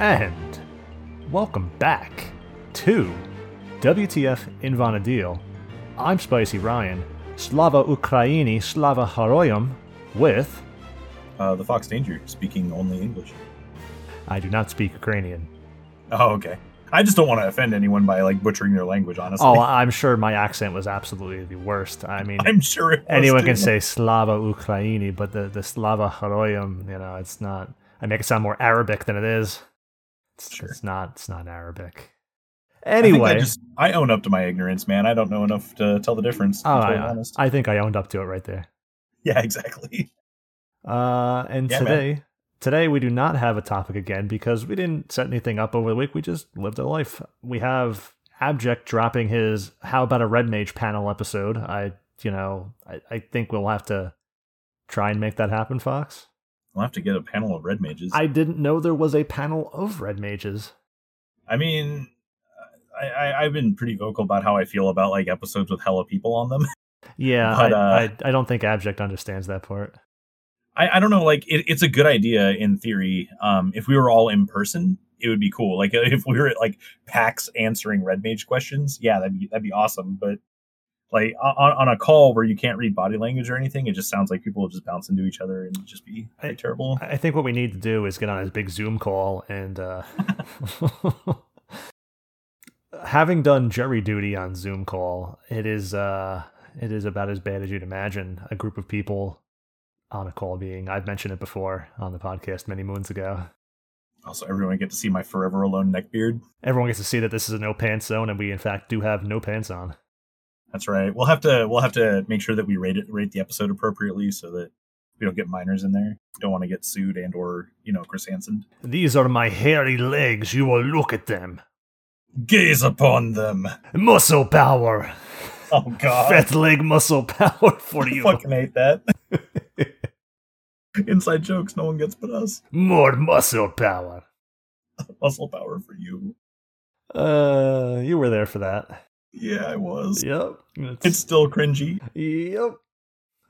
And welcome back to WTF in Invonadil. I'm Spicy Ryan. Slava Ukraini, Slava Haroyam, with. Uh, the Fox Danger, speaking only English. I do not speak Ukrainian. Oh, okay. I just don't want to offend anyone by like butchering their language. Honestly. Oh, I'm sure my accent was absolutely the worst. I mean, I'm sure anyone too. can say Slava Ukraini, but the, the Slava Haroyam, you know, it's not. I make it sound more Arabic than it is. It's, Sure. it's not. It's not Arabic. Anyway, I, just I own up to my ignorance, man. I don't know enough to tell the difference. To oh, I, honest. I think I owned up to it right there. yeah, exactly. Uh, and Yeah, man. today, today we do not have a topic again because we didn't set anything up over the week. We just lived our life. We have Abject dropping his "How About a Red Mage" panel episode. I, you know, I, I think we'll have to try and make that happen, Fox. We'll have to get a panel of red mages. I didn't know there was a panel of red mages. I mean, I, I I've been pretty vocal about how I feel about like episodes with hella people on them. Yeah, But, I, uh, I, I don't think Abject understands that part. I, I don't know, like it, it's a good idea in theory. Um, if we were all in person, it would be cool. Like if we were at like PAX answering Red Mage questions, yeah, that'd be that'd be awesome. But like on, on a call where you can't read body language or anything, it just sounds like people will just bounce into each other and just be I- terrible. I think what we need to do is get on his big Zoom call and uh having done jury duty on Zoom call, it is uh it is about as bad as you'd imagine. A group of people on a call being I've mentioned it before on the podcast many moons ago. Also, everyone get to see my forever alone neck beard. Everyone gets to see that this is a no pants zone and we in fact do have no pants on. That's right. We'll have to we'll have to make sure that we rate it rate the episode appropriately so that we don't get minors in there. Don't want to get sued and or you know Chris Hansen. These are my hairy legs, you will look at them. Gaze upon them. Muscle power. Oh God. Fat leg muscle power for you. I fucking hate that. Inside jokes, no one gets but us. More muscle power. Muscle power for you. Uh, you were there for that. Yeah, I was. Yep. It's still cringy. yep.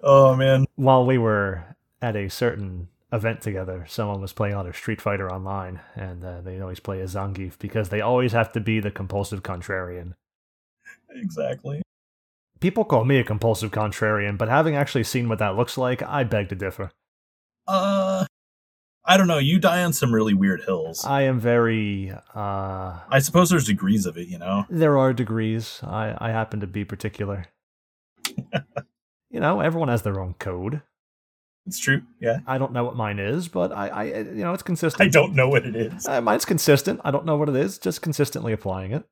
Oh man. While we were at a certain event together, someone was playing other Street Fighter online, and uh, they always play as Zangief because they always have to be the compulsive contrarian. Exactly. People call me a compulsive contrarian, but having actually seen what that looks like, I beg to differ. Uh I don't know. You die on some really weird hills. I am very. uh I suppose there's degrees of it, you know. There are degrees. I, I happen to be particular. you know, everyone has their own code. It's true. Yeah. I don't know what mine is, but I, I you know, it's consistent. I don't know what it is. Uh, mine's consistent. I don't know what it is, just consistently applying it.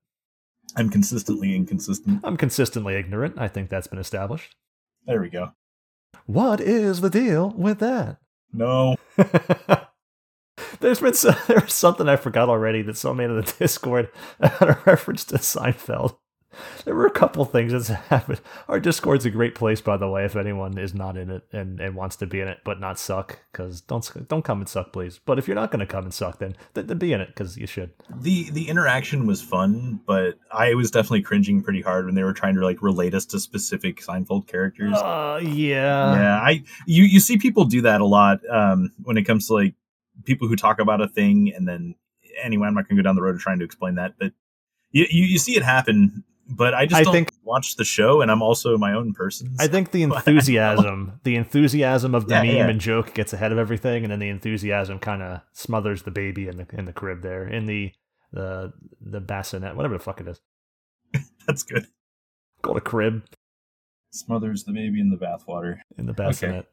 I'm consistently inconsistent. I'm consistently ignorant. I think that's been established. There we go. What is the deal with that? No. There's been so, there was something I forgot already that someone made in the Discord had a reference to Seinfeld. There were a couple things that's happened. Our Discord's a great place, by the way, if anyone is not in it and, and wants to be in it but not suck. Because don't don't come and suck, please. But if you're not going to come and suck, then, then then be in it because you should. The the interaction was fun, but I was definitely cringing pretty hard when they were trying to like relate us to specific Seinfeld characters. Uh, yeah. yeah i you you see people do that a lot um when it comes to like people who talk about a thing and then anyway i'm not gonna go down the road of trying to explain that but you you, you see it happen but i just I don't think- watch the show and i'm also my own person I think the enthusiasm, the enthusiasm of the Yeah, meme yeah. and joke gets ahead of everything, and then the enthusiasm kind of smothers the baby in the in the crib there, in the the the bassinet, whatever the fuck it is. that's good Called a crib smothers the baby in the bathwater in the bassinet,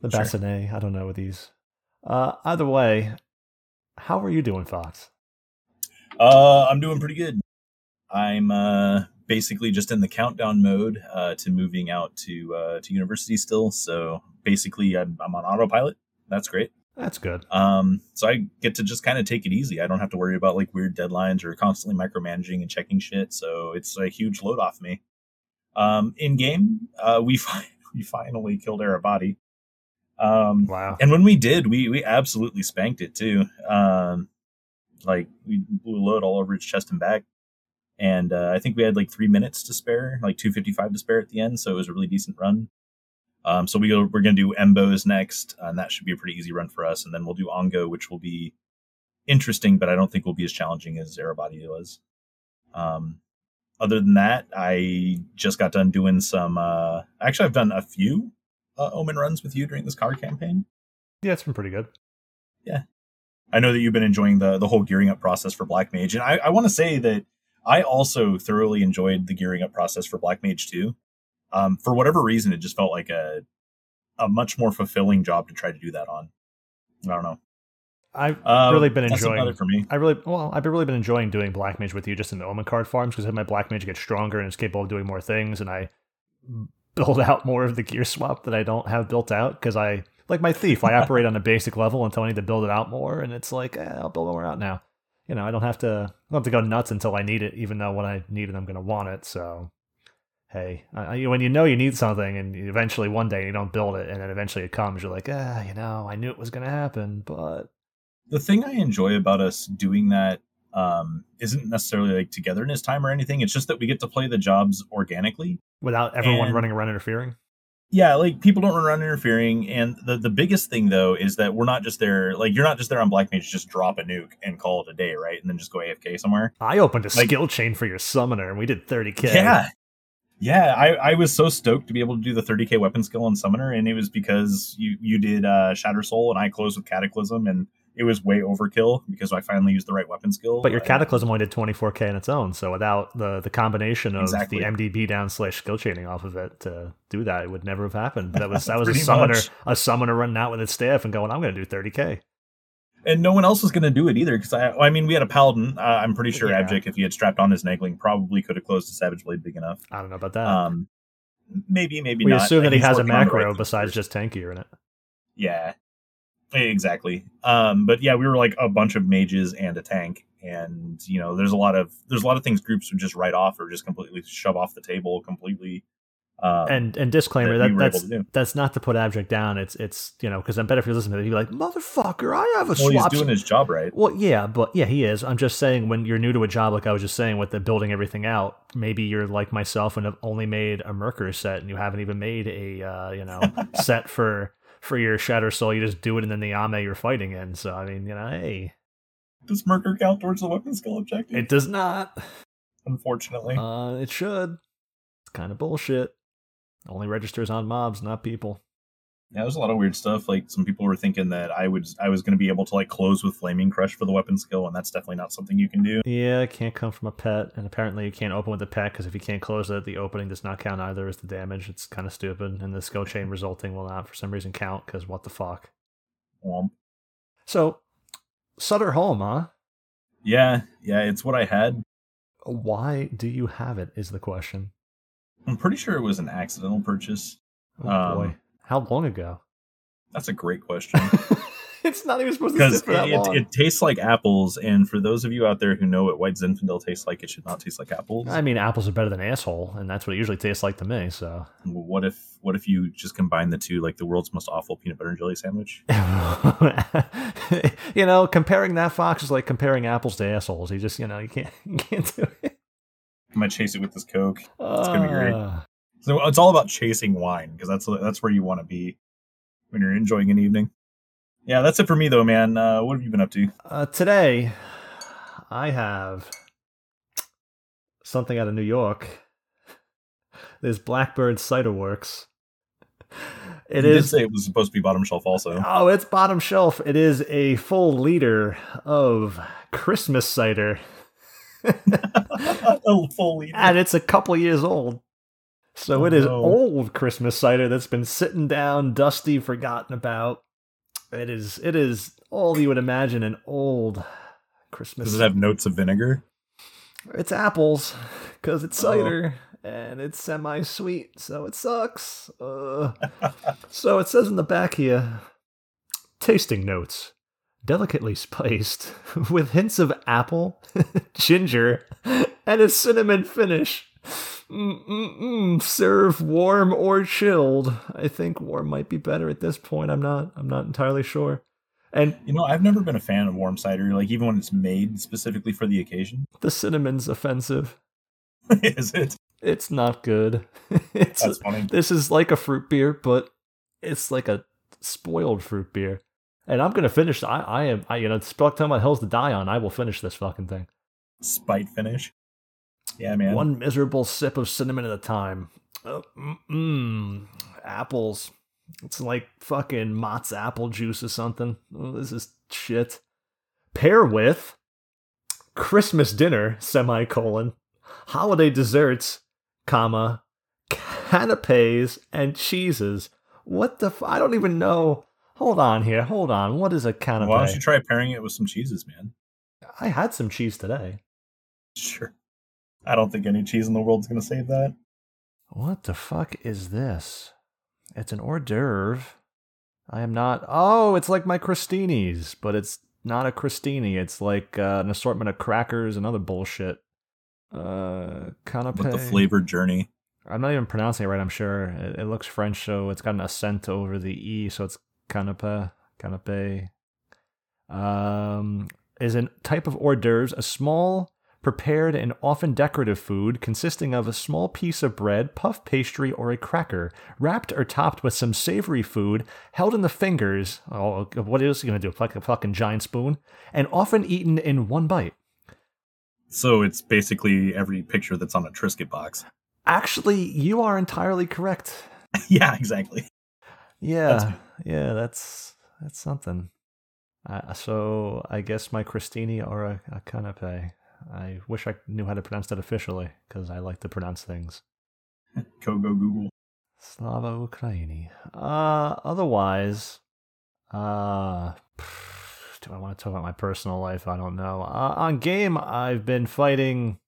the Sure. bassinet. I don't know what these. Uh, either way, how are you doing, Fox? uh i'm doing pretty good i'm uh basically just in the countdown mode uh to moving out to uh to university still so basically i'm, I'm on autopilot that's great That's good. Um, so I get to just kind of take it easy. I don't have to worry about like weird deadlines or constantly micromanaging and checking shit. So it's a huge load off me. Um, in game, uh, we fi- we finally killed Arebati. Um, Wow. and when we did, we we absolutely spanked it too. Um, like we blew a load all over its chest and back. And uh, I think we had like three minutes to spare, like two fifty five to spare at the end. So it was a really decent run. Um, so we go, we're going to do Mboze next, and that should be a pretty easy run for us. And then we'll do Ongo, which will be interesting, but I don't think will be as challenging as Arebati was. Um, other than that, I just got done doing some. Uh, actually, I've done a few uh, Omen runs with you during this card campaign. Yeah, it's been pretty good. Yeah, I know that you've been enjoying the the whole gearing up process for Black Mage, and I, I want to say that I also thoroughly enjoyed the gearing up process for Black Mage too. Um, for whatever reason, it just felt like a a much more fulfilling job to try to do that on. I don't know. I've Um, really been enjoying. it for me. I really well, I've really been enjoying doing black mage with you just in the Omen card farms because my black mage gets stronger and is capable of doing more things, and I build out more of the gear swap that I don't have built out because I like my thief. I operate on a basic level until I need to build it out more, and it's like eh, I'll build more out now. You know, I don't have to. I don't have to go nuts until I need it, even though when I need it, I'm going to want it. So, hey, I, when you know you need something, and eventually one day you don't build it, and then eventually it comes, you're like, ah, you know, I knew it was going to happen, but the thing I enjoy about us doing that um, isn't necessarily like togetherness time or anything. It's just that we get to play the jobs organically. without everyone And- running around interfering. Yeah, like people don't run around interfering. And the, the biggest thing though is that we're not just there, like you're not just there on Black Mage, just drop a nuke and call it a day, right? And then just go AFK somewhere. I opened a Like- skill chain for your summoner, and we did 30k. Yeah. Yeah, I, I was so stoked to be able to do the 30k weapon skill on Summoner, and it was because you you did uh, Shatter Soul, and I closed with Cataclysm, and it was way overkill because I finally used the right weapon skill. But your Cataclysm only did 24k on its own, so without the the combination of Exactly. the MDB down slash skill chaining off of it to do that, it would never have happened. That was that was a summoner much. a summoner running out with its staff and going, "I'm going to do 30k." and no one else was going to do it either because I, I mean, we had a paladin. Uh, I'm pretty sure Yeah. Abject, if he had strapped on his Naegling, probably could have closed a Savage Blade big enough. I don't know about that. Um, maybe, maybe we not. assume that he has a the right macro besides just tankier in it. Yeah, exactly. Um, but yeah, we were like a bunch of mages and a tank, and you know, there's a lot of there's a lot of things groups would just write off or just completely shove off the table completely. Um, and and disclaimer that that, we that's that's not to put abject down. It's it's you know because I'm better if you listen to it. You'd be like, "Motherfucker, I have a well, he's swap." doing his job right. Well, yeah, but yeah, he is. I'm just saying when you're new to a job, like I was just saying with the building everything out, maybe you're like myself and have only made a Merker set and you haven't even made a uh, you know set for for your Shatter Soul. You just do it and then the Ame you're fighting in. So I mean, you know, hey, Does Merker count towards the weapon skill objective? it does not. Unfortunately, Uh, it should. It's kind of bullshit. Only registers on mobs, not people. Yeah, there's a lot of weird stuff. Like some people were thinking that I would I was going to be able to like close with flaming crush for the weapon skill, and that's definitely not something you can do. Yeah, it can't come from a pet, and apparently you can't open with a pet because if you can't close it, the opening does not count either as the damage. It's kind of stupid, and the skill chain resulting will not for some reason count because what the fuck. Womp. So, Sutter Home, huh? Yeah, yeah, it's what I had. Why do you have it? Is the question. I'm pretty sure it was an accidental purchase. Oh Um, boy, how long ago? That's a great question. it's not even supposed to sit for that it, long. it, it tastes like apples, and for those of you out there who know what white Zinfandel tastes like, it should not taste like apples. I mean, apples are better than asshole, and that's what it usually tastes like to me. So, what if what if you just combine the two, like the world's most awful peanut butter and jelly sandwich? you know, comparing that fox is like comparing apples to assholes. You just, you know, you can't, you can't do it. I'm gonna chase it with this Coke. It's gonna be great. Uh, So it's all about chasing wine because that's that's where you want to be when you're enjoying an evening. Yeah, that's it for me though, man. Uh, what have you been up to? Uh, today, I have something out of New York. There's Blackbird Cider Works. It you is. did say it was supposed to be bottom shelf also. Oh, it's bottom shelf. It is a full liter of Christmas cider, a full liter. and it's a couple years old. So Oh, it is old Christmas cider that's been sitting down, dusty, forgotten about. It is. It is all you would imagine an old Christmas. Does it have notes of vinegar? It's apples, because it's Oh. cider and it's semi-sweet, so it sucks. Uh, so it says in the back here, tasting notes, delicately spiced with hints of apple, ginger, and a cinnamon finish. Mm-mm-mm. Serve warm or chilled. I think warm might be better at this point. I'm not. I'm not entirely sure. And You know, I've never been a fan of warm cider, like even when it's made specifically for the occasion. the cinnamon's offensive. Is it? It's not good. it's That's funny. this is like a fruit beer, but it's like a spoiled fruit beer. And I'm gonna finish. I, I am. I, you know, it's talking about hell's to die on. I will finish this fucking thing. Spite finish. Yeah, man. One miserable sip of cinnamon at a time. Uh, mm, apples. It's like fucking Mott's apple juice or something. Oh, this is shit. Pair with Christmas dinner, semicolon, holiday desserts, comma, canapes and cheeses. What the? F- I don't even know. Hold on here. Hold on. What is a canapé? Why don't you try pairing it with some cheeses, man? I had some cheese today. Sure. I don't think any cheese in the world's going to save that. What the fuck is this? It's an hors d'oeuvre. I am not. Oh, it's like my crostinis, but it's not a crostini. It's like uh, an assortment of crackers and other bullshit. Uh, canapé. But the flavor journey. I'm not even pronouncing it right. I'm sure it, it looks French, so it's got an accent over the e, so it's canapé. Canapé. Um, is a type of hors d'oeuvres, a small prepared and often decorative food consisting of a small piece of bread, puff pastry, or a cracker, wrapped or topped with some savory food, held in the fingers. Oh, what else are you gonna do? Like a fucking giant spoon, and often eaten in one bite. So it's basically every picture that's on a Triscuit box. Actually, you are entirely correct. yeah, exactly. Yeah, That's yeah, that's that's something. Uh, so I guess my crostini or a, a canapé. I wish I knew how to pronounce that officially because I like to pronounce things. Go go Google. Slava Ukraini. Uh, otherwise, uh, do I want to talk about my personal life? I don't know. Uh, on game, I've been fighting,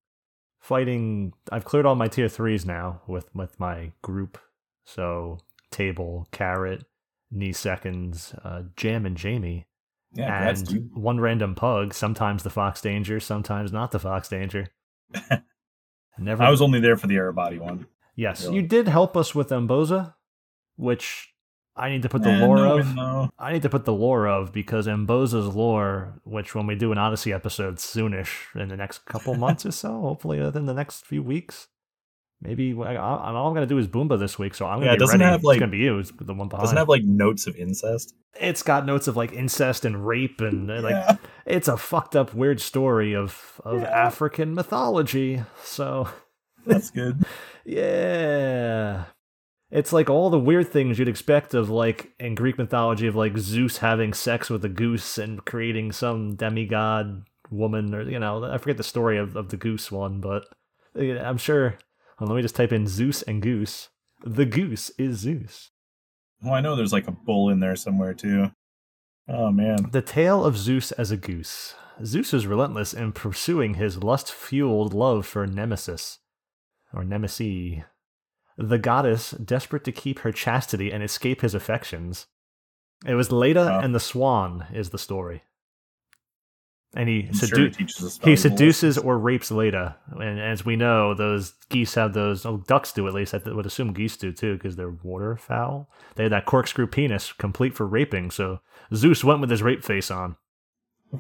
fighting. I've cleared all my tier threes now with with my group. So table, carrot, knee seconds, uh, Jam and Jamie, Yeah, and dude. one random pug. Sometimes the Fox Danger, sometimes not the Fox Danger. Never. I was only there for the Arebati one. yes, really- you did help us with Mboze, which I need to put the Eh, lore no of. I need to put the lore of because Mboze's lore, which when we do an Odyssey episode soonish in the next couple months or so, hopefully within the next few weeks. Maybe I, I, all I'm gonna do is Bumba this week, so I'm gonna Yeah, doesn't ready. have, like- it's gonna be you, it's the one behind. Doesn't have like notes of incest. it's got notes of like incest and rape and uh, like it's a fucked up weird story of of Yeah. African mythology. So That's good. yeah. It's like all the weird things you'd expect of like in Greek mythology of like Zeus having sex with a goose and creating some demigod woman or you know, I forget the story of, of the goose one, but I'm sure well, let me just type in Zeus and goose. The goose is Zeus. Oh, I know there's like a bull in there somewhere too. Oh man. The tale of Zeus as a goose. Zeus is relentless in pursuing his lust fueled love for Nemesis, or Nemesis, the goddess desperate to keep her chastity and escape his affections. It was Leda Oh. and the Swan, is the story. And he, sedu- it he seduces or rapes Leda. And as we know, those geese have those, oh, ducks do at least. I would assume geese do too, because they're waterfowl. They have that corkscrew penis complete for raping, so Zeus went with his rape face on.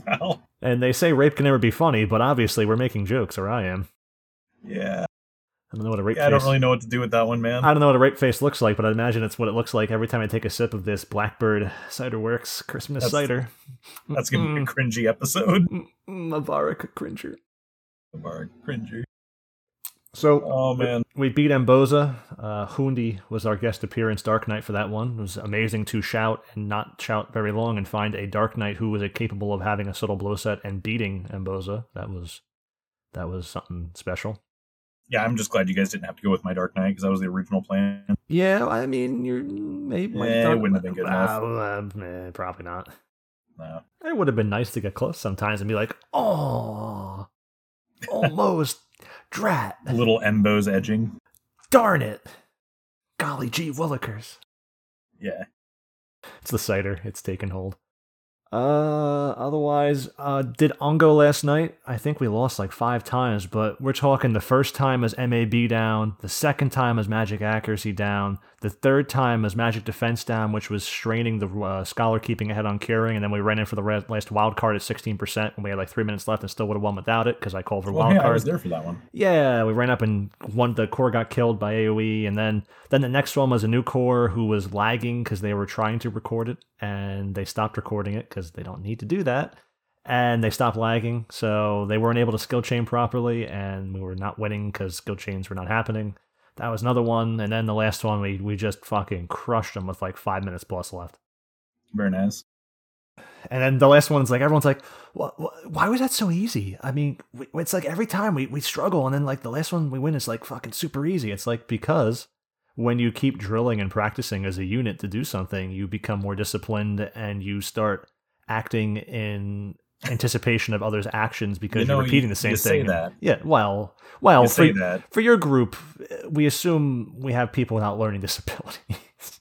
Well, And they say rape can never be funny, but obviously we're making jokes, or I am. yeah. I don't know what a rape yeah. I don't really know what to do with that one, man. I don't know what a rape face looks like, but I imagine it's what it looks like every time I take a sip of this Blackbird Cider Works Christmas That's- cider. That's gonna be a cringy episode. mm, mm, Mavarika Cringer. So Oh man. we beat Mboze. Uh, Hundi was our guest appearance Dark Knight for that one. It was amazing to shout and not shout very long and find a Dark Knight who was capable of having a subtle blow set and beating Mboze. That was that was something special. Yeah, I'm just glad you guys didn't have to go with my Dark Knight because that was the original plan. Yeah, I mean, you're maybe Eh, it wouldn't have been good enough. Uh, eh, probably not. No. It would have been nice to get close sometimes and be like, "Oh, almost, drat, Little Embo's edging. darn it, golly gee willikers." Yeah. It's the cider. It's taken hold. Uh, otherwise, uh, did Ongo last night? I think we lost like five times, but we're talking the first time as MAB down, the second time as Magic Accuracy down, the third time was Magic Defense down, which was straining the uh, Scholar keeping ahead on curing, and then we ran in for the re- last wild card at 16%, and we had like three minutes left and still would have won without it because I called for Well, wild yeah, I was there for that one. Yeah, we ran up and one the core got killed by AoE, and then then the next one was a new core who was lagging because they were trying to record it, and they stopped recording it because they don't need to do that. And they stopped lagging, so they weren't able to skill chain properly, and we were not winning because skill chains were not happening. That was another one, and then the last one we we just fucking crushed them with like five minutes plus left. Very nice. And then the last one's like everyone's like, what, why was that so easy? I mean, we, it's like every time we we struggle, and then like the last one we win is like fucking super easy. It's like because when you keep drilling and practicing as a unit to do something, you become more disciplined and you start acting in anticipation of others' actions because You know, you're repeating you- the same thing. that. Yeah, well, well, You for, for your group, we assume we have people without learning disabilities.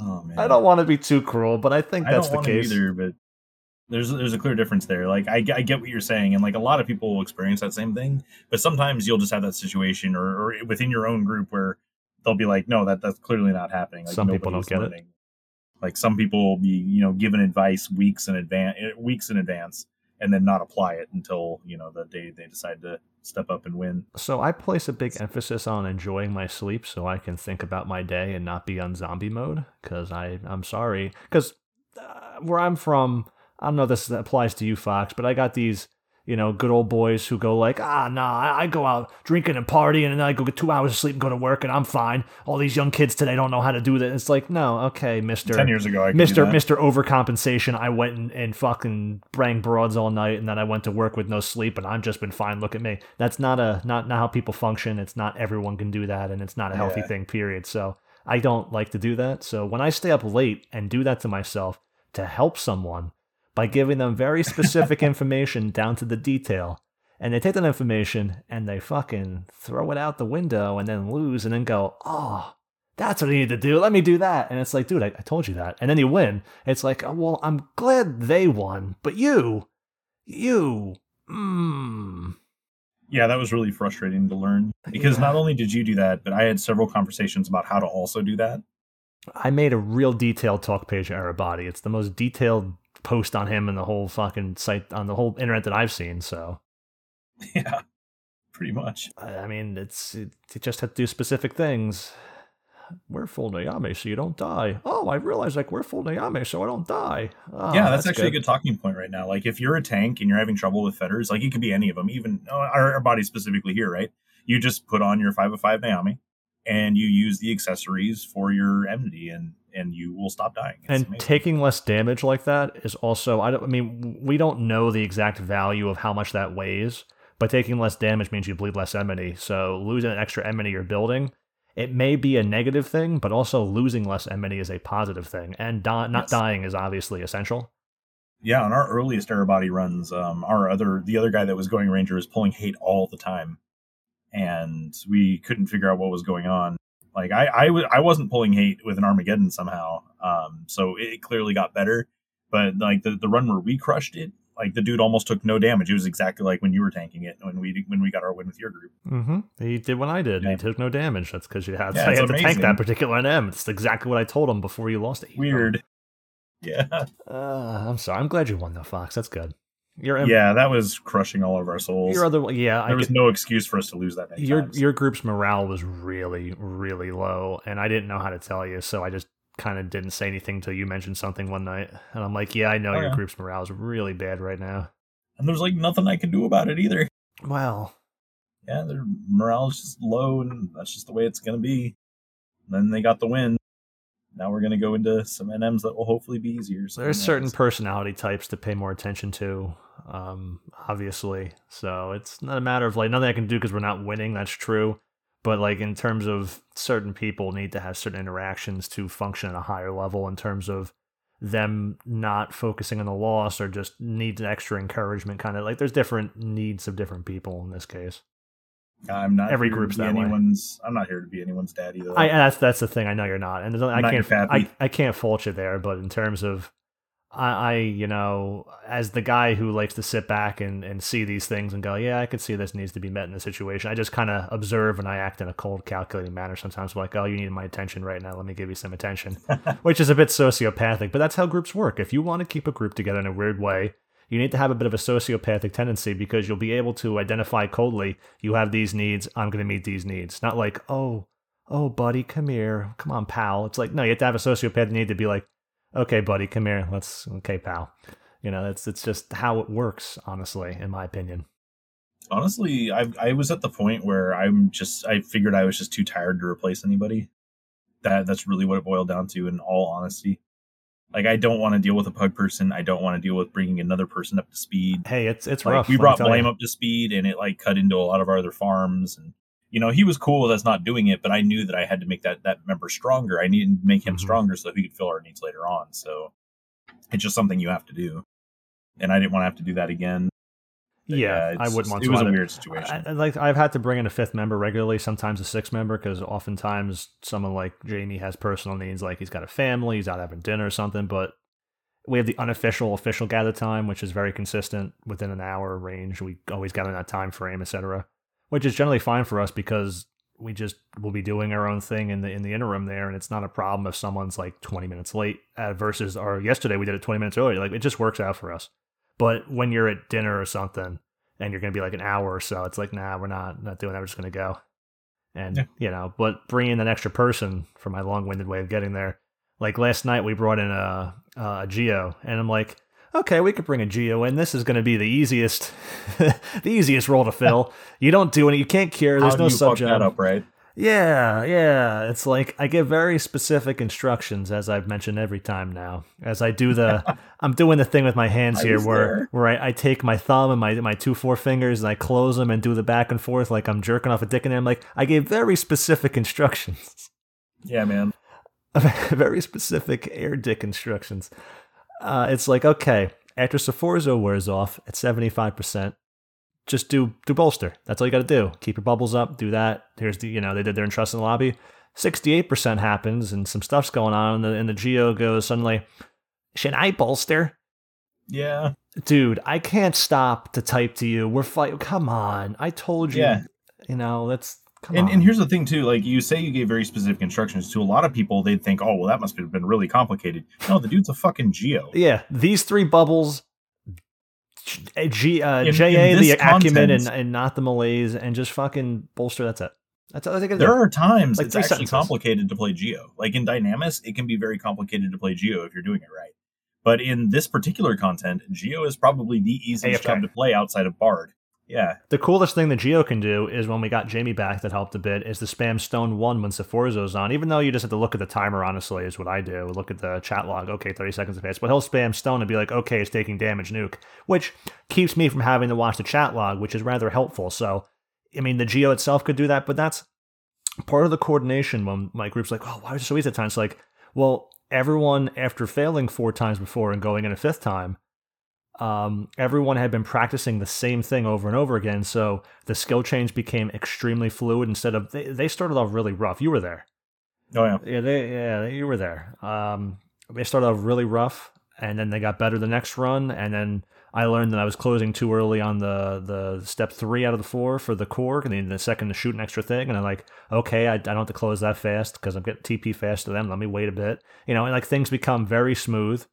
Oh man. I don't want to be too cruel, but I think I that's don't the want case. either, but there's there's a clear difference there. Like I, I get what you're saying, and like a lot of people will experience that same thing. But sometimes you'll just have that situation, or, or within your own group, where they'll be like, "No, that that's clearly not happening." Like, Some people don't get it. Like some people will be, you know, given advice weeks in advance, weeks in advance, and then not apply it until you know the day they decide to step up and win. So I place a big emphasis on enjoying my sleep so I can think about my day and not be on zombie mode cuz I I'm sorry cuz uh, where I'm from I don't know this applies to you Fox but I got these you know good old boys who go like ah nah I, go out drinking and partying and then I go get 2 hours of sleep and go to work and I'm fine all these young kids today don't know how to do that it's like no okay mister Ten years ago, I Mr. Mr. Overcompensation. I went and, and fucking bang broads all night, and then I went to work with no sleep, and I've just been fine. Look at me. That's not a not not how people function. It's not everyone can do that, and it's not a healthy Yeah. thing. Period. So I don't like to do that. So when I stay up late and do that to myself to help someone by giving them very specific information down to the detail, and they take that information and they fucking throw it out the window and then lose, and then go, oh that's what I need to do. Let me do that. And it's like, dude, I, I told you that. And then you win. It's like, oh, well, I'm glad they won, but you, you, mm. yeah, that was really frustrating to learn because Yeah. not only did you do that, but I had several conversations about how to also do that. I made a real detailed talk page of Arebati. It's the most detailed post on him and the whole fucking site on the whole internet that I've seen. So Yeah, pretty much. I mean, it's it, you just have to do specific things. We're full Nyame, so you don't die. Oh, I realize like we're full Nyame, so I don't die. Oh, yeah, that's, actually a good talking point right now. Like, if you're a tank and you're having trouble with fetters, like it could be any of them, even uh, our, our body specifically here, right? You just put on your five of five Nyame, and you use the accessories for your enmity, and and you will stop dying. It's and amazing. taking less damage like that is also I don't I mean we don't know the exact value of how much that weighs, but taking less damage means you bleed less enmity. So losing an extra enmity you're building, it may be a negative thing, but also losing less enmity is a positive thing. And di- not Yes. dying is obviously essential. yeah, on our earliest Arebati runs, um, our other the other guy that was going Ranger was pulling hate all the time, and we couldn't figure out what was going on. Like I I w- I wasn't pulling hate with an Armageddon somehow, um, so it clearly got better. But like the the run where we crushed it, like the dude almost took no damage. It was exactly like when you were tanking it when we when we got our win with your group. Mm-hmm. He did what I did. Yeah. He took no damage. That's because you had, Yeah, I had to tank that particular NM. It's exactly what I told him before you lost it. Weird. Yeah, Uh, I'm sorry. I'm glad you won though, Fox. That's good. Your yeah, that was crushing all of our souls. your other yeah. I there was could- no excuse for us to lose that many your times. your group's morale was really really low and i didn't know how to tell you so i just kind of didn't say anything until you mentioned something one night and i'm like yeah i know Oh, your yeah. group's morale is really bad right now and there's like nothing I can do about it either. well yeah, their morale is just low, and that's just the way it's going to be. And then they got the win. Now we're going to go into some NMs that will hopefully be easier. So there's certain personality types to pay more attention to um obviously so it's not a matter of like nothing i can do because we're not winning that's true but like in terms of certain people need to have certain interactions to function at a higher level in terms of them not focusing on the loss or just needs extra encouragement kind of like there's different needs of different people in this case I'm not every group's that way. anyone's. I'm not here to be anyone's daddy though. I that's that's the thing. I know you're not, and I can't. I, I can't fault you there. But in terms of, I, I you know, as the guy who likes to sit back and and see these things and go, yeah, I could see this needs to be met in this situation. I just kind of observe and I act in a cold, calculating manner. Sometimes like, oh, you need my attention right now. Let me give you some attention, which is a bit sociopathic. But that's how groups work. If you want to keep a group together in a weird way. You need to have a bit of a sociopathic tendency because you'll be able to identify coldly you have these needs, I'm going to meet these needs. Not like, oh, oh, buddy, come here. Come on, pal. It's like, no, you have to have a sociopath need to be like, okay, buddy, come here. Let's okay, pal. You know, it's it's just how it works, honestly, in my opinion. Honestly, I I was at the point where I'm just I figured I was just too tired to replace anybody. That that's really what it boiled down to. In all honesty, like I don't want to deal with a pug person. I don't want to deal with bringing another person up to speed. Hey, it's it's like, rough. We brought Blame you. up to speed, and it like cut into a lot of our other farms. And you know, he was cool with us not doing it, but I knew that I had to make that that member stronger. I needed to make him mm-hmm. stronger so he could fill our needs later on. So it's just something you have to do, and I didn't want to have to do that again. Yeah, I wouldn't want to. It was a weird situation. I, like I've had to bring in a fifth member regularly, sometimes a sixth member, because oftentimes someone like Jamie has personal needs, like he's got a family, he's out having dinner or something. But we have the unofficial official gather time, which is very consistent within an hour range. We always gather in that time frame, etc., which is generally fine for us because we just will be doing our own thing in the in the interim there, and it's not a problem if someone's like 20 minutes late uh, versus our yesterday we did it 20 minutes early. Like it just works out for us. But when you're at dinner or something and you're going to be like an hour or so, it's like, nah, we're not not doing that. We're just going to go. And yeah. you know, but bringing an extra person for my long-winded way of getting there. Like last night, we brought in a a Geo, and I'm like, okay, we could bring a Geo in. This is going to be the easiest, the easiest role to fill. you don't do any, you can't cure. There's How no subject. Fuck that up, right? Yeah, yeah. It's like I give very specific instructions, as I've mentioned every time now. As I do the, I'm doing the thing with my hands here, where there. where I, I, take my thumb and my my two forefingers and I close them and do the back and forth like I'm jerking off a dick. And I'm like, I gave very specific instructions. Yeah, man. very specific air dick instructions. Uh, it's like okay, after Sforzo wears off at seventy five percent, just do do bolster. That's all you got to do. Keep your bubbles up. Do that. Here's the you know they did their entrust in the lobby. Sixty eight percent happens and some stuff's going on and the, and the Geo goes suddenly. Should I bolster? Yeah, dude, I can't stop to type to you. We're fight. Come on, I told you. Yeah. you know that's. And, and here's the thing too, like you say you gave very specific instructions to a lot of people, they'd think, oh well that must have been really complicated. No, the dude's a fucking geo. Yeah, these three bubbles G, uh, in, JA, in the content, acumen, and, and not the malaise, and just fucking bolster. That's it. That's all I think. There are times like it's actually sentences. complicated to play Geo. Like in Dynamis, it can be very complicated to play Geo if you're doing it right. But in this particular content, Geo is probably the easiest AFK. job to play outside of Bard. Yeah. The coolest thing that Geo can do is when we got Jamie back that helped a bit is the spam stone one when Sforzo's on. Even though you just have to look at the timer, honestly, is what I do. Look at the chat log. Okay, 30 seconds of pace. But he'll spam stone and be like, okay, it's taking damage nuke, which keeps me from having to watch the chat log, which is rather helpful. So, I mean, the Geo itself could do that, but that's part of the coordination when my group's like, oh, why is it so easy at times? Like, well, everyone after failing four times before and going in a fifth time um, everyone had been practicing the same thing over and over again. So the skill change became extremely fluid instead of they, they started off really rough. You were there. Oh yeah. Yeah, they yeah, you were there. Um, they started off really rough and then they got better the next run and then I learned that I was closing too early on the the step three out of the four for the core, and then the second to shoot an extra thing. And I'm like, okay, I, I don't have to close that fast because I'm getting TP faster than them. Let me wait a bit, you know. And like things become very smooth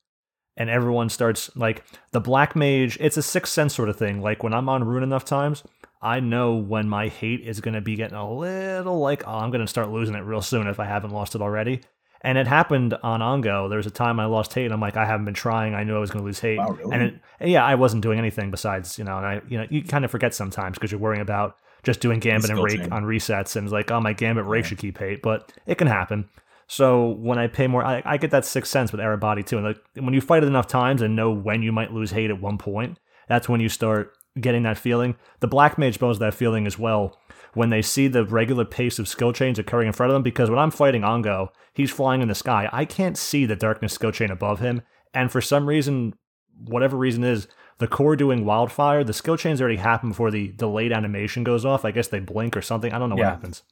and everyone starts like the black mage it's a sixth sense sort of thing. Like when i'm on rune enough times i know when my hate is going to be getting a little like oh i'm going to start losing it real soon if i haven't lost it already. And it happened on ongo. There was a time i lost hate and i'm like i haven't been trying. I knew i was going to lose hate. Wow, really? and it, yeah i wasn't doing anything besides you know and i you know you kind of forget sometimes because you're worrying about just doing gambit and Rayke on resets and it's like oh my gambit Rayke yeah. should keep hate but it can happen so when I pay more, I, I get that sixth sense with Arebati too. And like when you fight it enough times and know when you might lose hate at one point, that's when you start getting that feeling. The black mage knows that feeling as well when they see the regular pace of skill chains occurring in front of them. Because when I'm fighting Ongo, he's flying in the sky. I can't see the darkness skill chain above him, and for some reason, whatever reason is, the core doing wildfire, the skill chains already happen before the delayed animation goes off. I guess they blink or something. I don't know yeah. what happens.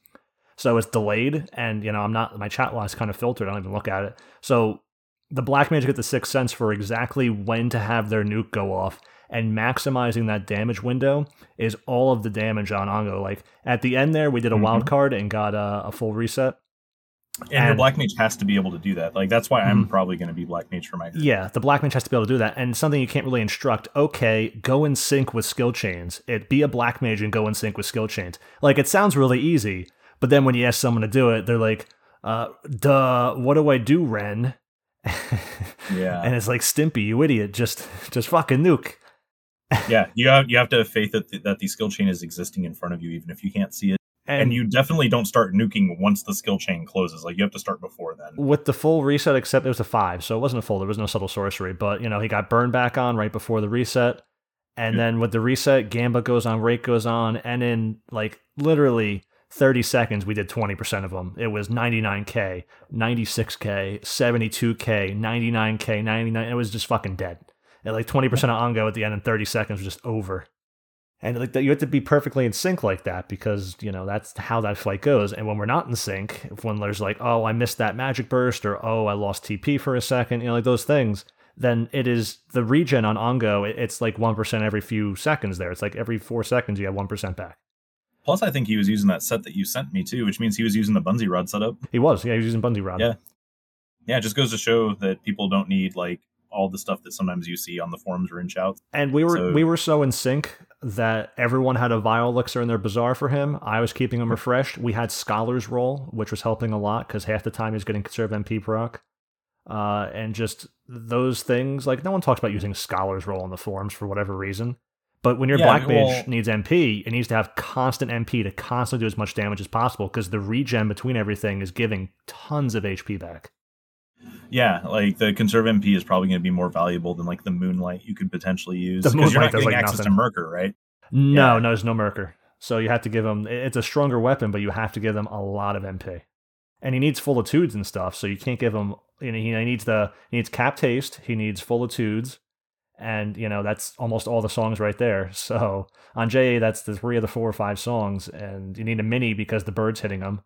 So it's delayed, and you know I'm not my chat log is kind of filtered. I don't even look at it. So the black mage get the sixth sense for exactly when to have their nuke go off, and maximizing that damage window is all of the damage on Ongo. Like at the end there, we did a mm-hmm. wild card and got a, a full reset. And, and your black mage has to be able to do that. Like that's why I'm mm-hmm. probably going to be black mage for my. Group. Yeah, the black mage has to be able to do that, and something you can't really instruct. Okay, go in sync with skill chains. It be a black mage and go in sync with skill chains. Like it sounds really easy, but then when you ask someone to do it, they're like, uh, duh, what do I do, Ren? Yeah. and it's like Stimpy, you idiot, just just fucking nuke. yeah, you have you have to have faith that the, that the skill chain is existing in front of you, even if you can't see it. And, And you definitely don't start nuking once the skill chain closes. Like you have to start before then. with the full reset, except it was a five, so it wasn't a full. There was no subtle sorcery, but you know he got burned back on right before the reset, and Yeah. then with the reset, Gamba goes on, Rayke goes on, and in like literally 30 seconds, we did 20% of them. It was 99k, 96k, 72k, 99k, 99. It was just fucking dead. And like 20% of Ongo at the end in 30 seconds was just over. And like you have to be perfectly in sync like that because you know that's how that fight goes. And when we're not in sync, if when there's like, oh, I missed that magic burst, or oh, I lost TP for a second, you know, like those things, then it is the regen on Ongo. It's like one percent every few seconds. There, it's like every four seconds you have one percent back. Plus, I think he was using that set that you sent me too, which means he was using the Bunzi Rod setup. He was, yeah, he was using Bunzi Rod. Yeah. Yeah, it just goes to show that people don't need like all the stuff that sometimes you see on the forums or in shouts. And we were So- we were so in sync that everyone had a Vile Elixir in their Bazaar for him. I was keeping him refreshed. We had Scholar's Roll, which was helping a lot because half the time he was getting Conserve MP proc. Uh, and just those things, like no one talks about using Scholar's Roll on the forums for whatever reason. But when your Yeah, Black Mage well- needs MP, it needs to have constant MP to constantly do as much damage as possible because the regen between everything is giving tons of HP back. Yeah, like the conserve MP is probably going to be more valuable than like the Moonlight you could potentially use because you're not getting like, access nothing. to Merker, right? No, Yeah. no, there's no Merker. So you have to give him. It's a stronger weapon, but you have to give him a lot of MP, and he needs Fullitudes and stuff. So you can't give him. You know, he needs the he needs Cap Taste. He needs Fullitudes, and you know that's almost all the songs right there. So on JA, that's the three of the four or five songs, and you need a mini because the bird's hitting them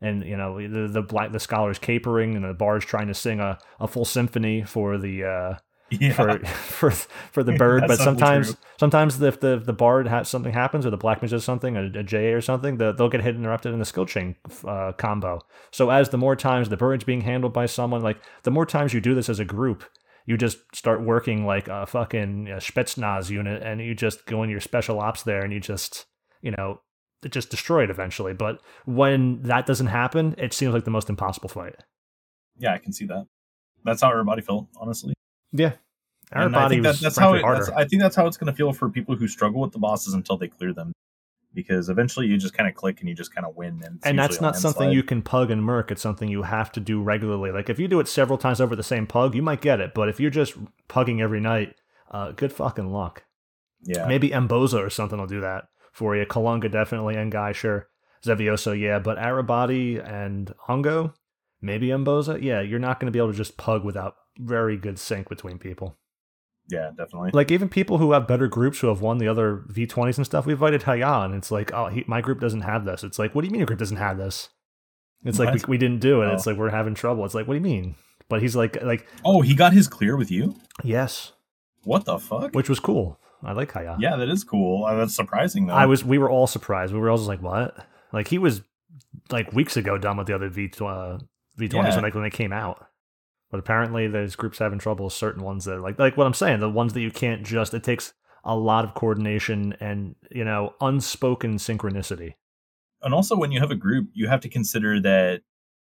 And you know the the black the scholars capering and the bard's trying to sing a, a full symphony for the uh, Yeah, for for for the bird. But sometimes true. sometimes if the the bard has something happens or the black mage does something, a, a JA or something, the, they'll get hit interrupted in the skill chain uh, combo. So as the more times the bird's being handled by someone, like the more times you do this as a group. You just start working like a fucking you know, Spetsnaz unit, and you just go in your special ops there, and you just, you know, it just destroy it eventually. But when that doesn't happen, it seems like the most impossible fight. yeah, I can see that. That's how everybody felt, honestly. Yeah, our And I think that, was that's how it, harder. that's, I think that's how it's going to feel for people who struggle with the bosses until they clear them, because eventually you just kind of click and you just kind of win. And, and that's not something you can pug and merc. It's something you have to do regularly. Like if you do it several times over the same pug, you might get it. But if you're just pugging every night, uh, good fucking luck. Yeah, Maybe Mboze or something will do that for you. Kalunga definitely, and Guy sure. Xevioso, yeah, but Arebati and Ongo, maybe Mboze, yeah, you're not going to be able to just pug without very good sync between people. Yeah, definitely. Like even people who have better groups who have won the other V20s and stuff, we invited Haya, and it's like, oh, he, my group doesn't have this. It's like, what do you mean your group doesn't have this? It's like we, we didn't do it. Oh. It's like we're having trouble. It's like, what do you mean? But he's like, like Oh, he got his clear with you. yes, What the fuck? which was cool. I like Haya. yeah, that is cool. Uh, that's surprising though. I was. We were all surprised. We were all just like, what? Like he was like weeks ago done with the other V uh, V20s Yeah. when like when they came out. But apparently, there's groups having trouble. Certain ones that like like what I'm saying, the ones that you can't just. It takes a lot of coordination and you know unspoken synchronicity. and also when you have a group you have to consider that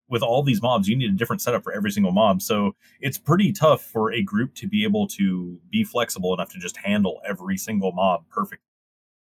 with all these mobs you need a different setup for every single mob so it's pretty tough for a group to be able to be flexible enough to just handle every single mob perfect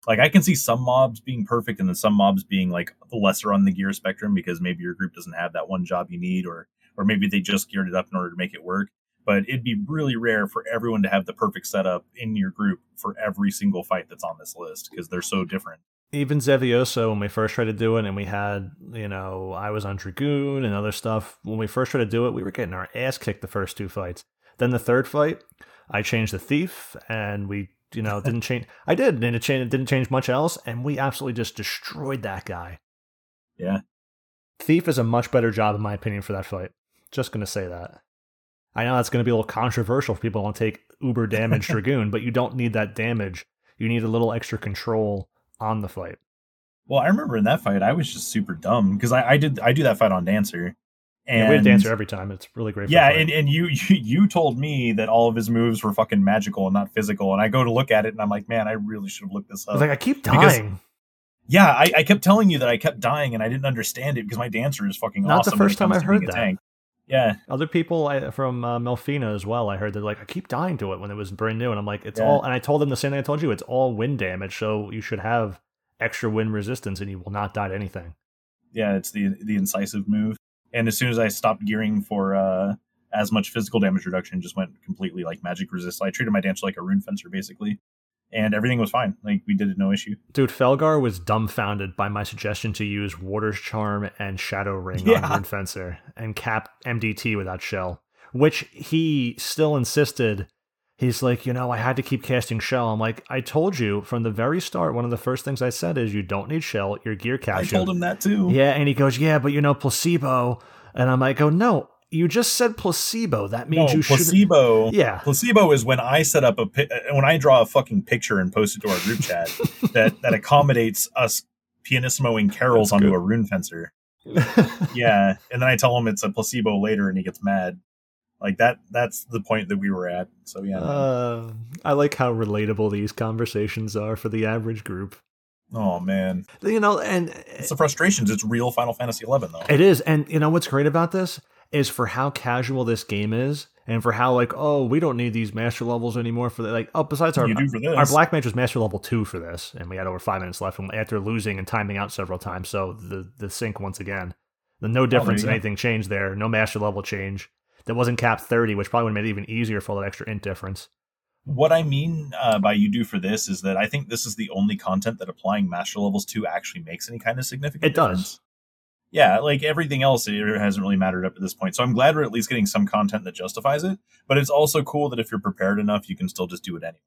like i can see some mobs being perfect and then some mobs being like lesser on the gear spectrum because maybe your group doesn't have that one job you need or or maybe they just geared it up in order to make it work but it'd be really rare for everyone to have the perfect setup in your group for every single fight that's on this list because they're so different Even Xevioso, when we first tried to do it, and we had, you know, I was on Dragoon and other stuff. When we first tried to do it, we were getting our ass kicked the first two fights. Then the third fight, I changed the thief, and we, you know, didn't change. I did, and it, changed, it didn't change much else, and we absolutely just destroyed that guy. yeah Thief is a much better job, in my opinion, for that fight. Just gonna say that. I know that's gonna be a little controversial for people who want to take uber damage Dragoon, but you don't need that damage. You need a little extra control on the fight. Well, I remember in that fight, I was just super dumb because I, I did I do that fight on Dancer, and Yeah, we have Dancer every time. It's really great. Yeah, and, and you, you you told me that all of his moves were fucking magical and not physical, and I go to look at it and I'm like, man, I really should have looked this I up. was like, I keep because- dying. yeah, I, I kept telling you that I kept dying and I didn't understand it because my Dancer is fucking Not the awesome. when first time I heard that. Tank. Yeah, Other people I, from uh, Melfina as well, I heard they're like, I keep dying to it when it was brand new. And I'm like, it's Yeah. all, and I told them the same thing I told you, it's all wind damage. So you should have extra wind resistance and you will not die to anything. yeah, it's the the incisive move. And as soon as I stopped gearing for uh, as much physical damage reduction, just went completely like magic resist. I treated my dance like a rune fencer basically, and everything was fine. Like we did it no issue. Dude, Felgar was dumbfounded by my suggestion to use Warder's Charm and Shadow Ring Yeah. on Rune Fencer and cap MDT without Shell, which he still insisted. He's like, you know, I had to keep casting Shell. I'm like, I told you from the very start, one of the first things I said is you don't need Shell, your gear caps. I told him that too. Yeah, and he goes, yeah, but you know, placebo. And I'm like, go, no, you just said placebo. That means no, you should. placebo. Yeah. Placebo is when I set up a uh, when I draw a fucking picture and post it to our group chat that that accommodates us pianissimoing carols That's onto good. a rune fencer. Yeah, and then I tell him it's a placebo later, and he gets mad. Like that. That's the point that we were at. So yeah. Uh, I like how relatable these conversations are for the average group. oh man, You know, and it's the frustrations. It's real Final Fantasy Eleven though. it is. And you know what's great about this is for how casual this game is, and for how like, oh, we don't need these master levels anymore for the like. Oh, besides our you do for this. our black mage was master level two for this, and we had over five minutes left after losing and timing out several times. So the the sync once again, the no difference you in anything changed there. No master level change. That wasn't cap thirty, which probably would have made it even easier for all that extra int difference. what I mean uh, by you do for this is that I think this is the only content that applying master levels to actually makes any kind of significant. It does. difference. Yeah, like everything else, it hasn't really mattered up to this point. So I'm glad we're at least getting some content that justifies it. But it's also cool that if you're prepared enough, you can still just do it anyway.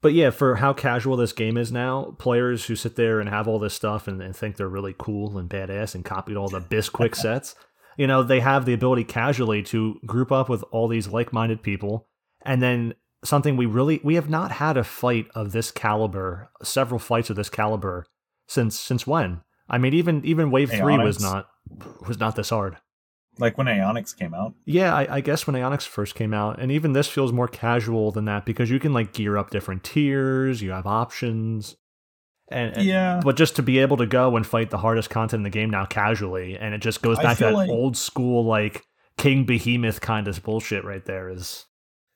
But yeah, for how casual this game is now, players who sit there and have all this stuff and, and think they're really cool and badass and copied all the Bisquick sets, you know, they have the ability casually to group up with all these like-minded people, and then something we really we have not had a fight of this caliber, several fights of this caliber since since when? I mean, even even Wave Three was not was not this hard. Like when Ionics came out. Yeah, I, I guess when Ionix first came out, and even this feels more casual than that because you can like gear up different tiers, you have options, and, and- Yeah. but just to be able to go and fight the hardest content in the game now casually, and it just goes back to that like- old school like King Behemoth kind of bullshit right there. Is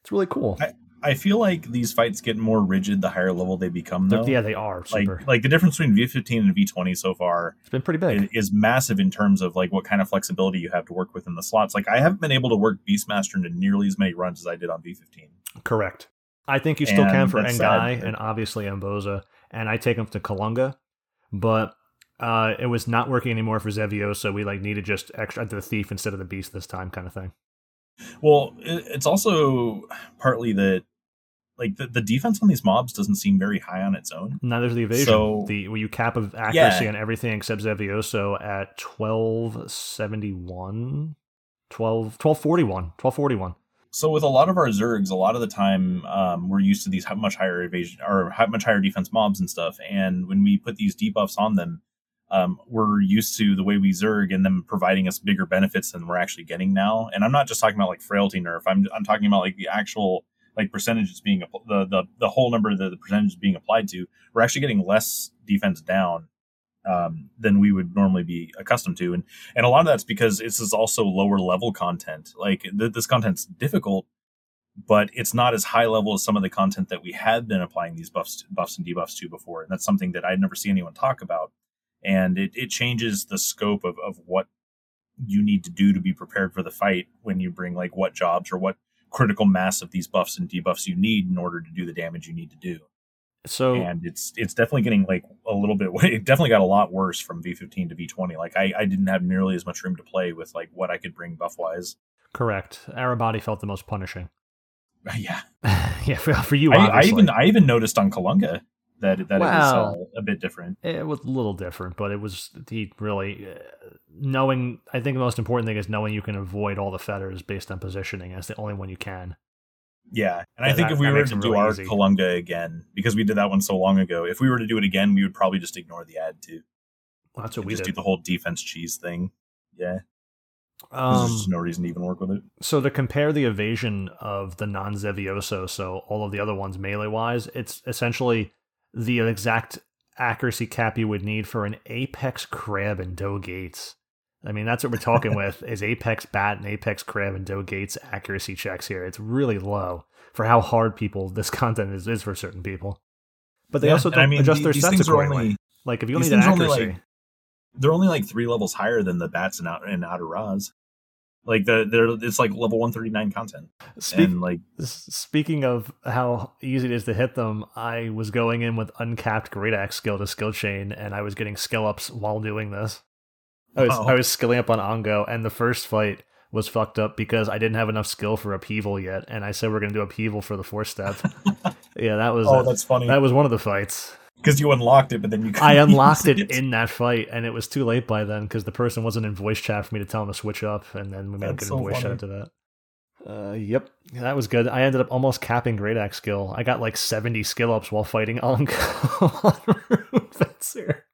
it's really cool. I feel like these fights get more rigid the higher level they become, though. yeah, they are like super. like the difference between V15 and V20 so far it's been pretty big. i- is massive in terms of like what kind of flexibility you have to work with in the slots. Like I haven't been able to work Beastmaster into nearly as many runs as I did on V15. Correct. I think you still can for that's Ngai and obviously Mboze, and I take him to Kalunga, but uh, it was not working anymore for Zevio, so we like needed just extra the thief instead of the beast this time, kind of thing. Well, it's also partly that like the, the defense on these mobs doesn't seem very high on its own. Neither Neither's the evasion. So- the where you cap of accuracy Yeah. on everything except Xevioso at 1271, 12, 1241, 1241. So with a lot of our Zergs, a lot of the time um, we're used to these much higher evasion or much higher defense mobs and stuff. And when we put these debuffs on them, um, we're used to the way we Zerg and them providing us bigger benefits than we're actually getting now. And I'm not just talking about like frailty nerf. I'm I'm talking about like the actual like percentages being the the the whole number that the percentages being applied to. We're actually getting less defense down um, than we would normally be accustomed to. And and a lot of that's because this is also lower level content. Like th- this content's difficult, but it's not as high level as some of the content that we had been applying these buffs, buffs and debuffs to before. And that's something that I'd never see anyone talk about. And it, it changes the scope of, of what you need to do to be prepared for the fight when you bring like what jobs or what critical mass of these buffs and debuffs you need in order to do the damage you need to do. So And it's it's definitely getting like a little bit. It definitely got a lot worse from V15 to V20. Like I, I didn't have nearly as much room to play with like what I could bring buff wise. correct. Arebati felt the most punishing. Yeah, yeah, for, for you, I, I even I even noticed on Kalunga that that it was a bit different. it was a little different, but it was he really uh, knowing. I think the most important thing is knowing you can avoid all the fetters based on positioning. That's the only one you can. Yeah, and I think that- if we were to do really our easy. Kalunga again, because we did that one so long ago, if we were to do it again, we would probably just ignore the ad too. Well, that's what we just did. do the whole defense cheese thing. Yeah, there's Um, just no reason to even work with it. so to compare the evasion of the non Xevioso, so all of the other ones melee wise, it's essentially the exact accuracy cap you would need for an Apex Crab and Doe Gates. I mean, that's what we're talking with is Apex Bat and Apex Crab and Doe Gates accuracy checks here. It's really low for how hard people this content is, is for certain people. But they Yeah, also don't mean, adjust the- their stats accordingly. only- like if you these need an things only, accuracy, like, they're only like three levels higher than the bats and out, in Outer Raz. Like the they're it's like level one thirty nine content, speak, and like Speaking of how easy it is to hit them, I was going in with uncapped great axe skill to skill chain, and I was getting skill ups while doing this. I was Wow. I was skilling up on Ongo, and the first fight was fucked up because I didn't have enough skill for upheaval yet, and I said we're gonna do upheaval for the fourth step. yeah, that was oh that's funny that was one of the fights. Because you unlocked it, but then you I unlocked use it in that fight, and it was too late by then because the person wasn't in voice chat for me to tell him to switch up, and then we made That's good so voice chat funny. after that. Uh, yep, that was good. I ended up almost capping Great Axe skill. I got like 70 skill ups while fighting Ongo on Fencer.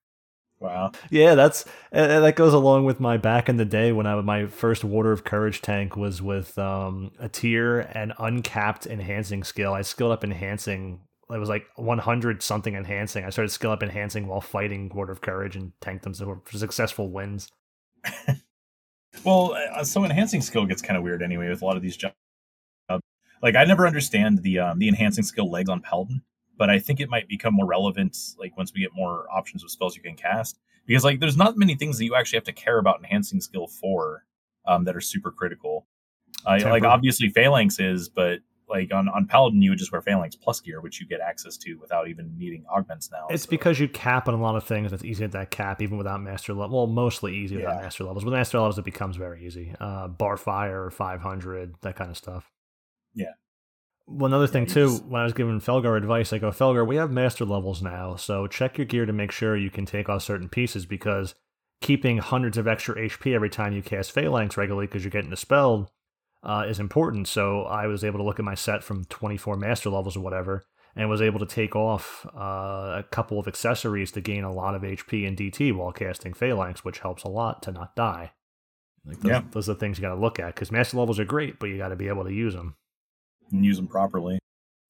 Wow. Yeah, that's and and that goes along with my back in the day when I my first Warder of Courage tank was with um, a tier and uncapped enhancing skill. I skilled up enhancing. It was like 100 something enhancing. I started skill up enhancing while fighting Warder of Courage and tanked them so for successful wins. Well, uh, so enhancing skill gets kind of weird anyway with a lot of these jobs. Like I never understand the um, the enhancing skill legs on Paladin, but I think it might become more relevant like once we get more options of spells you can cast. Because like there's not many things that you actually have to care about enhancing skill for um, that are super critical. Uh, like obviously phalanx is, but like on, on Paladin you would just wear phalanx plus gear, which you get access to without even needing augments now. It's so- because you cap on a lot of things. That's easy at that cap, even without master level. Well, mostly easy without Yeah. master levels. With master levels, it becomes very easy. Uh, bar fire, 500, that kind of stuff. Yeah. One other thing, you too, just- when I was giving Felgar advice, I go, Felgar, we have master levels now, so check your gear to make sure you can take off certain pieces because keeping hundreds of extra HP every time you cast Phalanx regularly because you're getting dispelled uh, is important. So I was able to look at my set from 24 master levels or whatever and was able to take off uh, a couple of accessories to gain a lot of HP and DT while casting Phalanx, which helps a lot to not die. Like those, Yeah. those are the things you got to look at because master levels are great, but you got to be able to use them. and use them properly.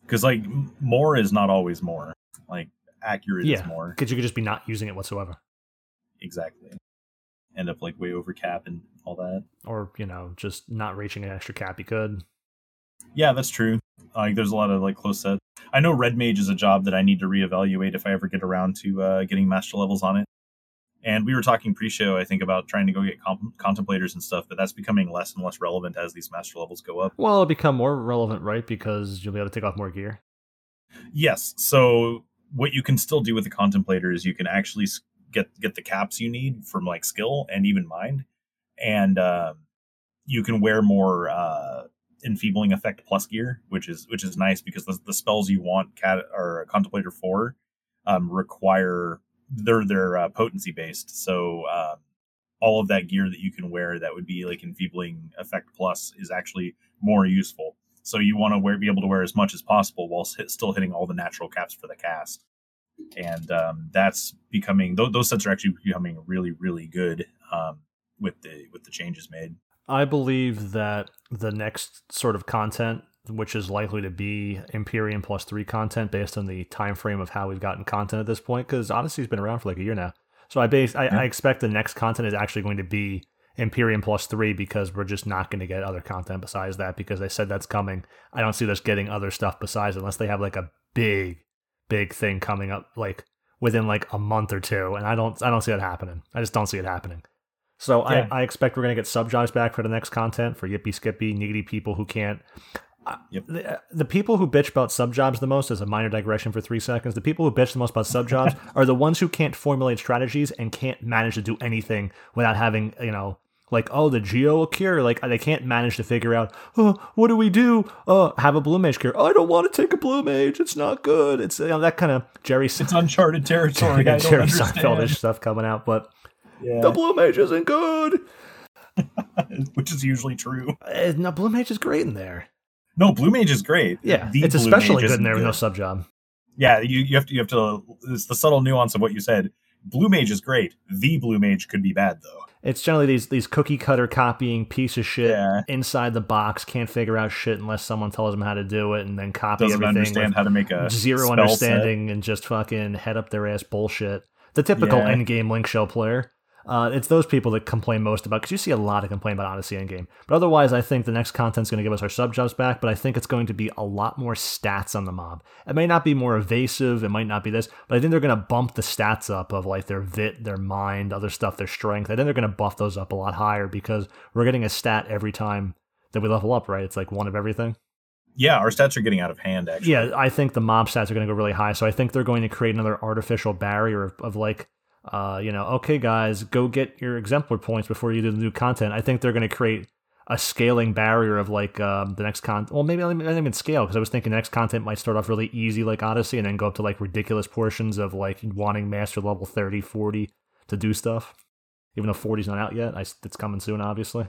Because like more is not always more. Like accurate Yeah. is more. Because you could just be not using it whatsoever, Exactly. End up like way over cap and all that. or you know, just not reaching an extra cap you could. Yeah, that's true. Like there's a lot of like close set. I know red mage is a job that I need to reevaluate if I ever get around to uh, getting master levels on it. And we were talking pre-show, I think, about trying to go get comp- contemplators and stuff, but that's becoming less and less relevant as these master levels go up. Well, it'll become more relevant, right? Because you'll be able to take off more gear. Yes. So what you can still do with the contemplator is you can actually get get the caps you need from like skill and even mind, and um, you can wear more uh, enfeebling effect plus gear, which is which is nice because the, the spells you want cat or contemplator for um, require they're they're uh, potency based. So um, all of that gear that you can wear that would be like enfeebling effect plus is actually more useful. So you want to wear, be able to wear as much as possible while still hitting all the natural caps for the cast, and um, that's becoming those, those sets are actually becoming really really good um, with the with the changes made. I believe that the next sort of content, which is likely to be Empyrean plus three content, based on the time frame of how we've gotten content at this point, because Odyssey's been around for like a year now. So I base I, Yeah. I expect the next content is actually going to be Empyrean plus three because we're just not going to get other content besides that because they said that's coming. I don't see us getting other stuff besides unless they have like a big, big thing coming up like within like a month or two, and I don't I don't see that happening. I just don't see it happening. So Yeah. I, I expect we're gonna get sub jobs back for the next content for yippee skippy niggity people who can't. Yep. The, the people who bitch about sub jobs the most, as a minor digression for three seconds, the people who bitch the most about sub jobs are the ones who can't formulate strategies and can't manage to do anything without having, you know, like, oh, the geo will cure. Like, they can't manage to figure out, oh, what do we do? Oh, have a blue mage cure. I don't want to take a blue mage. It's not good. It's you know, that kind of Jerry, It's uncharted territory. I don't Jerry. Seinfeldish stuff coming out, but Yeah, the blue mage isn't good. which is usually true. Uh, no, blue mage is great in there. No, blue mage is great. Yeah, The it's especially good in there with no sub job. Yeah, you, you have to you have to. It's the subtle nuance of what you said. Blue mage is great. The blue mage could be bad though. It's generally these these cookie cutter copying piece of shit Yeah. inside the box. Can't figure out shit unless someone tells them how to do it, and then copy Doesn't everything understand how to make a zero understanding and just fucking head up their ass bullshit. The typical Yeah. end game link shell player. Uh, it's those people that complain most about because you see a lot of complain about Odyssey Endgame. But otherwise, I think the next content's going to give us our sub jobs back. But I think it's going to be a lot more stats on the mob. It may not be more evasive. It might not be this, but I think they're going to bump the stats up of like their vit, their mind, other stuff, their strength. I think they're going to buff those up a lot higher because we're getting a stat every time that we level up. Right? It's like one of everything. Yeah, our stats are getting out of hand. Actually, Yeah, I think the mob stats are going to go really high. So I think they're going to create another artificial barrier of, of like, uh, you know, okay, guys, go get your exemplar points before you do the new content. I think they're going to create a scaling barrier of like um, the next content. Well, maybe I didn't even scale because I was thinking the next content might start off really easy like Odyssey and then go up to like ridiculous portions of like wanting master level 30, 40 to do stuff. Even though 40's not out yet, I, it's coming soon, obviously.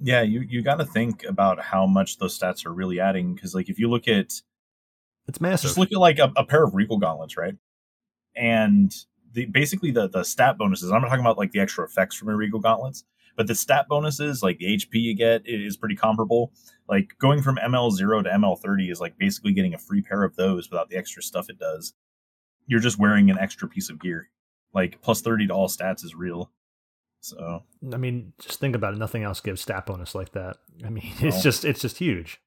yeah, you you got to think about how much those stats are really adding because like if you look at It's massive. just look at like a, a pair of regal gauntlets, right? And the basically the the stat bonuses. I'm not talking about like the extra effects from regal gauntlets, but the stat bonuses, like the HP you get, is pretty comparable. Like going from ML zero to ML thirty is like basically getting a free pair of those without the extra stuff it does. You're just wearing an extra piece of gear. Like plus thirty to all stats is real. So I mean, just think about it. Nothing else gives stat bonus like that. I mean, it's just it's just huge.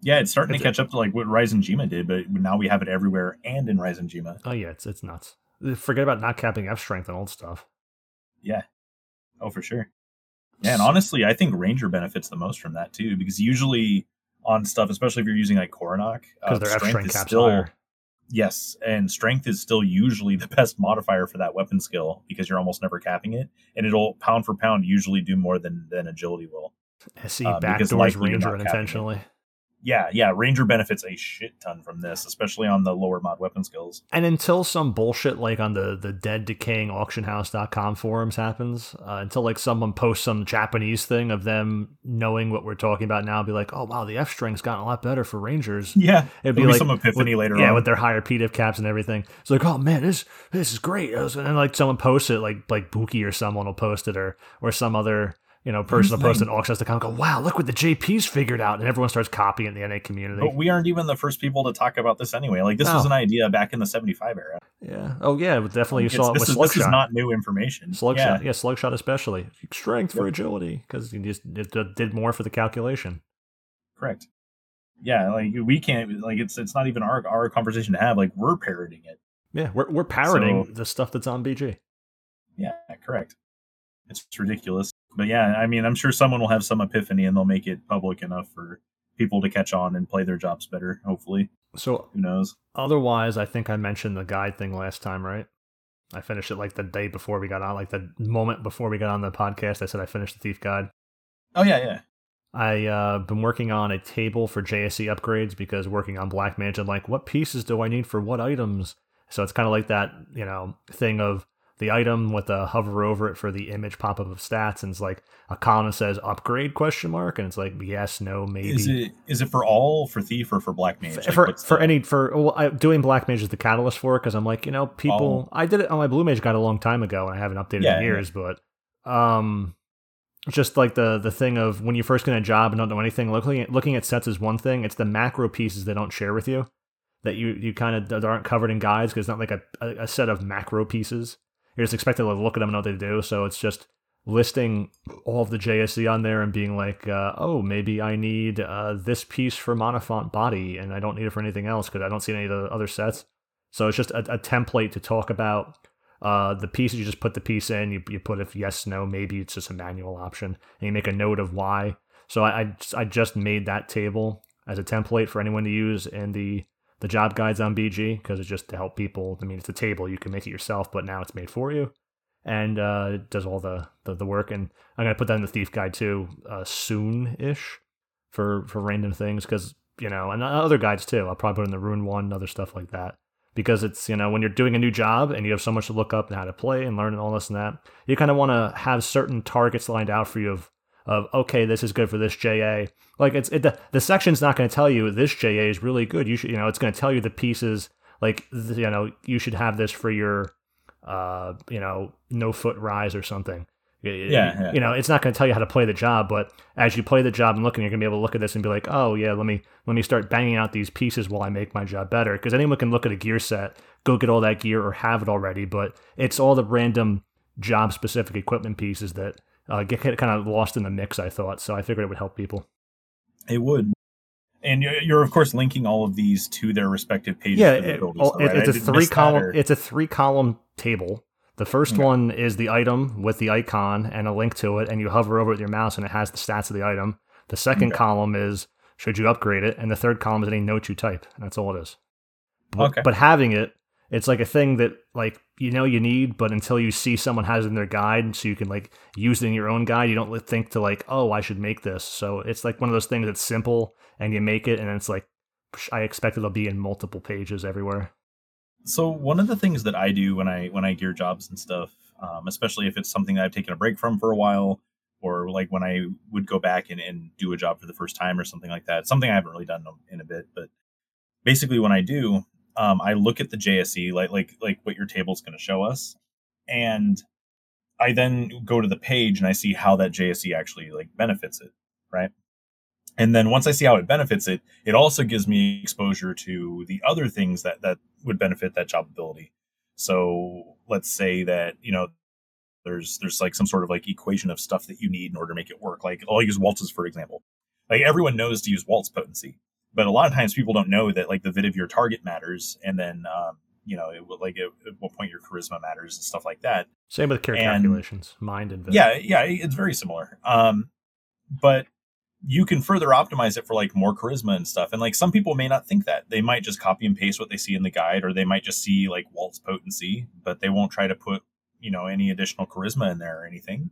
yeah, it's starting It's to catch up to like what Reisenjima did, but now we have it everywhere and in Reisenjima. Oh yeah, it's it's nuts. Forget about not capping F strength and old stuff. Yeah. Oh, for sure. Yeah, and honestly, I think Ranger benefits the most from that too, because usually on stuff, especially if you're using like Coronach, Because their F strength is still higher. yes, and strength is still usually the best modifier for that weapon skill because you're almost never capping it, and it'll pound for pound usually do more than than agility will. SE uh, backdoors Ranger capping it. Yeah, yeah, Ranger benefits a shit ton from this, especially on the lower mod weapon skills. And until some bullshit like on the the dead decaying auctionhouse.com forums happens, uh, until like someone posts some Japanese thing of them knowing what we're talking about now, be like, oh wow, the F string's gotten a lot better for Rangers. Yeah, It'd There'll be some epiphany with, later yeah, on. with their higher PDIF caps and everything. It's like, oh man, this this is great. And like someone posts it, like like Buki or someone will post it, or or some other you know person will post it. thing. And auctions.com go, wow, look what the JP's figured out, and everyone starts copying in the NA community. but we aren't even the first people to talk about this anyway. Like this was an idea back in the '75 era. yeah. Oh yeah, definitely you It's- saw it this, with is, this is not new information. Slugshot, yeah, yeah, Slugshot especially strength for agility because you just did more for the calculation. correct. Yeah, like we can't like it's it's not even our our conversation to have. Like we're parroting it. Yeah, we're we're parroting So- the stuff that's on BG. Yeah, correct. It's ridiculous. But yeah, I mean, I'm sure someone will have some epiphany and they'll make it public enough for people to catch on and play their jobs better. Hopefully, So who knows? otherwise, I think I mentioned the guide thing last time, right? I finished it like the day before we got on, like the moment before we got on the podcast. I said I finished the Thief Guide. Oh yeah, yeah. I uh been working on a table for JSE upgrades because working on Black Mage, I'm like, what pieces do I need for what items? So it's kind of like that, you know, thing of the item with a hover over it for the image pop up of stats, and it's like a column that says upgrade question mark, and it's like yes, no, maybe. Is it is it for all for thief or for black mage? Like, for for the- any for well, I, doing black mage is the catalyst for it because I'm like you know people I did it on my blue mage guide a long time ago and I haven't updated Oh. Yeah, in yeah. years but um just like the the thing of when you first get a job and don't know anything looking at looking at sets is one thing it's the macro pieces they don't share with you that you you kind of aren't covered in guides because it's not like a, a set of macro pieces you're just expected to look at them and know what they do so it's just listing all of the JSC on there and being like, uh, oh, maybe I need uh, this piece for Monofont body and I don't need it for anything else because I don't see any of the other sets. So it's just a, a template to talk about uh, the pieces. You just put the piece in, you, you put if yes, no, maybe it's just a manual option, and you make a note of why. So I, I, I just made that table as a template for anyone to use in the the job guides on BG because it's just to help people. I mean, it's a table you can make it yourself, but now it's made for you and uh, it does all the, the the work. And I'm gonna put that in the thief guide too, uh, soon ish, for for random things because you know, and other guides too. I'll probably put in the rune one, other stuff like that because it's you know when you're doing a new job and you have so much to look up and how to play and learn and all this and that, you kind of want to have certain targets lined out for you of of okay, this is good for this JA. Like it's it, the the section's not going to tell you this JA is really good. You should you know it's going to tell you the pieces like you know you should have this for your uh you know no foot rise or something. Yeah, yeah. You know, it's not going to tell you how to play the job, but as you play the job and looking, you're going to be able to look at this and be like, "Oh, yeah, let me let me start banging out these pieces while I make my job better." Because anyone can look at a gear set, go get all that gear or have it already, but it's all the random job specific equipment pieces that uh, get kind of lost in the mix. I thought so. I figured it would help people. It would. And you're, you're of course linking all of these to their respective pages. Yeah, it, it, it's a three column. It's a three column table. The first okay. one is the item with the icon and a link to it, and you hover over it with your mouse, and it has the stats of the item. The second okay. column is should you upgrade it, and the third column is any note you type. And that's all it is. But, okay. but having it, it's like a thing that like you know you need, but until you see someone has it in their guide, so you can like use it in your own guide, you don't think to like, oh, I should make this. So it's like one of those things that's simple, and you make it, and it's like I expect it'll be in multiple pages everywhere. So one of the things that I do when I when I gear jobs and stuff, um, especially if it's something that I've taken a break from for a while, or like when I would go back and, and do a job for the first time or something like that. Something I haven't really done in a bit, but basically when I do, um, I look at the JSE like like like what your table is going to show us, and I then go to the page and I see how that JSE actually like benefits it, right? And then once I see how it benefits it, it also gives me exposure to the other things that that would benefit that job ability. So let's say that you know there's there's like some sort of like equation of stuff that you need in order to make it work. Like I'll use waltzes for example. Like everyone knows to use waltz potency, but a lot of times people don't know that like the vid of your target matters, and then um, you know it, like at, at, what point your charisma matters and stuff like that. Same with care and, calculations, mind and vid. Yeah, yeah, it's very similar. Um, but you can further optimize it for like more charisma and stuff. And like some people may not think that. They might just copy and paste what they see in the guide, or they might just see like waltz potency, but they won't try to put you know any additional charisma in there or anything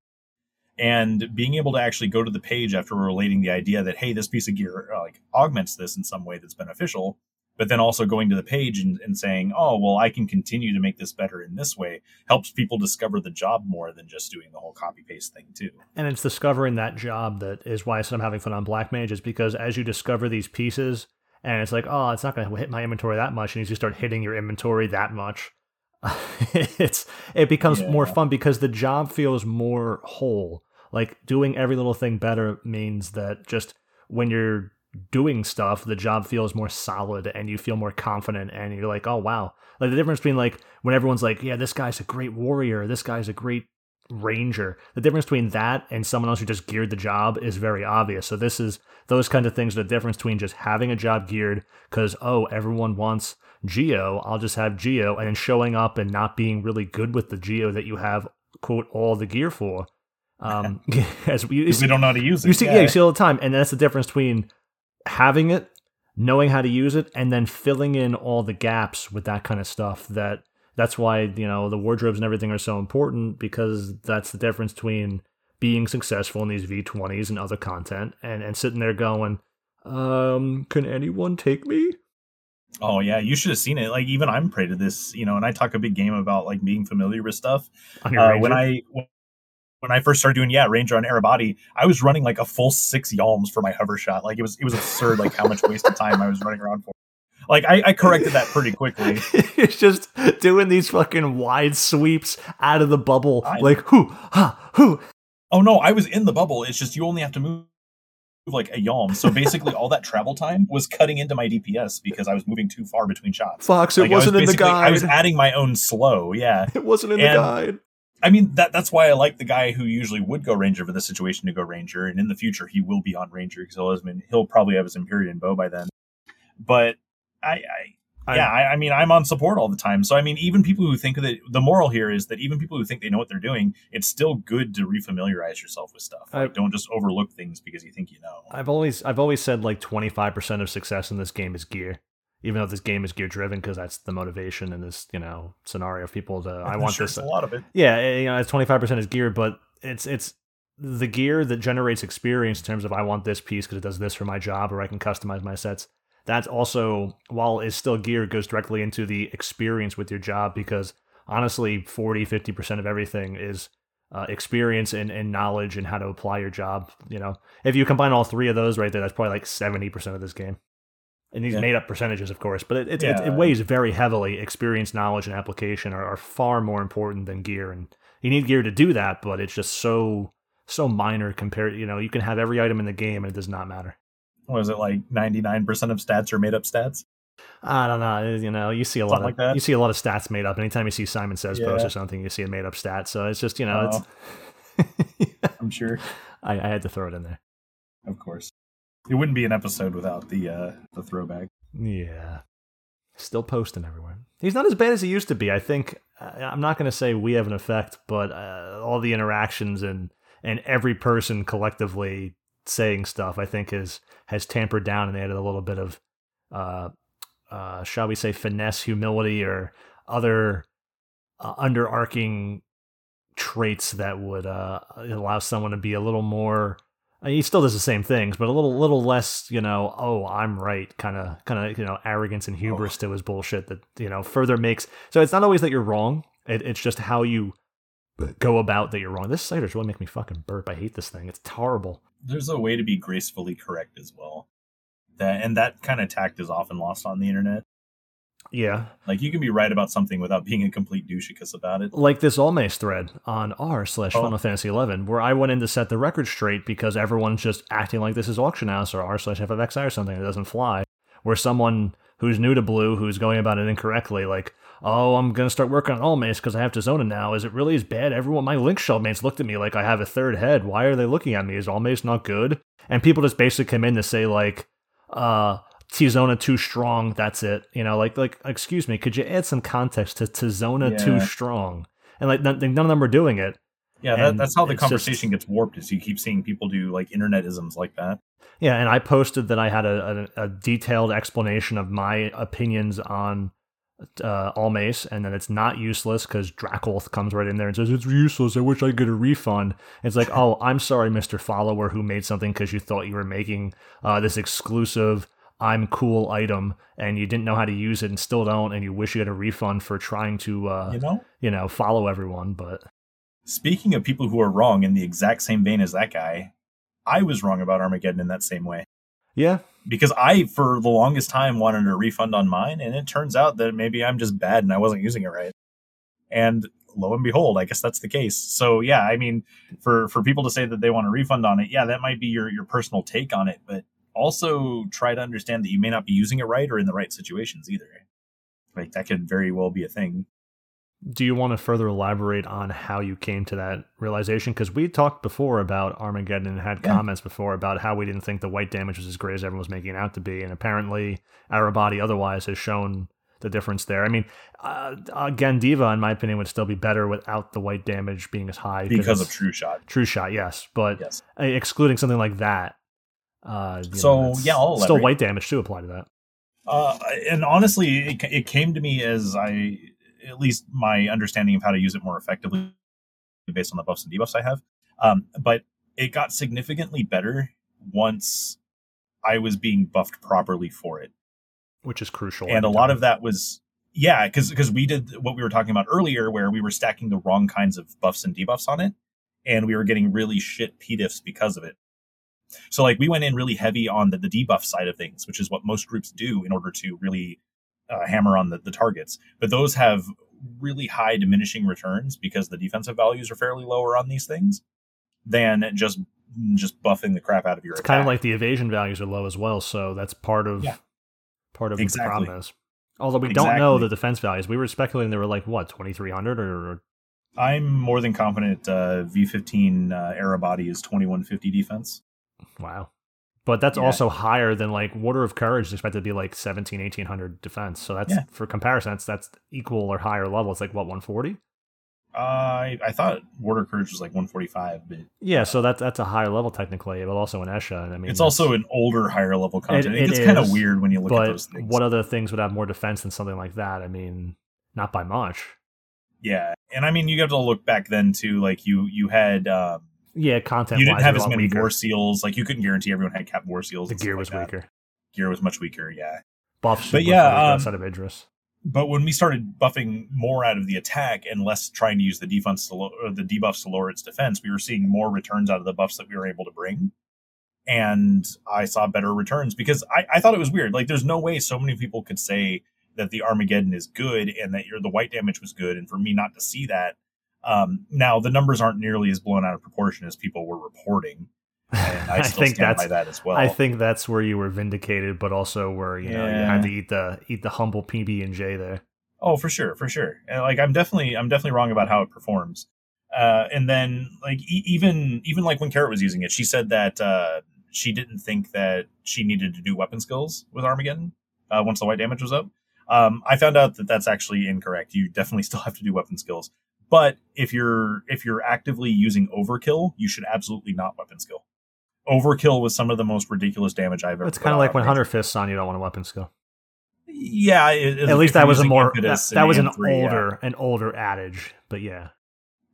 and being able to actually go to the page after relating the idea that hey this piece of gear uh, like augments this in some way that's beneficial but then also going to the page and, and saying oh well i can continue to make this better in this way helps people discover the job more than just doing the whole copy paste thing too. And it's discovering that job that is why I said i'm having fun on black mage is because as you discover these pieces and it's like oh it's not going to hit my inventory that much and as you start hitting your inventory that much it's it becomes yeah. more fun because the job feels more whole. Like doing every little thing better means that just when you're doing stuff, the job feels more solid and you feel more confident and you're like, oh wow. Like the difference between like when everyone's like, yeah, this guy's a great warrior, this guy's a great ranger. The difference between that and someone else who just geared the job is very obvious. So this is those kinds of things. The difference between just having a job geared because oh everyone wants Geo, I'll just have Geo, and then showing up and not being really good with the Geo that you have quote all the gear for. Um, as we, we don't know how to use it. You see, yeah. yeah, you see all the time, and that's the difference between having it, knowing how to use it, and then filling in all the gaps with that kind of stuff. That that's why you know the wardrobes and everything are so important because that's the difference between being successful in these V20s and other content and, and sitting there going, um, can anyone take me? Oh yeah, you should have seen it. Like even I'm prey to this, you know, and I talk a big game about like being familiar with stuff. Uh, when I when I first started doing yeah Ranger on Arebati, I was running like a full six yalms for my hover shot. Like it was it was absurd like how much wasted time I was running around for. Like I, I corrected that pretty quickly. it's just doing these fucking wide sweeps out of the bubble, I, like who ha who. Oh no, I was in the bubble. It's just you only have to move like a yom. So basically, all that travel time was cutting into my DPS because I was moving too far between shots. Fox, it like, wasn't was in the guide. I was adding my own slow. Yeah, it wasn't in and, the guide. I mean that that's why I like the guy who usually would go ranger for the situation to go ranger, and in the future he will be on ranger because he'll, he'll probably have his Empyrean bow by then. But I, I yeah, I, I, mean, I'm on support all the time. So, I mean, even people who think that the moral here is that even people who think they know what they're doing, it's still good to refamiliarize yourself with stuff. Like, don't just overlook things because you think you know. I've always, I've always said like 25% of success in this game is gear, even though this game is gear driven because that's the motivation in this, you know, scenario of people to. I want sure this. A lot of it. Yeah, eh, you know, it's 25% is gear, but it's it's the gear that generates experience in terms of I want this piece because it does this for my job, or I can customize my sets that's also while it's still gear goes directly into the experience with your job because honestly 40 50% of everything is uh, experience and, and knowledge and how to apply your job you know if you combine all three of those right there that's probably like 70% of this game and these yeah. made up percentages of course but it, it, yeah. it, it, weighs very heavily experience knowledge and application are, are far more important than gear and you need gear to do that but it's just so so minor compared you know you can have every item in the game and it does not matter was it like 99% of stats are made up stats I don't know. You know, you see a lot of like you see a lot of stats made up. Anytime you see Simon Says post or something, you see a made up stat. So it's just you know, Oh. it's I'm sure, I, I had to throw it in there. of course. It wouldn't be an episode without the uh the throwback. Yeah. Still posting everywhere. He's not as bad as he used to be. I think I'm not going to say we have an effect, but uh, all the interactions and and every person collectively saying stuff, I think has has tampered down and added a little bit of, uh, uh, shall we say, finesse, humility, or other uh, underarching traits that would uh, allow someone to be a little more I mean, he still does the same things, but a little little less, you know, oh, I'm right, kind of kind of, you know, arrogance and hubris to his bullshit that, you know, further makes So it's not always that you're wrong. It, it's just how you go about that you're wrong. This cider's really making me fucking burp. I hate this thing. It's horrible. There's a way to be gracefully correct as well. That and that kind of tact is often lost on the internet. Yeah. Like you can be right about something without being a complete douchicus about it. Like this Almace thread on r slash Oh. Final Fantasy 11, where I went in to set the record straight because everyone's just acting like this is auction house or r slash FFXI or something that doesn't fly. Where someone who's new to Blue, who's going about it incorrectly, like, oh, I'm going to start working on all Almace because I have to zone it now. Is it really as bad? Everyone, my Link Shell mates looked at me like I have a third head. Why are they looking at me? Is all Almace not good? And people just basically come in to say, like, uh, Tizona too strong. That's it. You know, like, like, excuse me, could you add some context to Tizona too strong? And like, none, none of them are doing it. Yeah, that, that's how the it's just- conversation gets warped. Is you keep seeing people do like internetisms like that. Yeah, and I posted that I had a, a, a detailed explanation of my opinions on uh, Almace, and then it's not useless because Draculth comes right in there and says it's useless. I wish I could get a refund. It's like, oh, I'm sorry, Mister Follower, who made something because you thought you were making uh, this exclusive. I'm cool item, and you didn't know how to use it, and still don't, and you wish you had a refund for trying to, uh, You know. you know, follow everyone. But Speaking of people who are wrong in the exact same vein as that guy, I was wrong about Armageddon in that same way. yeah, Because I, for the longest time, wanted a refund on mine, and it turns out that maybe I'm just bad and I wasn't using it right. And lo and behold, I guess that's the case. So yeah, I mean, for for people to say that they want a refund on it, yeah, that might be your your personal take on it, but also try to understand that you may not be using it right or in the right situations either. Like that could very well be a thing. Do you want to further elaborate on how you came to that realization? Because we talked before about Armageddon and had Yeah. comments before about how we didn't think the white damage was as great as everyone was making it out to be, and apparently Arebati otherwise has shown the difference there. I mean, uh, again, Diva, in my opinion, would still be better without the white damage being as high Because of True Shot. True Shot, yes, but Yes. excluding something like that. Uh, So, that's yeah, I'll still elaborate. white damage to apply to that. Uh, and honestly, it, it came to me as I, at least my understanding of how to use it more effectively based on the buffs and debuffs I have. Um, but it got significantly better once I was being buffed properly for it. Which is crucial. and a lot of that was, yeah, because because we did what we were talking about earlier, where we were stacking the wrong kinds of buffs and debuffs on it, and we were getting really shit p diffs because of it. So like we went in really heavy on the, the debuff side of things, which is what most groups do in order to really uh, hammer on the, the targets. But those have really high diminishing returns because the defensive values are fairly lower on these things than just just buffing the crap out of your It's attack. kind of like the evasion values are low as well, so that's part of Yeah. part of Exactly. the problem is. Although we don't know the defense values, we were speculating they were like what twenty three hundred or, I'm more than confident uh, V15 uh, Arebati is 2150 defense. wow. But that's Yeah. also higher than like Warder of Courage is expected to be like 17, 1800 defense. So that's Yeah. for comparison, that's that's equal or higher level. It's like what one forty. Uh, I, I thought Warder of Courage was like 145, but Yeah, so that's that's a higher level technically, but also an Esha. And I mean, it's also an older, higher level content. It, it gets kind of weird when you look at those things. what other things would have more defense than something like that? I mean, not by much. yeah, and I mean, you have to look back then too. Like you, you had um, Yeah, content. you didn't have as many weaker. war seals. Like you couldn't guarantee everyone had cap war seals. The gear like was that. weaker. Gear was much weaker. Yeah. Buffs, But yeah, um, outside of Idris. But when we started buffing more out of the attack and less trying to use the defense to lo- or the debuffs to lower its defense, we were seeing more returns out of the buffs that we were able to bring. And I saw better returns because I, I thought it was weird. Like, there's no way so many people could say that the Armageddon is good and that your the white damage was good, and for me not to see that. Um, now the numbers aren't nearly as blown out of proportion as people were reporting, And I I think that's- by that as well. I think that's where you were vindicated, but also where you know you had to eat the eat the humble PB and J there. Oh, for sure, for sure. And, like I'm definitely, I'm definitely wrong about how it performs. Uh, and then like e- even even like when Carrot was using it, she said that uh, she didn't think that she needed to do weapon skills with Armageddon uh, once the white damage was up. Um, I found out that that's actually incorrect. You definitely still have to do weapon skills, but if you're if you're actively using overkill, you should absolutely not weapon skill. Overkill was some of the most ridiculous damage I've ever. It's kind of like when. Hundred Fists on, you don't want a weapon skill. Yeah, it- At least that was a more that, that was an AM3, yeah. older an older adage, but yeah.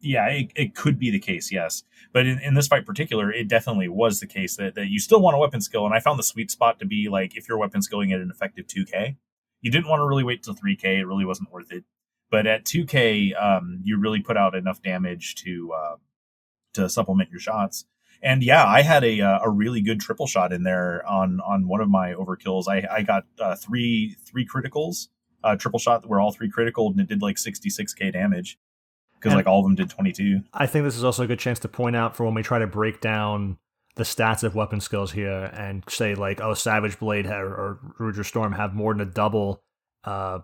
yeah, it, it could be the case, yes. But in, in this fight particular, it definitely was the case that, that you still want a weapon skill. And I found the sweet spot to be like if you're weapon skilling at an effective 2K, you didn't want to really wait till 3K. It really wasn't worth it. But at 2K, um, you really put out enough damage to uh, to supplement your shots. And yeah, I had a uh, a really good triple shot in there on on one of my overkills. I I got uh, three three criticals, uh, triple shot that were all three critical, and it did like 66k damage because like all of them did 22. I think this is also a good chance to point out for when we try to break down the stats of weapon skills here and say like, oh, Savage Blade ha- or Rudra's Storm have more than a double uh,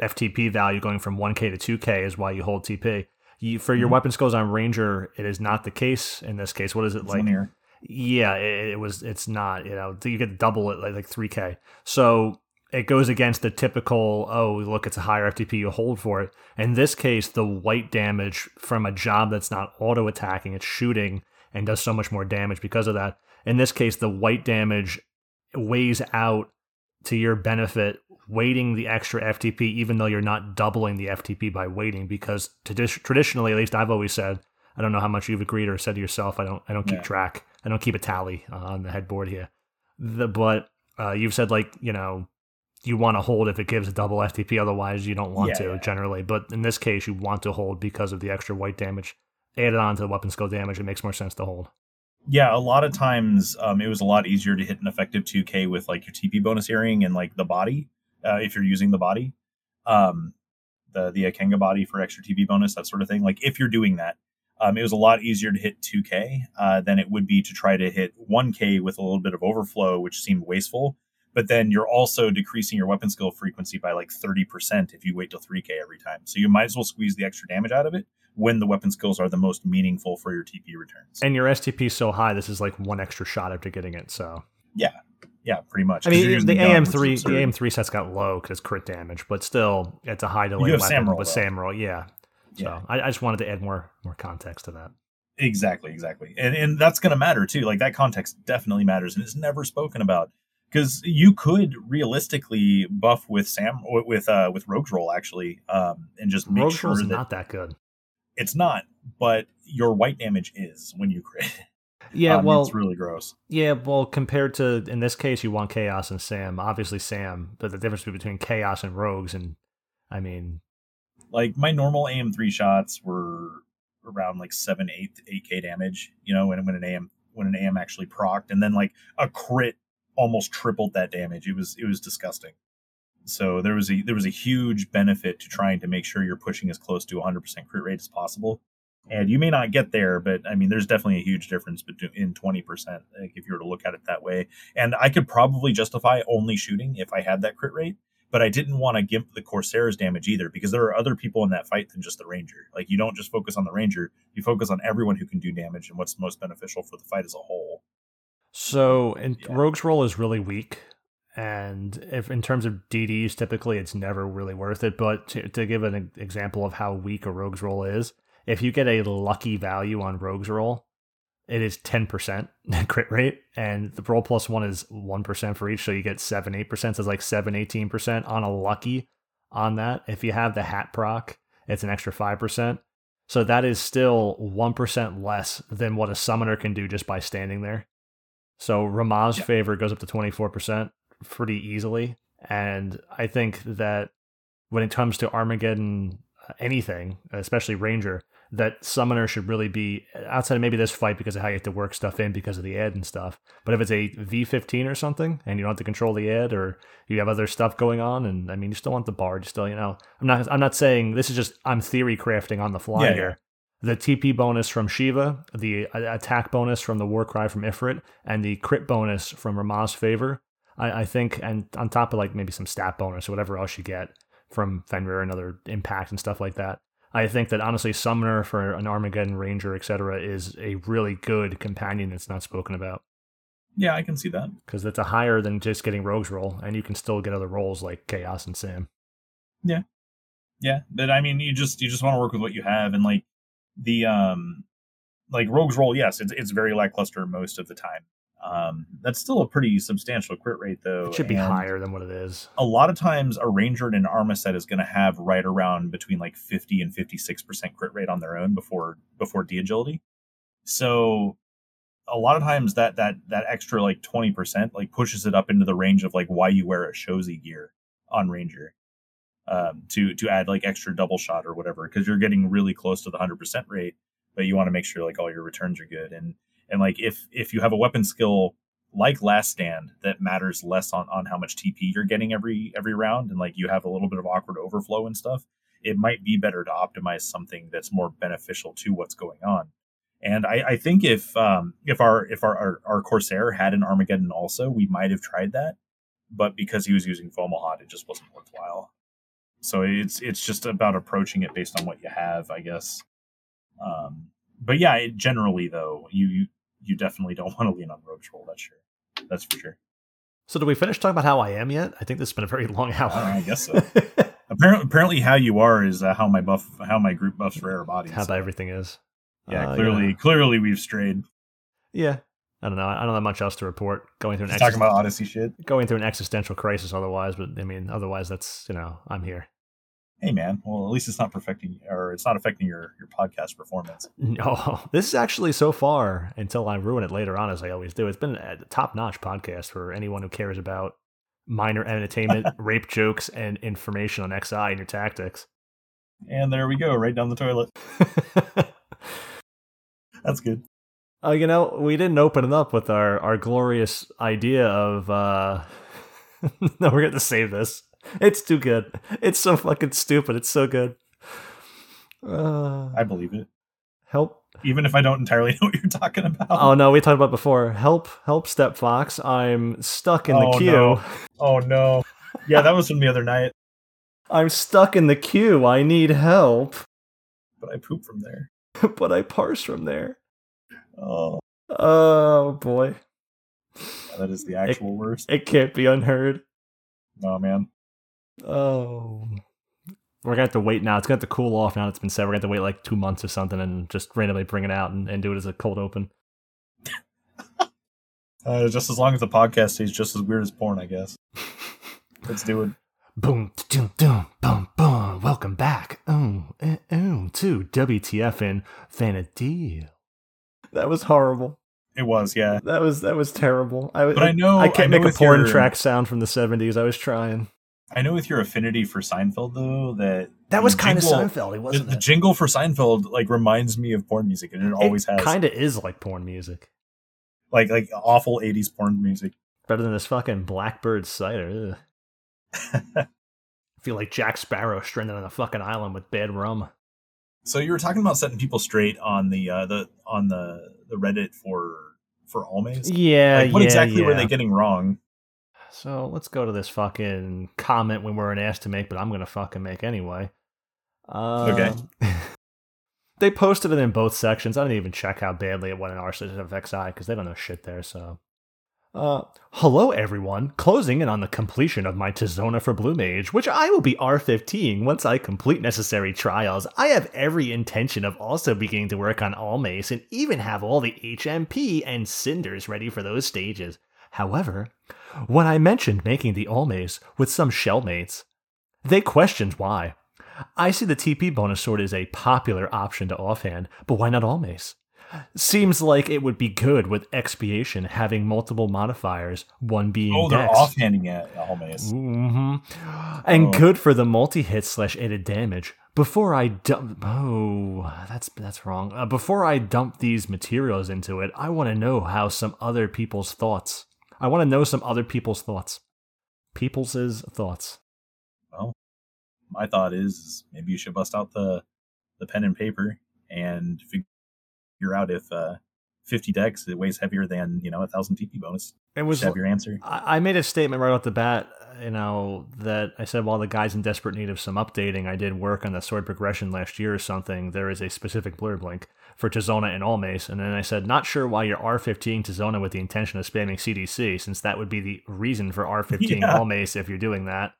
FTP value going from 1K to 2K is why you hold TP. You, for your Mhm. weapon skills on Ranger, it is not the case in this case. What is it It's like? linear. Yeah, it, it was. It's not. You know, you get double it like like three k. So it goes against the typical. Oh, look, it's a higher FTP. You hold for it. In this case, the white damage from a job that's not auto attacking, it's shooting and does so much more damage because of that. In this case, the white damage weighs out to your benefit, waiting the extra FTP, even though you're not doubling the FTP by waiting. Because tradi- traditionally, at least I've always said, I don't know how much you've agreed or said to yourself. I don't. I don't keep Yeah. track. I don't keep a tally uh, on the headboard here. The but uh, you've said like you know you want to hold if it gives a double FTP. Otherwise, you don't want Yeah, to yeah. generally. But in this case, you want to hold because of the extra white damage added on to the weapon skill damage. It makes more sense to hold. Yeah, a lot of times um, it was a lot easier to hit an effective 2K with like your TP bonus earring and like the body uh, if you're using the body, um, the the Ikenga body for extra TP bonus, that sort of thing. Like if you're doing that, um, it was a lot easier to hit 2K uh, than it would be to try to hit 1K with a little bit of overflow, which seemed wasteful. But then you're also decreasing your weapon skill frequency by like 30% if you wait till 3K every time. So you might as well squeeze the extra damage out of it when the weapon skills are the most meaningful for your TP returns. And your STP is so high, this is like one extra shot after getting it. So yeah, pretty much. I mean, the AM three, the. AM three sets got low because crit damage, but still, it's a high delay weapon with though. Samroll. Yeah. So Yeah. I, I just wanted to add more more context to that. Exactly, exactly, and and that's going to matter too. Like that context definitely matters, and it's never spoken about because you could realistically buff with Sam with uh with Rogue's Roll actually, um, and just make Rogue sure that not that good. it's not, but your white damage is when you crit. Yeah, Um, well, it's really gross. yeah, well, compared to in this case, you want Chaos and Sam. Obviously, Sam, but the difference between Chaos and Rogues, and I mean, Like my normal AM three shots were around like seven, eight, eight k damage. You know, when when an AM when an AM actually procced, and then like a crit almost tripled that damage. It was it was disgusting. So there was a there was a huge benefit to trying to make sure you're pushing as close to 100% crit rate as possible. And you may not get there, but I mean, there's definitely a huge difference between in 20%, like if you were to look at it that way. And I could probably justify only shooting if I had that crit rate, but I didn't want to gimp the Corsair's damage either because there are other people in that fight than just the Ranger. Like you don't just focus on the Ranger, you focus on everyone who can do damage and what's most beneficial for the fight as a whole. so and Yeah. Rogue's role is really weak, and if in terms of DDs, typically it's never really worth it. But to, to give an example of how weak a Rogue's role is, if you get a lucky value on Rogue's Roll, it is 10% crit rate, and the roll plus one is 1% for each, so you get 7 8%. So it's like 7 18% on a lucky on that. If you have the hat proc, it's an extra 5%. So that is still 1% less than what a summoner can do just by standing there. So Ramuh's Yeah. favor goes up to 24% pretty easily. And I think that when it comes to Armageddon, anything, especially Ranger, that summoner should really be outside of maybe this fight because of how you have to work stuff in because of the ad and stuff. But if it's a V15 or something and you don't have to control the ad or you have other stuff going on, and I mean, you still want the bard, you still, you know, I'm not, I'm not saying this is just, I'm theory crafting on the fly Yeah, yeah. here. the TP bonus from Shiva, the attack bonus from the Warcry from Ifrit, and the crit bonus from Ramuh's Favor. I, I, think, and on top of like maybe some stat bonus or whatever else you get from Fenrir and other impact and stuff like that. I think that honestly, Summoner for an Armageddon Ranger, etc., is a really good companion that's not spoken about. Yeah, I can see that because it's a higher than just getting Rogue's roll, and you can still get other roles like Chaos and Sam. Yeah, yeah, but I mean, you just you just want to work with what you have, and like the um, like Rogue's roll, yes, it's it's very lackluster most of the time. Um, that's still a pretty substantial crit rate, though. It should be higher than what it is. A lot of times, a ranger in an armor set is going to have right around between like fifty and fifty six percent crit rate on their own before before de agility. So a lot of times that that that extra like 20% like pushes it up into the range of like why you wear Oshosi gear on Ranger um, to to add like extra double shot or whatever because you're getting really close to the 100% rate but you want to make sure like all your returns are good and and like if if you have a weapon skill like last stand that matters less on on how much TP you're getting every every round and like you have a little bit of awkward overflow and stuff it might be better to optimize something that's more beneficial to what's going on and I, I think if um, if our if our, our, our Corsair had an Armageddon also, we might have tried that. But because he was using Fomalhaut, it just wasn't worthwhile. So it's it's just about approaching it based on what you have, I guess. Um, but yeah, it, generally though, you, you you definitely don't want to lean on Rogue's roll. That's sure. That's for sure. So, do we finish talking about how I am yet? I think this has been a very long hour. I guess so. apparently, apparently, how you are is uh, how my buff, how my group buffs rare bodies. How about everything is. Yeah, uh, clearly, yeah. clearly we've strayed. Yeah, I don't know. I don't have much else to report. Going through an talking about Odyssey shit. Going through an existential crisis, otherwise. But I mean, otherwise, that's you know, I'm here. Hey man, well at least it's not perfecting or it's not affecting your your podcast performance. No, this is actually so far until I ruin it later on, as I always do. It's been a top notch podcast for anyone who cares about minor entertainment, rape jokes, and information on XI and your tactics. And there we go, right down the toilet. That's good. Oh, uh, you know, we didn't open it up with our our glorious idea of. uh No, we're going to save this. It's too good. It's so fucking stupid. It's so good. Uh, I believe it. Help. Even if I don't entirely know what you're talking about. Oh no, we talked about before. Help, help, Step Fox. I'm stuck in oh, the queue. No. Oh no. Yeah, that was from the other night. I'm stuck in the queue. I need help. But I poop from there. but I parse from there. Oh. Oh boy. Yeah, that is the actual it, worst. It can't be unheard. Oh man. Oh. We're gonna have to wait now. It's gonna have to cool off now. It's been said. We're gonna have to wait like two months or something, and just randomly bring it out and, and do it as a cold open. uh, just as long as the podcast stays just as weird as porn, I guess. Let's do it. Boom, doom, doom, boom, boom. Welcome back. Oh, oh, to WTF and Vana'diel. That was horrible. It was, yeah. That was that was terrible. I, but I, I know I can't I know make a porn your, track sound from the seventies. I was trying. I know with your affinity for Seinfeld though that that was kind of Seinfeld. It wasn't the, the, jingle for Seinfeld like reminds me of porn music, and it, it always has. Kind of is like porn music, like like awful eighties porn music. Better than this fucking Blackbird cider. I feel like Jack Sparrow stranded on a fucking island with bad rum. So you were talking about setting people straight on the uh, the on the the Reddit for for Almace. Yeah, like, what yeah, exactly yeah. were they getting wrong? So let's go to this fucking comment we weren't asked to make, but I'm gonna fucking make anyway. Uh, okay. they posted it in both sections. I didn't even check how badly it went in our section of XI because they don't know shit there. So uh, hello everyone, closing in on the completion of my Tizona for Blue Mage, which I will be R15 once I complete necessary trials. I have every intention of also beginning to work on Almace and even have all the HMP and Cinders ready for those stages. However, when I mentioned making the Almace with some shellmates, they questioned why. I see the TP bonus sword is a popular option to offhand, but why not Almace? seems like it would be good with Expiacion having multiple modifiers, one being oh, they're dex. offhanding it almost. Mm-hmm. And oh. good for the multi hit slash added damage. Before I dump, oh, that's that's wrong. Uh, before I dump these materials into it, I want to know how some other people's thoughts. I want to know some other people's thoughts. People's thoughts. Well, my thought is maybe you should bust out the the pen and paper and figure out if uh, 50 dex it weighs heavier than you know a thousand TP bonus. It was have your answer. I I made a statement right off the bat, you know, that I said while the guy's in desperate need of some updating, I did work on the sword progression last year or something. There is a specific blurb link for Tizona and Almace, and then I said, not sure why you're R15 Tizona with the intention of spamming CDC, since that would be the reason for R15 Yeah. Almace if you're doing that.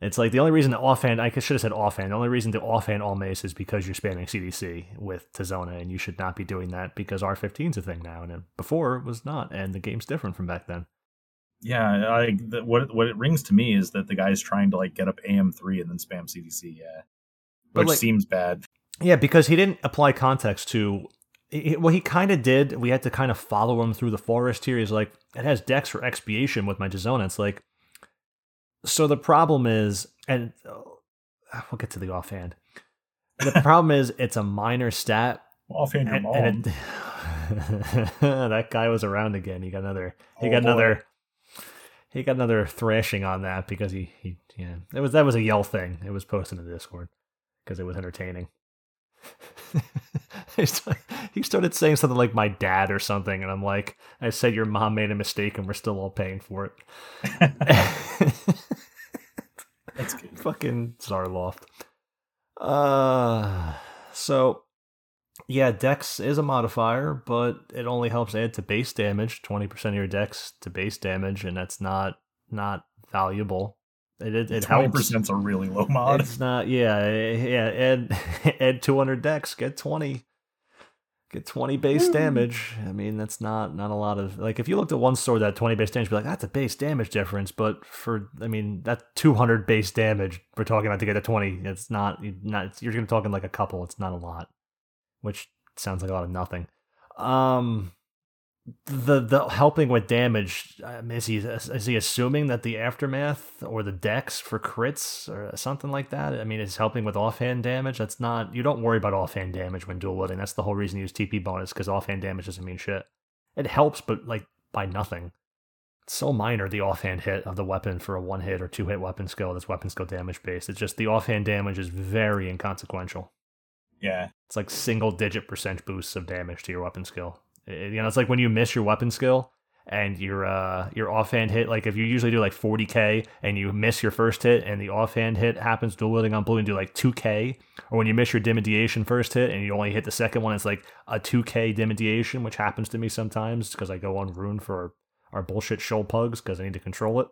It's like the only reason to offhand, I should have said offhand, the only reason to offhand Almace is because you're spamming CDC with Tizona, and you should not be doing that because R15 is a thing now, and it, before it was not, and the game's different from back then. Yeah, I, the, what what it rings to me is that the guy's trying to like get up AM3 and then spam CDC. Yeah, which like- seems bad. Yeah, because he didn't apply context to. what well, he kind of did. We had to kind of follow him through the forest here. He's like, it has dex for Expiacion with my Tizona. It's like, so the problem is, and uh, we'll get to the offhand. The problem is, it's a minor stat, Offhand and, and it, that guy was around again. He got another. He Oh, got boy. another. He got another thrashing on that because he he yeah. It was that was a yell thing. It was posted in the Discord because it was entertaining. he started- saying something like my dad or something, and I'm like, I said your mom made a mistake and we're still all paying for it. That's good. Fucking Zarloft. Uh, so yeah, Dex is a modifier, but it only helps add to base damage. Twenty percent of your Dex to base damage, and that's not not valuable. It it, it Twenty helps. percent's a really low mod. It's not. Yeah, yeah. Add add two hundred dex. get twenty. Get twenty base Woo. damage. I mean, that's not not a lot of like. If you looked at one sword that twenty base damage, be like, that's a base damage difference. But for, I mean, that two hundred base damage we're talking about to get to twenty, it's not not. You're gonna talking like a couple. It's not a lot, which sounds like a lot of nothing. Um, the the helping with damage um, is he is he assuming that the aftermath or the dex for crits or something like that? I mean, is helping with offhand damage? That's not you don't worry about offhand damage when dual wielding. That's the whole reason you use TP bonus because offhand damage doesn't mean shit. It helps, but like by nothing. It's so minor the offhand hit of the weapon for a one hit or two hit weapon skill that's weapon skill damage based. It's just the offhand damage is very inconsequential. Yeah, It's like single digit percent boosts of damage to your weapon skill. It- you know, it's like when you miss your weapon skill and your uh your offhand hit. Like if you usually do like 40k and you miss your first hit and the offhand hit happens dual wielding on blue and do like 2k, or when you miss your dimidiation first hit and you only hit the second one, it's like a 2k dimidiation, which happens to me sometimes because I go on rune for our bullshit Sheol pugs because I need to control it.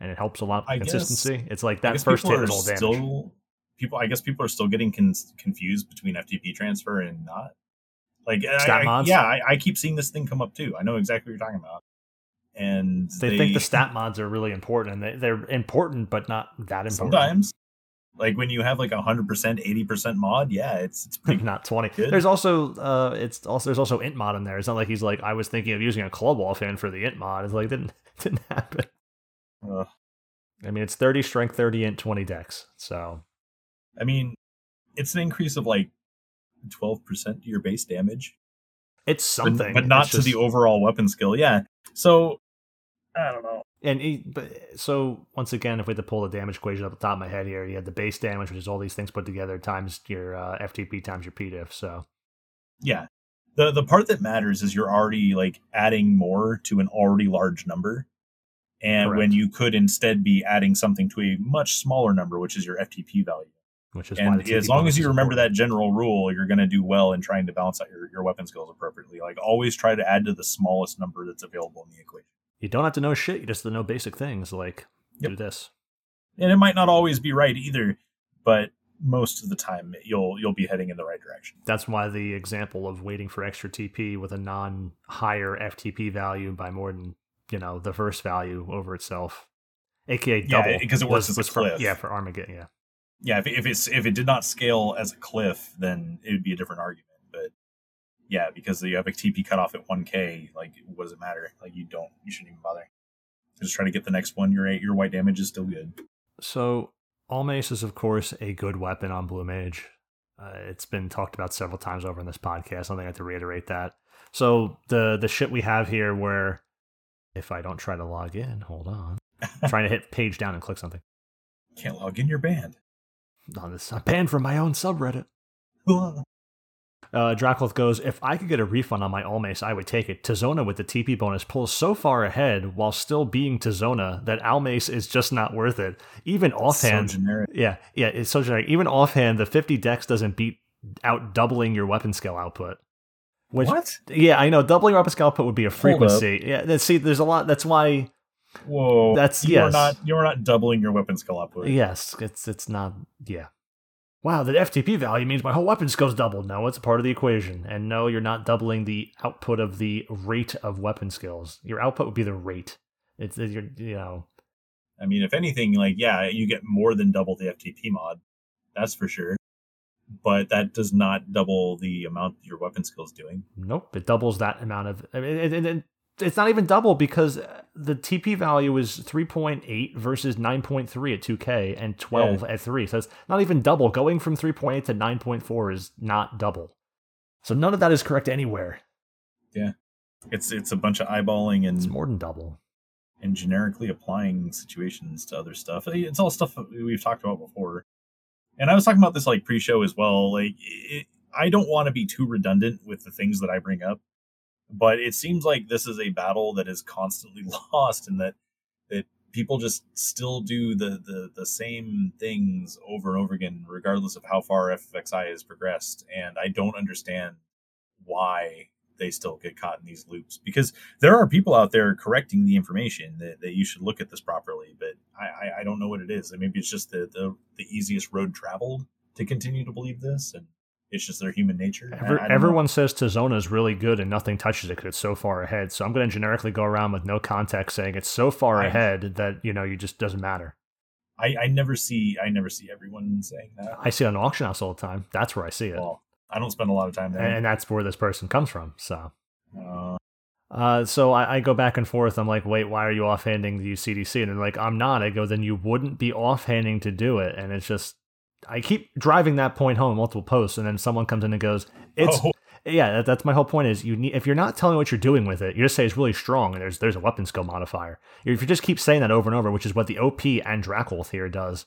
And it helps a lot I with guess- consistency. It's like that first hit is all damage. still people. I guess people are still getting con- confused between FTP transfer and not. Like, Stat I- mods? yeah, I, I keep seeing this thing come up too. I know exactly what you're talking about. And they, think the stat mods are really important and they, they're important but not that important sometimes, like when you have like a hundred percent, eighty percent mod, yeah, it's it's pretty not 20 Good. there's also uh it's also there's also int mod in there it's not like he's like i was thinking of using a club wall fan for the int mod it's like didn't didn't happen uh, i mean it's 30 strength 30 int 20 dex so I mean, it's an increase of like twelve percent to your base damage, it's something but, not It's to just- the overall weapon skill. Yeah, so I don't know. and he, but so once again if we had to pull the damage equation up the top of my head here you had the base damage which is all these things put together times your uh, ftp times your pdiff so Yeah, the the part that matters is you're already like adding more to an already large number, and when you could instead be adding something to a much smaller number, which is your FTP value. Which is and the as long as you remember important. that general rule, you're going to do well in trying to balance out your, your weapon skills appropriately. Like always try to add to the smallest number that's available in the equation. you don't have to know shit you just have to know basic things like do this And it might not always be right either, but most of the time you'll you'll be heading in the right direction. That's why the example of waiting for extra TP with a non higher FTP value by more than you know the first value over itself, aka Yeah, double, because it works was, was for yeah for Armageddon. Yeah, Yeah, if, if it's if it did not scale as a cliff, then it would be a different argument. But yeah, because you have a TP cutoff at 1K, like what does it matter? Like you don't, you shouldn't even bother. Just try to get the next one. Your your white damage is still good. so Almace is of course a good weapon on Blue Mage. Uh, it's been talked about several times over in this podcast. I don't think I have to reiterate that. So the the shit we have here, where if I don't try to log in, hold on, I'm trying to hit page down and click something. Can't log in your band. On this, I'm banned from my own subreddit. Uh, Dracloth goes, if I could get a refund on my Almace, I would take it. Tizona with the TP bonus pulls so far ahead while still being Tizona that Almace is just not worth it. Even offhand, so yeah, yeah, it's so generic. Even offhand, the 50 dex doesn't beat out doubling your weapon skill output. Which, what? Yeah, I know. Doubling your weapon skill output would be a frequency. Yeah, see, there's a lot. That's why. Whoa. That's- you are yes. not you are not doubling your weapon skill output. Yes, it's it's not. Yeah. Wow, the FTP value means my whole weapon skill's doubled. No, it's a part of the equation. And no, you're not doubling the output of the rate of weapon skills. Your output would be the rate. It's you know. I mean, if anything, like yeah, you get more than double the FTP mod. That's for sure. But that does not double the amount your weapon skill is doing. Nope, it doubles that amount of. I mean, it, it, it- it's not even double because the TP value is 3.8 versus 9.3 at 2K and 12 at 3. So it's not even double. Going from 3.8 to 9.4 is not double. So none of that is correct anywhere. Yeah. It's it's a bunch of eyeballing and It's more than double. and generically applying situations to other stuff. It's all stuff we've talked about before. And I was talking about this like pre-show as well. Like it, I don't want to be too redundant with the things that I bring up, but it seems like this is a battle that is constantly lost and that that people just still do the the the same things over and over again regardless of how far FXI has progressed and I don't understand why they still get caught in these loops because there are people out there correcting the information that, that you should look at this properly, but I, I, I don't know what it is. Maybe it's just the, the, the easiest road traveled to continue to believe this, and it's just their human nature. I- Ever, I know. everyone says Tizona is really good and nothing touches it because it's so far ahead. So I'm going to generically go around with no context saying it's so far I- ahead that you know you just doesn't matter. I, I never see I never see everyone saying that. I see it on auction house all the time. That's where I see it, well, I don't spend a lot of time there. and that's where this person comes from. So. uh, Uh, so I, I go back and forth. I'm like, wait, why are you offhanding the CDC? And they're like, I'm not. I go, then you wouldn't be offhanding to do it. And it's just, I keep driving that point home in multiple posts, and then someone comes in and goes, it's oh, yeah. That, that's my whole point. Is you need if you're not telling what you're doing with it, you just say it's really strong, and there's there's a weapon skill modifier. If you just keep saying that over and over, which is what the OP and Dracul here does.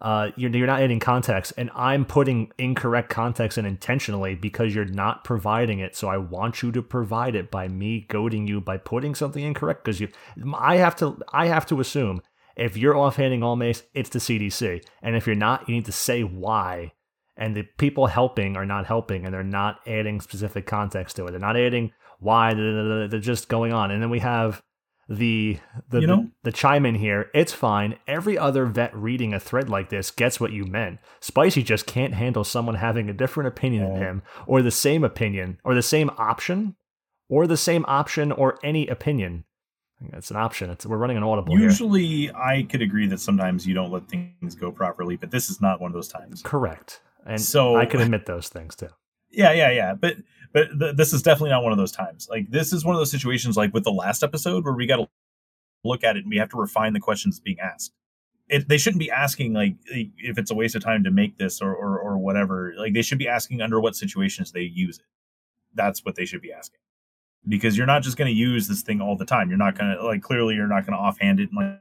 Uh, you're, you're not adding context, and I'm putting incorrect context in intentionally because you're not providing it. So I want you to provide it by me goading you by putting something incorrect. Because you, I have to, I have to assume if you're offhanding Almace, it's the CDC, and if you're not, you need to say why. And the people helping are not helping, and they're not adding specific context to it. They're not adding why. They're just going on, and then we have the the, You the know- the chime in here. It's fine. Every other vet reading a thread like this gets what you meant. Spicy just can't handle someone having a different opinion than him, or the same opinion, or the same option, or the same option, or any opinion. It's an option. It's we're running an audible here. usually I could agree that sometimes you don't let things go properly, but this is not one of those times. Correct. And So- I can admit those things too. Yeah, yeah, yeah. But but th- this is definitely not one of those times. Like this is one of those situations like with the last episode where we got to look at it and we have to refine the questions being asked. It, they shouldn't be asking like if it's a waste of time to make this or, or or whatever. Like they should be asking under what situations they use it. That's what they should be asking. Because you're not just going to use this thing all the time. You're not going to like clearly you're not going to offhand it in like,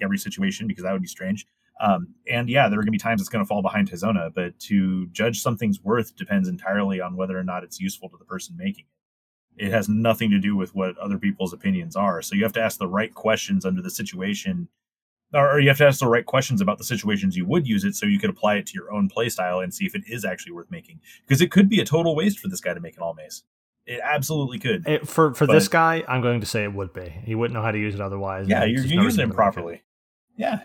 every situation because that would be strange. Um, and yeah, there are going to be times it's going to fall behind Tizona, but to judge something's worth depends entirely on whether or not it's useful to the person making it. It has nothing to do with what other people's opinions are. So you have to ask the right questions under the situation, or you have to ask the right questions about the situations you would use it so you could apply it to your own playstyle and see if it is actually worth making. Because it could be a total waste for this guy to make an Almace. It absolutely could. It, for for this guy, I'm going to say it would be. He wouldn't know how to use it otherwise. yeah, you're, you're using reason it to make properly. Yeah,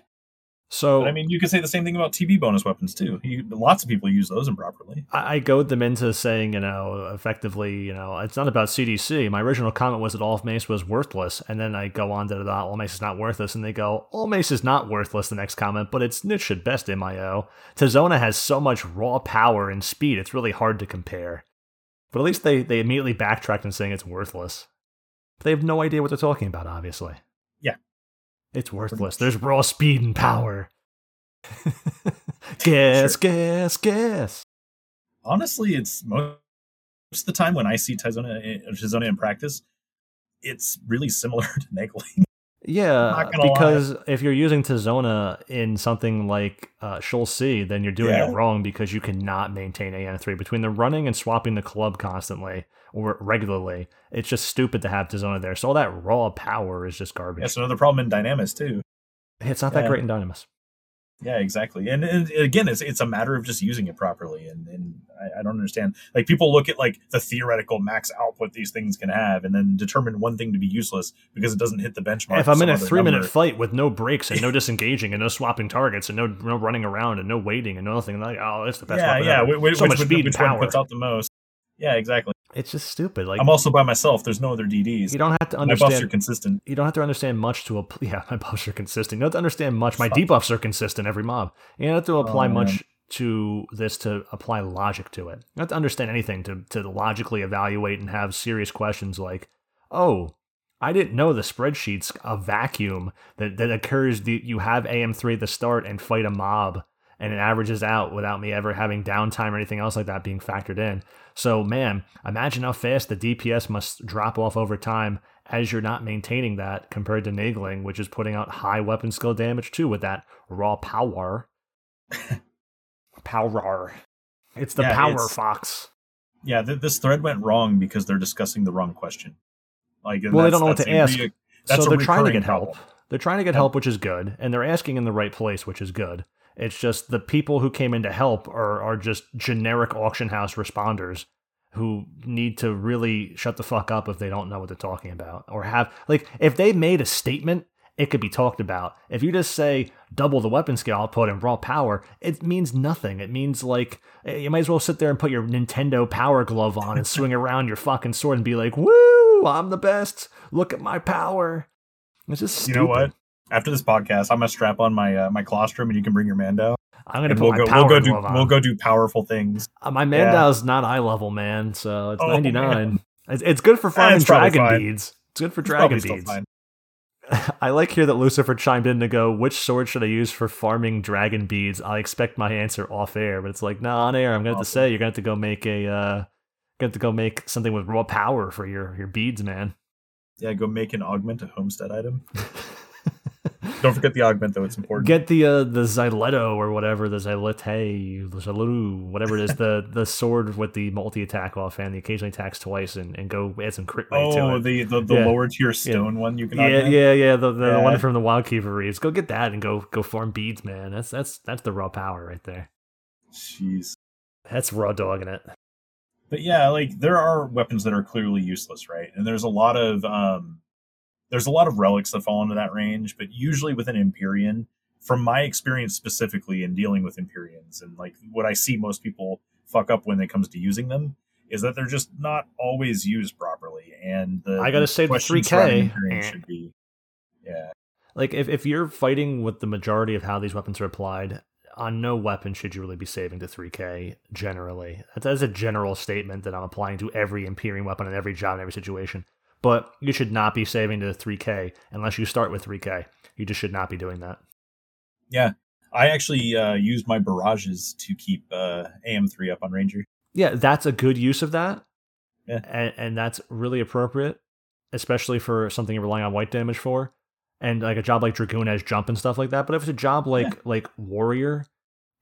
So but I mean, you could say the same thing about TB bonus weapons too. You, lots of people use those improperly. I, I goad them into saying, you know, effectively, you know, it's not about CDC. My original comment was that Almace was worthless, and then I go on to that Almace is not worthless, and they go, Almace is not worthless. The next comment, but it's niche at best. Mio Tizona has so much raw power and speed; it's really hard to compare. But at least they they immediately backtracked and saying it's worthless. But they have no idea what they're talking about. Obviously, Yeah. it's worthless. There's raw speed and power. guess, Sure. guess, guess. honestly, it's most of the time when I see Tizona, eh, Tizona in practice, it's really similar to Naegling. Yeah, because if you're using Tizona in something like uh, Sheol C, then you're doing Yeah. it wrong because you cannot maintain AM3. Between the running and swapping the club constantly or regularly, it's just stupid to have Tizona there. So all that raw power is just garbage. That's another problem in Dynamis too. it's not that great in Dynamis. Yeah, exactly. And, and again, it's it's a matter of just using it properly. And and I, I don't understand. Like people look at like the theoretical max output these things can have, and then determine one thing to be useless because it doesn't hit the benchmark. if I'm in a three minute fight with no breaks and no disengaging and no swapping targets and no no running around and no waiting and no nothing, like oh, it's the best. yeah, weapon yeah, ever. which, so which, much which, speed which and one power. puts out the most? Yeah, exactly. It's just stupid. Like I'm also by myself. There's no other DDs. you don't have to understand. My buffs are consistent. You don't have to understand much to apply. Yeah, my buffs are consistent. You don't have to understand much. My debuffs are consistent every mob. You don't have to oh, apply Oh, much to this to apply logic to it. You don't have to understand anything to to logically evaluate and have serious questions like, oh. I didn't know the spreadsheet's a vacuum that, that occurs. The, you have AM3 at the start and fight a mob, and it averages out without me ever having downtime or anything else like that being factored in. So, man, imagine how fast the DPS must drop off over time as you're not maintaining that compared to Naegling, which is putting out high weapon skill damage too with that raw power. power. It's the Yeah, power it's- fox. Yeah, th- this thread went wrong because they're discussing the wrong question. Like, Well, they don't know what to ask. re- so they're trying to get help. problem. They're trying to get help, which is good, and they're asking in the right place, which is good. It's just the people who came in to help are are just generic auction house responders who need to really shut the fuck up if they don't know what they're talking about or have like if they made a statement it could be talked about. If you just say double the weapon scale output and raw power it means nothing. It means like eh, you might as well sit there and put your nintendo power glove on and swing around your fucking sword and be like woo! I'm the best. Look at my power. It's just You stupid. know what? After this podcast, I'm gonna strap on my uh, my colostrum, and you can bring your Mandau, i'm gonna and put we'll my go power we'll go do on. we'll go do powerful things. Uh, my Yeah. Mandau's not eye level, man, so it's Oh, 99. It's, it's good for farming probably dragon fine. beads. It's good for dragon beads. I like here that Lucifer chimed in to go, which sword should I use for farming dragon beads? I expect my answer off air, but it's like, no, on air, I'm gonna have to say you're gonna have to go make a uh gonna have to go make something with raw power for your your beads, man. Yeah, go make an augment a homestead item. Don't forget the augment though; it's important. Get the uh, the Zyletto or whatever, the Zylete, the Zyletu, whatever it is, the the sword with the multi attack offhand, the occasionally attacks twice, and, and go add some crit rate to oh, it. the the, the Yeah. lower tier stone one you can. Yeah, augment? yeah, yeah. The, the Yeah. one from the Wild Reads. Go get that and go go farm beads, man. That's that's that's the raw power right there. Jeez. That's raw dogging it. But yeah, like there are weapons that are clearly useless, right? And there's a lot of um there's a lot of relics that fall into that range, but usually with an Empyrean, from my experience specifically in dealing with Empyreans and like what I see most people fuck up when it comes to using them is that they're just not always used properly. And the I gotta the say the 3K, surrounding Empyreans eh. should be yeah. Like if, if you're fighting with the majority of how these weapons are applied, on no weapon should you really be saving to 3k generally. That- That's a general statement that I'm applying to every Empyrean weapon in every job in every situation. But you should not be saving to 3k unless you start with 3k. You just should not be doing that. Yeah. I actually uh, used my barrages to keep uh, AM3 up on Ranger. Yeah, that's a good use of that. Yeah. And, and that's really appropriate, especially for something you're relying on white damage for. And like a job like Dragoon has jump and stuff like that. But if it's a job like Yeah. like Warrior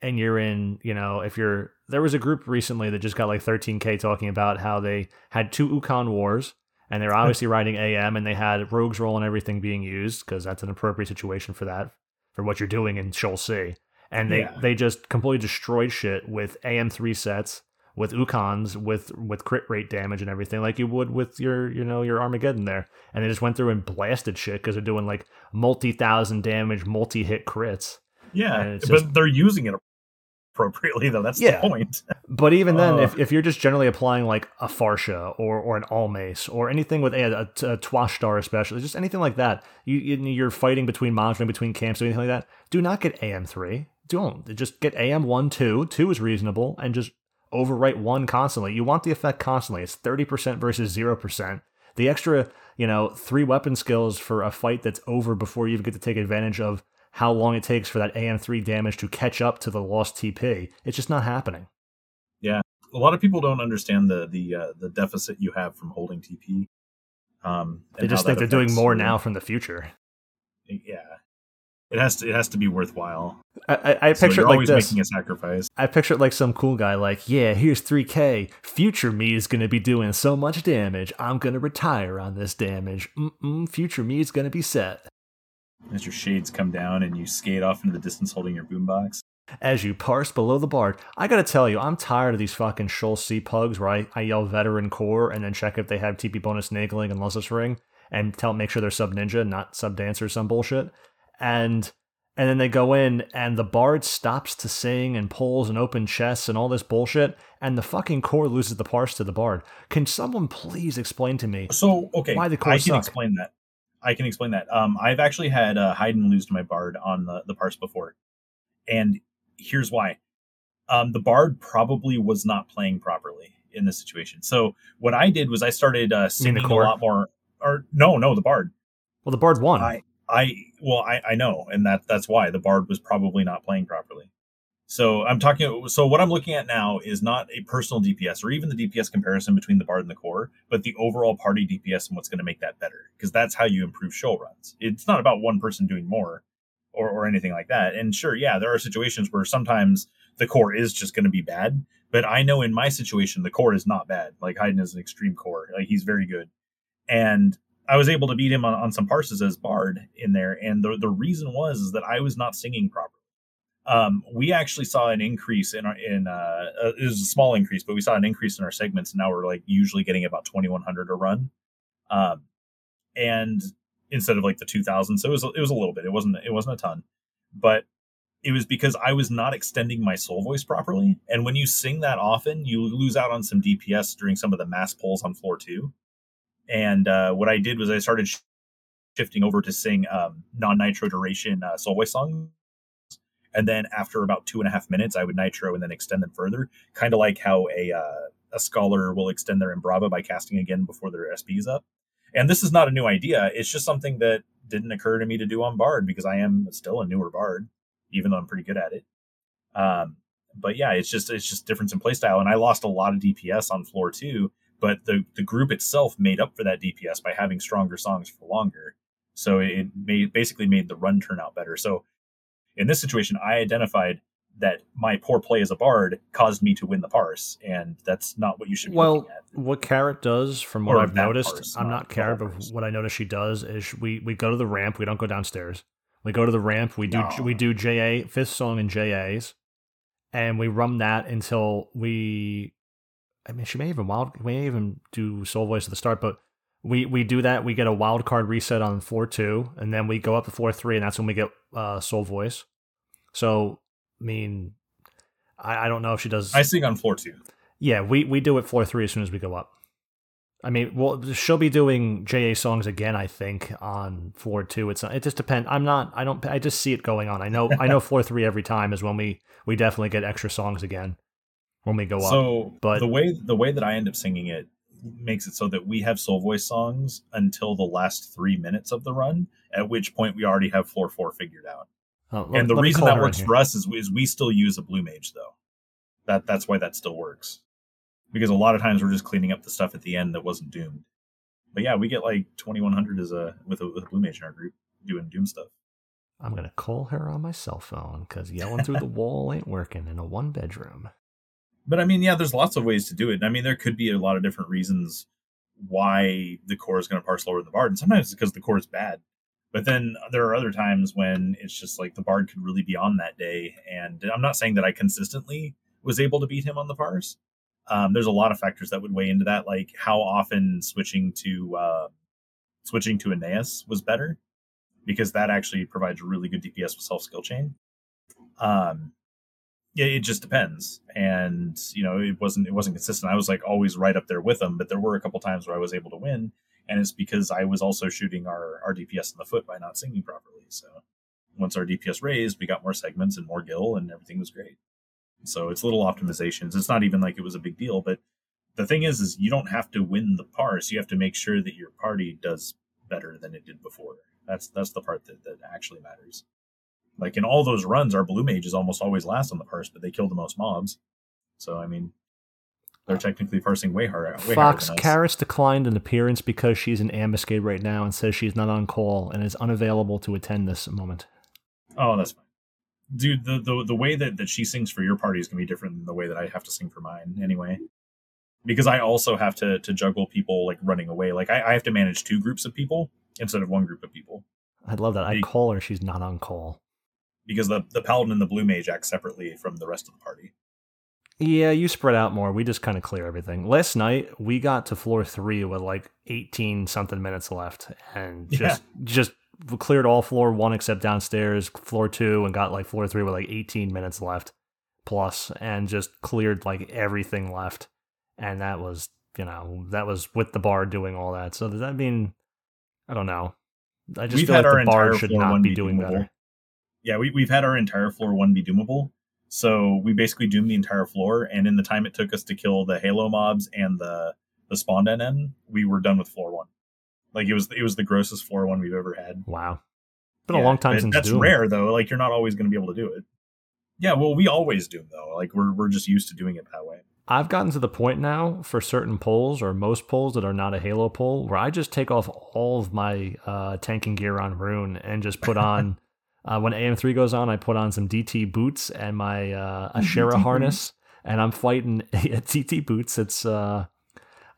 and you're in, you know, if you're there was a group recently that just got like 13k talking about how they had two Ukon wars and they're obviously riding AM and they had rogues roll and everything being used because that's an appropriate situation for that for what you're doing in Sheol C. And they Yeah. they just completely destroyed shit with AM3 sets with Ukons with with crit rate damage and everything like you would with your you know your Armageddon there. And they just went through and blasted shit because they're doing like multi thousand damage, multi hit crits. Yeah, it's but they're using it appropriately though. That's Yeah. the point. But even then, Ugh. if, if you're just generally applying like a Farsha or, or an Almace or anything with a, a, a Twashtar, especially, just anything like that, you, you, you're fighting between monitoring between camps or anything like that, do not get AM3. Don't. Just get AM1, 2. 2 is reasonable and just overwrite 1 constantly. You want the effect constantly. It's 30% versus 0%. The extra, you know, three weapon skills for a fight that's over before you even get to take advantage of how long it takes for that AM3 damage to catch up to the lost TP. It's just not happening. Yeah, a lot of people don't understand the the uh, the deficit you have from holding TP. Um, They just think they're doing more now from the future. yeah, it has to it has to be worthwhile. I, I, I So picture it like always this. making a sacrifice. I picture it like some cool guy, like, yeah, here's 3K. Future me is going to be doing so much damage. I'm going to retire on this damage. Mm-mm, future me is going to be set. As your shades come down and you skate off into the distance holding your boombox. As you parse below the bard, I gotta tell you, I'm tired of these fucking Sheol C pugs where I, I yell veteran core and then check if they have TP bonus Naegling and Lussus ring and tell make sure they're sub ninja, not sub dancer, some bullshit. And and then they go in and the bard stops to sing and pulls and open chests and all this bullshit, and the fucking core loses the parse to the bard. Can someone please explain to me? So okay, Why the core I can suck? explain that. I can explain that. Um, I've actually had uh, Haydn lose to my bard on the the parse before, and here's why. Um, the bard probably was not playing properly in this situation. So what I did was I started uh, singing a lot more. Or no, no, the bard. Well, the bard won. I I well I I know, and that that's why the bard was probably not playing properly. So I'm talking. So what I'm looking at now is not a personal DPS or even the DPS comparison between the bard and the core, but the overall party DPS and what's going to make that better. Because that's how you improve show runs. It's not about one person doing more or or anything like that. And sure, yeah, there are situations where sometimes the core is just going to be bad. But I know in my situation, the core is not bad. Like Haydn is an extreme core. Like he's very good. And I was able to beat him on, on some parses as Bard in there, and the the reason was is that I was not singing properly. Um, we actually saw an increase in our in uh, uh, it was a small increase, but we saw an increase in our segments, and now we're like usually getting about twenty one hundred a run, um, and instead of like the two thousand, so it was it was a little bit. It wasn't it wasn't a ton, but it was because I was not extending my soul voice properly. And when you sing that often, you lose out on some DPS during some of the mass pulls on floor two. And uh, what I did was I started sh- shifting over to sing um, non nitro duration uh, soul voice songs. And then after about two and a half minutes, I would nitro and then extend them further, kind of like how a uh, a scholar will extend their Embrava by casting again before their SP is up. And this is not a new idea; it's just something that didn't occur to me to do on Bard because I am still a newer Bard, even though I'm pretty good at it. Um, but yeah, it's just it's just difference in playstyle, and I lost a lot of DPS on floor two but the the group itself made up for that DPS by having stronger songs for longer. So it made basically made the run turn out better. So in this situation, I identified that my poor play as a bard caused me to win the parse, and that's not what you should be Well, what Carrot does, from what Or I've noticed, parse, I'm not not Carrot, but parse. what I notice she does is we we go to the ramp. We don't go downstairs. We go to the ramp. We do No. we do JA fifth song in JAs, and we run that until we. I mean, she may even wild. We may even do soul voice at the start, but we we do that. We get a wild card reset on floor two, and then we go up to floor three, and that's when we get uh, soul voice. So, I mean, I, I don't know if she does. I sing on floor two. Yeah, we, we do it floor three as soon as we go up. I mean, well, she'll be doing JA songs again. I think on floor two. It's it just depends. I'm not. I don't. I just see it going on. I know. I know floor three every time is when we we definitely get extra songs again when we go up. So, but- the way the way that I end up singing it makes it so that we have soul voice songs until the last three minutes of the run. At which point we already have floor four figured out. Oh, let- and the reason that works for us is, is we still use a blue mage though that that's why that still works because a lot of times we're just cleaning up the stuff at the end that wasn't doomed but yeah we get like 2100 as a with a, with a blue mage in our group doing doom stuff I'm gonna call her on my cell phone because yelling through the wall ain't working in a one bedroom. But i mean yeah there's lots of ways to do it. I mean there could be a lot of different reasons why the core is going to parse lower than the bard and sometimes it's because the core is bad. But then there are other times when it's just like the bard could really be on that day and i'm not saying that i consistently was able to beat him on the parse. Um, there's a lot of factors that would weigh into that like how often switching to uh, switching to Aeneas was better because that actually provides really good dps with self skill chain. Um, it just depends. And you know, it wasn't it wasn't consistent. I was like always right up there with them, but there were a couple times where I was able to win, and it's because I was also shooting our our DPS in the foot by not singing properly. So once our DPS raised, we got more segments and more gil, and everything was great. So it's little optimizations. It's not even like it was a big deal, but the thing is, is you don't have to win the parse. You have to make sure that your party does better than it did before. That's that's the part that, that actually matters. Like in all those runs, our blue mages almost always last on the parse, but they kill the most mobs. So I mean, They're technically parsing way harder. Way Fox harder than declined an appearance because she's in ambuscade right now and says she's not on call and is unavailable to attend this moment. Oh, that's fine. Dude, the, the the way that, that she sings for your party is gonna be different than the way that I have to sing for mine anyway. Because I also have to to juggle people like running away. Like I, I have to manage two groups of people instead of one group of people. I love that. I call her, she's not on call. Because the, the paladin and the blue mage act separately from the rest of the party. Yeah, you spread out more. We just kind of clear everything. Last night we got to floor three with like eighteen something minutes left, and just just cleared all floor one except downstairs, floor two, and got like floor three with like eighteen minutes left plus, and just cleared like everything left. And that was you know that was with the bar doing all that. So does that mean I don't know? I just We've feel like our the bar should not be doing doable. better. Yeah, we, we've had our entire floor one be doomable. So we basically doomed the entire floor, and in the time it took us to kill the Halo mobs and the the spawn NN, we were done with floor one. Like it was it was the grossest floor one we've ever had. Wow, been Yeah, a long time since that's Doom. rare though. Like you're not always going to be able to do it. Yeah, well, we always doom though. Like we're we're just used to doing it that way. I've gotten to the point now for certain polls or most polls that are not a Halo poll where I just take off all of my uh, tanking gear on Rune and just put on. Uh, when AM3 goes on, I put on some DT boots and my uh, Ashera harness, and I'm fighting DT boots. It's uh,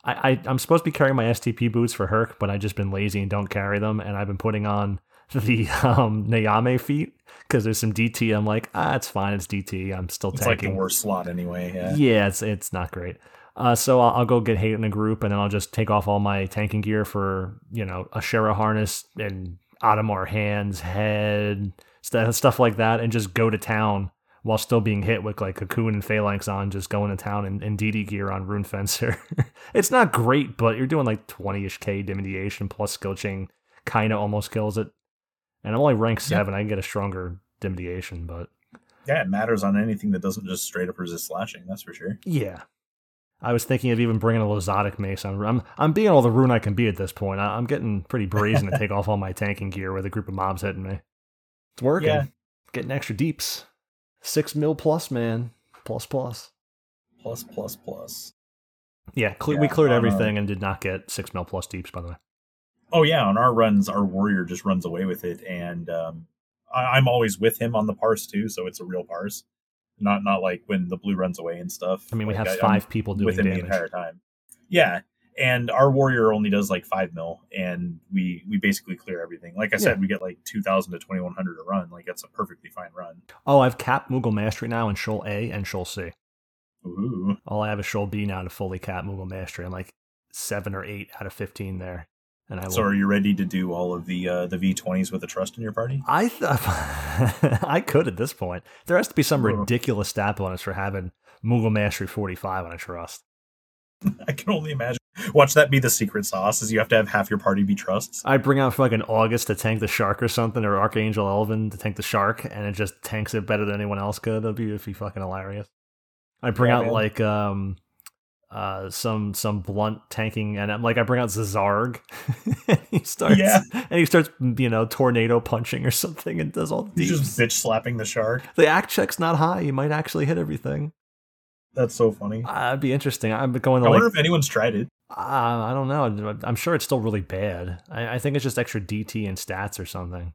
I, I I'm supposed to be carrying my STP boots for Herc, but I've just been lazy and don't carry them, and I've been putting on the um, Nyame feet because there's some DT. I'm like, ah, it's fine, it's DT. I'm still tanking. It's like tanking. the worst slot anyway. Yeah. Yeah, it's it's not great. Uh, so I'll, I'll go get hate in a group, and then I'll just take off all my tanking gear for you know Ashera harness and Adhemar hands, head stuff stuff like that, and just go to town while still being hit with like cocoon and phalanx on, just going to town in, in DD gear on Rune Fencer. it's not great, but you're doing like 20 ish K dimidiation plus skill chain, kind of almost kills it. And I'm only rank Yeah. seven. I can get a stronger dimidiation, but Yeah, it matters on anything that doesn't just straight up resist slashing. That's for sure. Yeah. I was thinking of even bringing a Loxotic mace. I'm, I'm, I'm being all the rune I can be at this point. I, I'm getting pretty brazen to take off all my tanking gear with a group of mobs hitting me. It's working. Yeah. Getting extra deeps. Six mil plus, man. Plus, plus. Plus plus plus. Yeah, cle- Yeah, we cleared don't everything and did not get six mil plus deeps, by the way. Oh yeah, on our runs, our warrior just runs away with it, and um, I, I'm always with him on the parse too, so it's a real parse, not not like when the blue runs away and stuff. I mean, we Like, have I- 5 I'm people doing with him the damage. entire time. Yeah, and our warrior only does like five mil, and we we basically clear everything. Like I said, Yeah. we get like two thousand to twenty one hundred a run. Like that's a perfectly fine run. Oh, I've capped Moogle Mastery now in Sheol A and Sheol C. Ooh, All I have is Sheol B now to fully cap Moogle Mastery. I'm like 7 or 8 out of 15 there. And I will so are you ready to do all of the uh, the V twenties with a trust in your party? I th- I could at this point. There has to be some ridiculous stat bonus for having Moogle Mastery 45 on a trust. I can only imagine. Watch that be the secret sauce. Is you have to have half your party be trusts. I bring out fucking August to tank the shark or something, or Archangel Elvin to tank the shark, and it just tanks it better than anyone else could. That'd be, it'd be fucking hilarious. I bring Yeah, out man. like um uh some some blunt tanking and I'm like I bring out Zazarg and he starts Yeah. and he starts you know tornado punching or something and does all the He's just bitch slapping the shark. The act check's not high. You might actually hit everything. That's so funny. Uh, it'd be interesting. I'm going I wonder like. if anyone's tried it. Uh, I don't know. I'm sure it's still really bad. I, I think it's just extra DT and stats or something.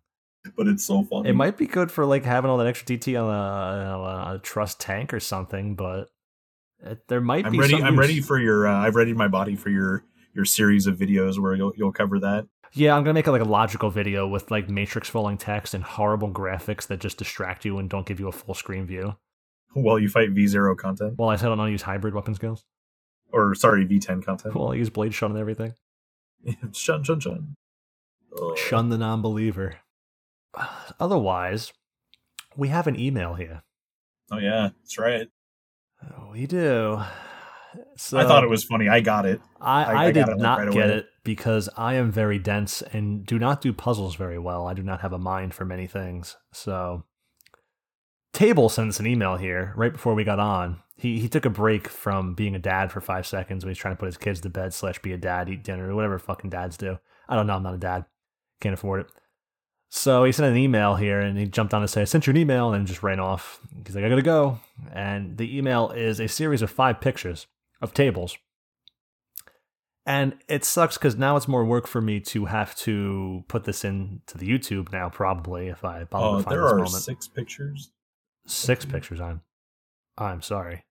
but it's so funny. It might be good for like having all that extra DT on a, on a trust tank or something, but there might I'm be. ready. I'm ready for your. Uh, I've readied my body for your your series of videos where you'll you'll cover that. Yeah, I'm gonna make a, like a logical video with like matrix falling text and horrible graphics that just distract you and don't give you a full screen view. while you fight V zero content, Well, I said I don't use hybrid weapon skills. or sorry, V ten content. Well, I use blade shun and everything. shun shun shun. Shun the non-believer. Otherwise, we have an email here. Oh yeah, that's right. We do. So I thought it was funny. I got it. I, I- I, did not right get away. it because I am very dense and do not do puzzles very well. I do not have a mind for many things. So, Table sent us an email here right before we got on. He he took a break from being a dad for five seconds when he's trying to put his kids to bed slash be a dad, eat dinner, whatever fucking dads do. I don't know. I'm not a dad. Can't afford it. So he sent an email here and he jumped on to say, I sent you an email and then just ran off. He's like, I gotta go. And the email is a series of five pictures of tables. And it sucks because now it's more work for me to have to put this into the YouTube now, probably if I bother Oh, to find there this are moment. six pictures. Six pictures. I'm, I'm sorry.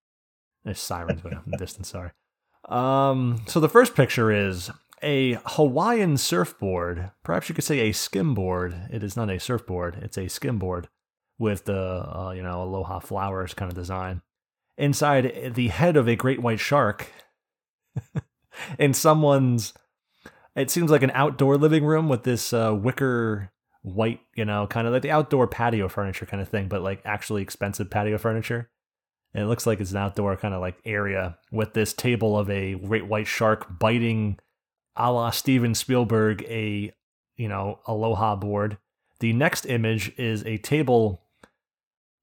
There's sirens going up in the distance. Sorry. Um. So the first picture is a Hawaiian surfboard. Perhaps you could say a skimboard. It is not a surfboard. It's a skimboard with the uh, you know aloha flowers kind of design. Inside the head of a great white shark. in someone's. It seems like an outdoor living room with this uh, wicker white, you know, kind of like the outdoor patio furniture kind of thing, but like actually expensive patio furniture. And it looks like it's an outdoor kind of like area with this table of a great white shark biting a la Steven Spielberg a, you know, aloha board. The next image is a table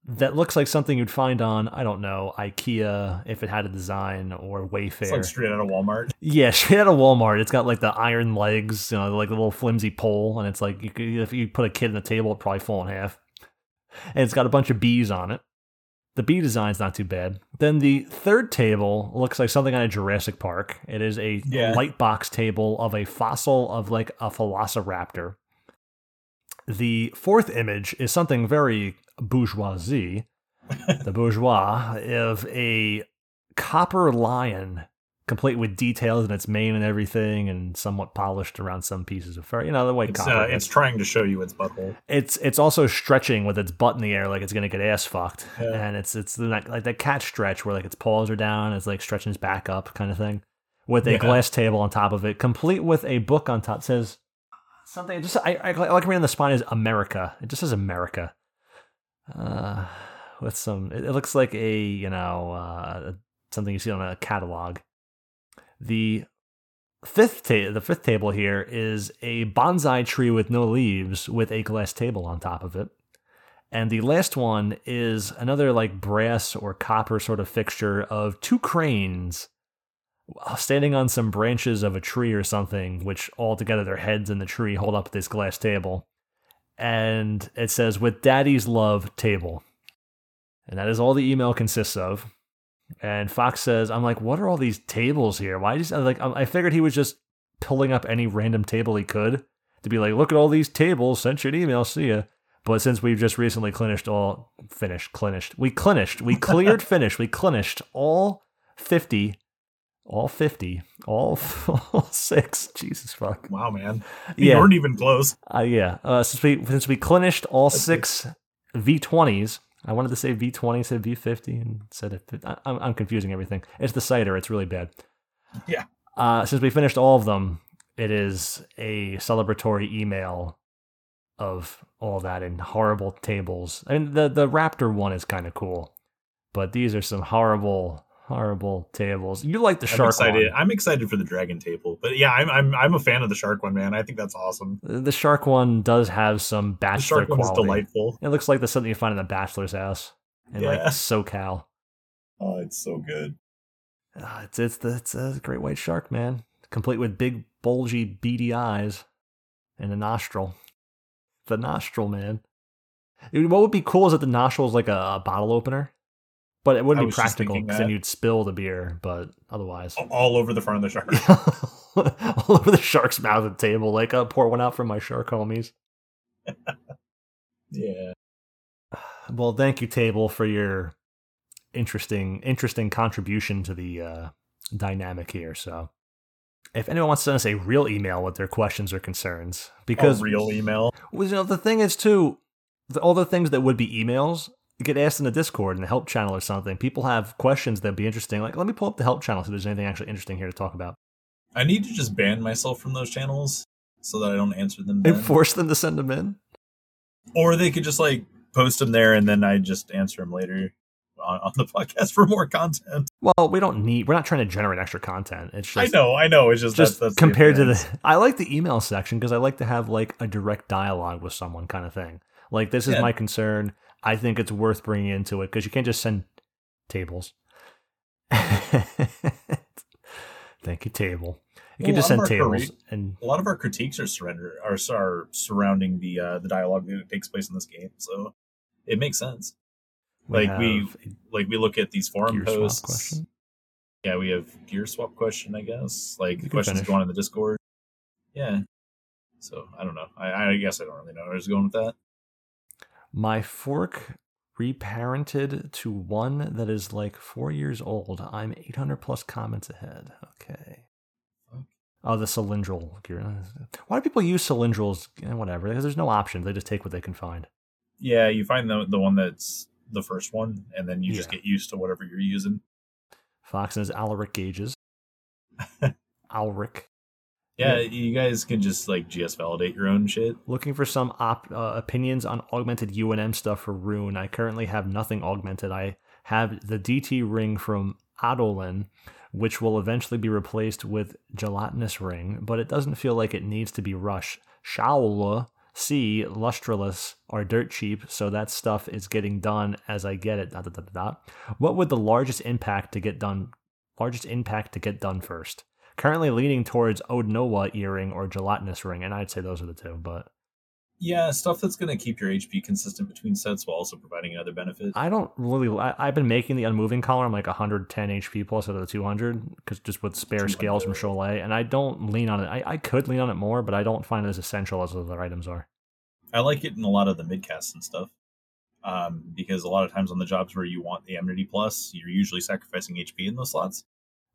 that looks like something you'd find on, I don't know, IKEA if it had a design or Wayfair. It's like straight out of Walmart. Yeah, straight out of Walmart. It's got like the iron legs, you know, like a little flimsy pole, and it's like you could, if you put a kid in the table, it'd probably fall in half. And it's got a bunch of bees on it. The bee design's not too bad. Then the third table looks like something on a Jurassic Park. It is a Yeah. light box table of a fossil of like a velociraptor. The fourth image is something very bourgeoisie. the bourgeois of a copper lion complete with details and its mane and everything, and somewhat polished around some pieces of fur. You know the way It's uh, it's trying to show you its butthole. it's it's also stretching with its butt in the air like it's gonna get ass fucked, Yeah. and it's it's the, like like that cat stretch where like its paws are down, it's like stretching its back up kind of thing, with a Yeah. glass table on top of it, complete with a book on top. It says something. Just I, I, I like reading the spine is America. It just says America. Uh, with some, it, it looks like a you know uh, something you see on a catalog. The fifth ta- the fifth table here is a bonsai tree with no leaves with a glass table on top of it. And the last one is another like brass or copper sort of fixture of two cranes uh, standing on some branches of a tree or something, which all together their heads in the tree hold up this glass table. And it says, with daddy's love table. And that is all the email consists of. And Fox says, I'm like, what are all these tables here? Why just, like, I figured he was just pulling up any random table he could to be like, look at all these tables, sent you an email, see ya. But since we've just recently clinished all, finished, clinished, we clinished, we cleared, finished, we clinished all 50, all 50, all, all six, Jesus fuck. Wow, man. You Yeah. weren't even close. Uh, yeah. Uh, since we since we clinished all That's six V20s, I wanted to say V20, said V50, and said it. I, I'm, I'm confusing everything. It's the cider. It's really bad. Yeah. Uh, since we finished all of them, it is a celebratory email of all that and horrible tables. I mean, the the Raptor one is kind of cool, but these are some horrible, horrible tables. You like the shark I'm shark excited. one? I'm excited for the dragon table. But yeah, I'm I'm I'm a fan of the shark one, man. I think that's awesome. The shark one does have some The bachelor shark one is quality. delightful. It looks like the something you find in a bachelor's house in like Yeah. SoCal. Oh, it's so good. Uh, it's it's the it's a great white shark, man, complete with big bulgy beady eyes and a nostril. The nostril, man. What would be cool is that the nostril is like a, a bottle opener, but it wouldn't be practical because then you'd spill the beer. But otherwise, All over the front of the shark. all over the shark's mouth at the table, like uh, pour one out for my shark homies. yeah. Well, thank you, table, for your interesting, interesting contribution to the uh, dynamic here. So, if anyone wants to send us a real email with their questions or concerns, because Because real email. well, you know, the thing is too, the, all the things that would be emails get asked in the Discord in the help channel or something. People have questions that'd be interesting. Like, let me pull up the help channel so there's anything actually interesting here to talk about, I need to just ban myself from those channels so that I don't answer them. Then. and force them to send them in. or they could just like post them there and then I just answer them later on, on the podcast for more content. Well, we don't need. We're not trying to generate extra content. It's just I know, I know. It's just just that's, that's compared to the i like the email section because i like to have like a direct dialogue with someone kind of thing like this is Yeah. my concern i think it's worth bringing into it because you can't just send tables thank you table you can just send tables and a lot of our critiques are surrender are, are surrounding the uh, the dialogue that takes place in this game, so it makes sense. like, we- Like we look at these forum posts. Yeah, we have gear swap question, I guess. Like the questions finish. going in the Discord. Yeah. So I don't know. I, I guess I don't really know. I was going with that. My fork reparented to one that is like four years old. I'm 800 plus comments ahead. Okay. Oh, the cylindral gear. Why do people use cylindrals? Eh, Whatever. Because there's no option. They just take what they can find. Yeah, you find the the one that's the first one, and then you just get used to whatever you're using. Fox and his Alric gauges. Alric. Yeah, Yeah. you guys can just like GS validate your own shit. Looking for some op- uh, opinions on augmented UNM stuff for Rune. I currently have nothing augmented. I have the DT ring from Adolin, which will eventually be replaced with gelatinous ring, but it doesn't feel like it needs to be rushed. Shaola, C, lustreless are dirt cheap, so that stuff is getting done as I get it. Dot, dot, dot, dot. What would the largest impact to get done? Largest impact to get done first? Currently leaning towards Odnowa earring or gelatinous ring, and I'd say those are the two. But Yeah, stuff that's going to keep your HP consistent between sets while also providing another benefit. I don't really. I, I've been making the unmoving collar. I'm like 110 HP plus out of the 200 because just with spare scales from 200. Cholet, and I don't lean on it. I, I could lean on it more, but I don't find it as essential as other items are. I like it in a lot of the midcasts and stuff. Um, because a lot of times on the jobs where you want the Enmity Plus, you're usually sacrificing HP in those slots.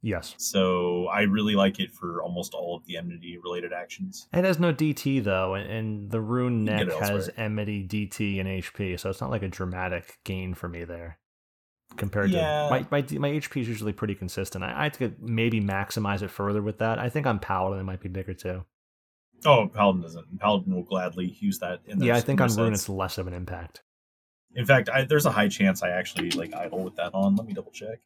Yes. So I really like it for almost all of the Enmity related actions. It has no DT though, and, and the rune neck has enmity, DT, and HP, so it's not like a dramatic gain for me there. Compared Yeah. to my my my HP is usually pretty consistent. I, I could maybe maximize it further with that. I think on Paladin it might be bigger too. Oh, Paladin doesn't. Paladin will gladly use that. In the yeah, I think on Rune it's less of an impact. In fact, I, there's a high chance I actually like idle with that on. Let me double check.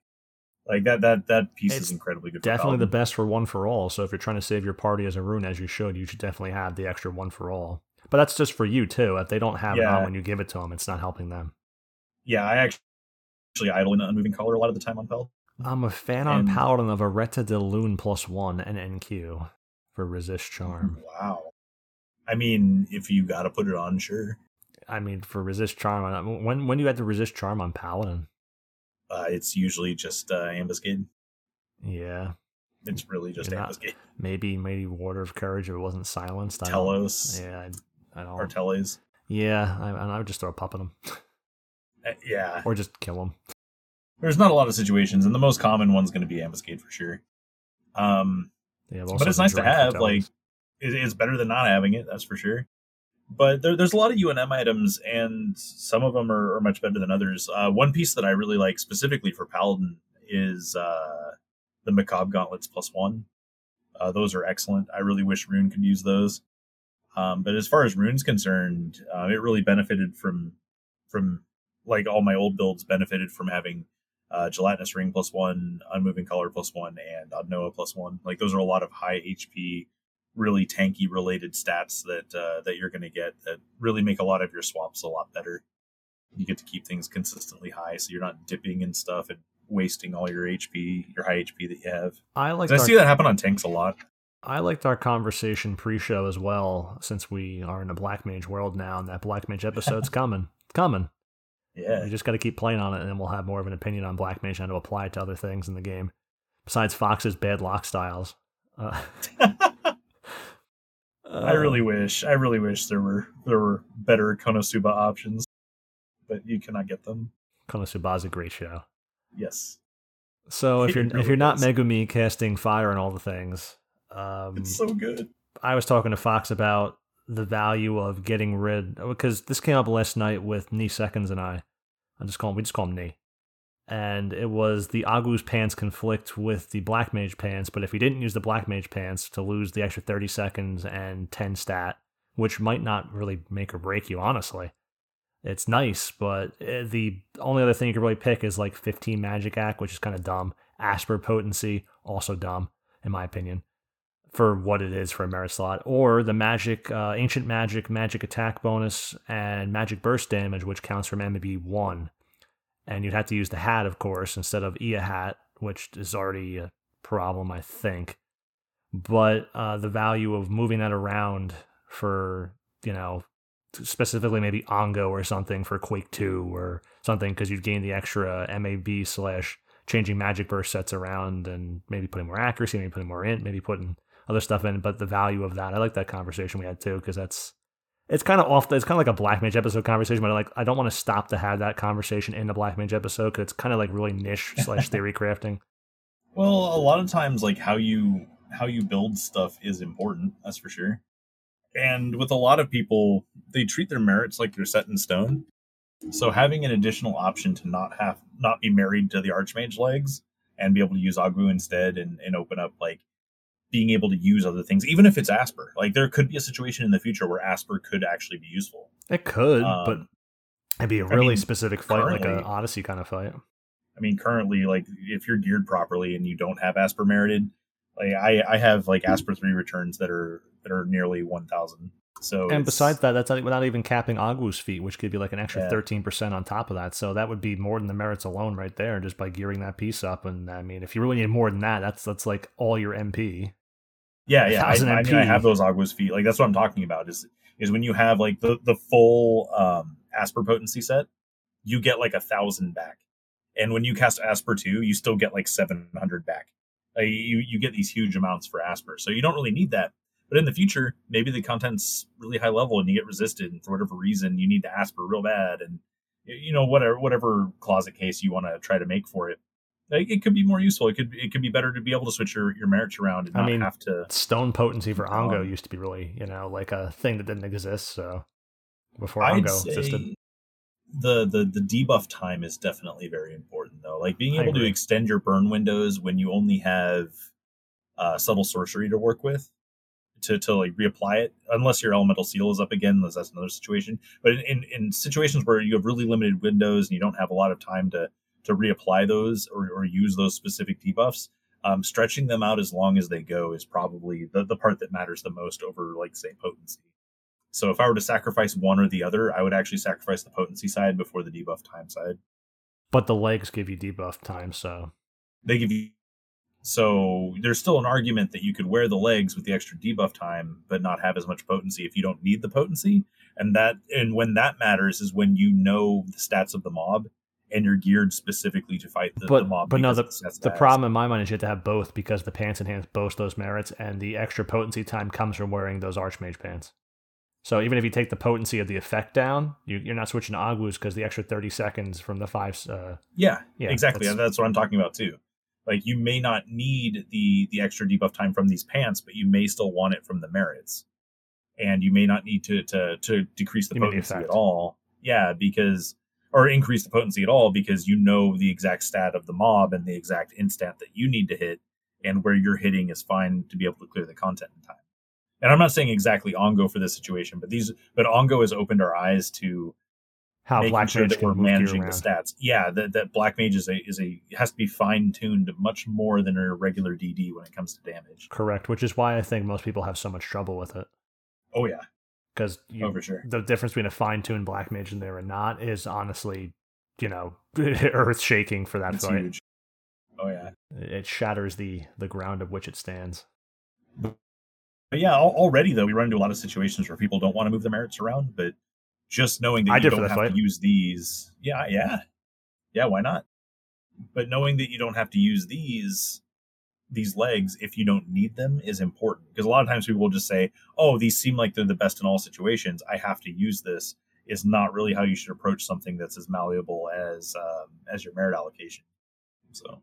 Like that that that piece It's is incredibly good. definitely the best for one for all. So if you're trying to save your party as a rune as you should, you should definitely have the extra one for all. But that's just for you too. If they don't have it on when you give it to them, it's not helping them. Yeah, I actually actually idle in the unmoving collar a lot of the time on Paladin. I'm a fan on And- Paladin of Areta de Lune plus one and NQ for resist charm. Mm-hmm, wow. I mean, if you got to put it on, sure. I mean, for resist charm, uh, when when do you have to resist charm on Paladin? Uh, it's usually just uh, ambuscade. Yeah, It's really just You're not- ambuscade. maybe maybe Warder of Courage if it wasn't silenced. I don't- Yeah, I, I don't. or Teles. yeah, I, and I would just throw a pop at him Uh, yeah, or just kill him. there's not a lot of situations, and the most common one's going to be ambuscade for sure. Um, Yeah, but it's nice to have. Like, it, it's better than not having it. That's for sure. But there, there's a lot of UNM items, and some of them are, are much better than others. Uh, one piece that I really like specifically for Paladin is uh, the Macabre Gauntlets plus one. Uh, those are excellent. I really wish Rune could use those. Um, but as far as Rune's concerned, uh, it really benefited from from like all my old builds benefited from having uh, gelatinous ring plus one, unmoving collar plus one, and Odnowa plus one. Like those are a lot of high HP, really tanky related stats that uh, that you're going to get that really make a lot of your swaps a lot better. You get to keep things consistently high, so you're not dipping in stuff and wasting all your HP, your high HP that you have. I like. 'Cause I see that happen on tanks a lot. I liked our conversation pre-show as well, since we are in a Black Mage world now, and that Black Mage episode's coming. It's coming. Yeah, We just got to keep playing on it, and then we'll have more of an opinion on Black Mage and how to apply it to other things in the game. Besides Fox's bad lock styles. Uh, I really wish, I really wish there were there were better Konosuba options, but you cannot get them. Konosuba's a great show. Yes, So if you're really if you're not is. Megumin casting fire and all the things, um, it's so good. I was talking to Fox about the value of getting rid because this came up last night with Knee Seconds and I. I just call him we just call him Knee. And it was the Agwu's pants conflict with the Black Mage pants, but if he didn't use the Black Mage pants to lose the extra 30 seconds and 10 stat, which might not really make or break you, honestly. It's nice, but eh, the only other thing you can really pick is like 15 Magic Act, which is kind of dumb. Aspir Potency, also dumb, in my opinion for what it is for a merit slot, or the magic, uh, ancient magic, magic attack bonus, and magic burst damage, which counts from MB one. And you'd have to use the hat, of course, instead of Ea hat, which is already a problem, I think. But uh, the value of moving that around for, you know, specifically maybe Ongo or something for Quake 2 or something, because you'd gain the extra MAB slash changing magic burst sets around and maybe putting more accuracy, maybe putting more int, maybe putting other stuff in. But the value of that, I like that conversation we had too because that's it's kind of off. The, it's kind of like a Black Mage episode conversation, but I like I don't want to stop to have that conversation in the Black Mage episode because it's kind of like really niche slash theory crafting. Well, a lot of times, like how you how you build stuff is important. That's for sure. And with a lot of people, they treat their merits like they're set in stone. So having an additional option to not have not be married to the Archmage legs and be able to use Agwu instead and, and open up like being able to use other things, even if it's Aspir. Like there could be a situation in the future where Aspir could actually be useful. It could, um, but it'd be a really I mean, specific fight, like an Odyssey kind of fight. I mean, currently, like if you're geared properly and you don't have Aspir merited, like I, I have like Aspir three returns that are that are nearly one thousand. So and besides that, that's not, without even capping Agwu's feet, which could be like an extra thirteen yeah. percent on top of that. So that would be more than the merits alone, right there, just by gearing that piece up. And I mean, if you really need more than that, that's that's like all your MP. Yeah, yeah. I, I, mean, I have those Agwu's feet. Like that's what I'm talking about. Is is when you have like the the full um Aspir potency set, you get like a thousand back, and when you cast Aspir two, you still get like seven hundred back. Like, you you get these huge amounts for Aspir, so you don't really need that. But in the future, maybe the content's really high level and you get resisted, and for whatever reason, you need to Aspir real bad, and you know whatever whatever closet case you want to try to make for it it could be more useful. It could it could be better to be able to switch your, your merits around and I not mean, have to. Stone potency for Ongo um, used to be really you know like a thing that didn't exist. So before I'd Ongo existed, the the the debuff time is definitely very important though. Like being able to extend your burn windows when you only have uh, subtle sorcery to work with to to like reapply it, unless your elemental seal is up again. unless That's another situation. But in, in, in situations where you have really limited windows and you don't have a lot of time to to reapply those or, or use those specific debuffs, um, stretching them out as long as they go is probably the, the part that matters the most over, like, say, potency. So if I were to sacrifice one or the other, I would actually sacrifice the potency side before the debuff time side. But the legs give you debuff time, so they give you. So there's still an argument that you could wear the legs with the extra debuff time, but not have as much potency if you don't need the potency. And that and when that matters is when you know the stats of the mob and you're geared specifically to fight the, but, the mob. But no, the, the problem in my mind is you have to have both because the pants enhance both those merits, and the extra potency time comes from wearing those Archmage pants. So even if you take the potency of the effect down, you, are not switching to Agwu's because the extra 30 seconds from the five. Uh, yeah, yeah, exactly. That's, that's what I'm talking about too. Like you may not need the the extra debuff time from these pants, but you may still want it from the merits, and you may not need to to to decrease the potency at all. Yeah, because or increase the potency at all because you know the exact stat of the mob and the exact instant that you need to hit and where you're hitting is fine to be able to clear the content in time. And I'm not saying exactly Ongo for this situation, but these but Ongo has opened our eyes to how Black sure Mage that we're managing the stats. Yeah, that, that Black Mage is a is a has to be fine tuned much more than a regular DD when it comes to damage. Correct, which is why I think most people have so much trouble with it. Oh yeah, because oh, for sure. the difference between a fine tuned black mage and there and not is honestly, you know, earth shaking for that it's fight. Huge. Oh yeah, it shatters the the ground of which it stands. But yeah, already though we run into a lot of situations where people don't want to move the merits around, but just knowing that I you don't have fight. to use these, yeah, yeah, yeah, why not? But knowing that you don't have to use these these legs if you don't need them is important. Because a lot of times people will just say oh these seem like they're the best in all situations. I have to use this. Is not really how you should approach something that's as malleable as um, as your merit allocation. So.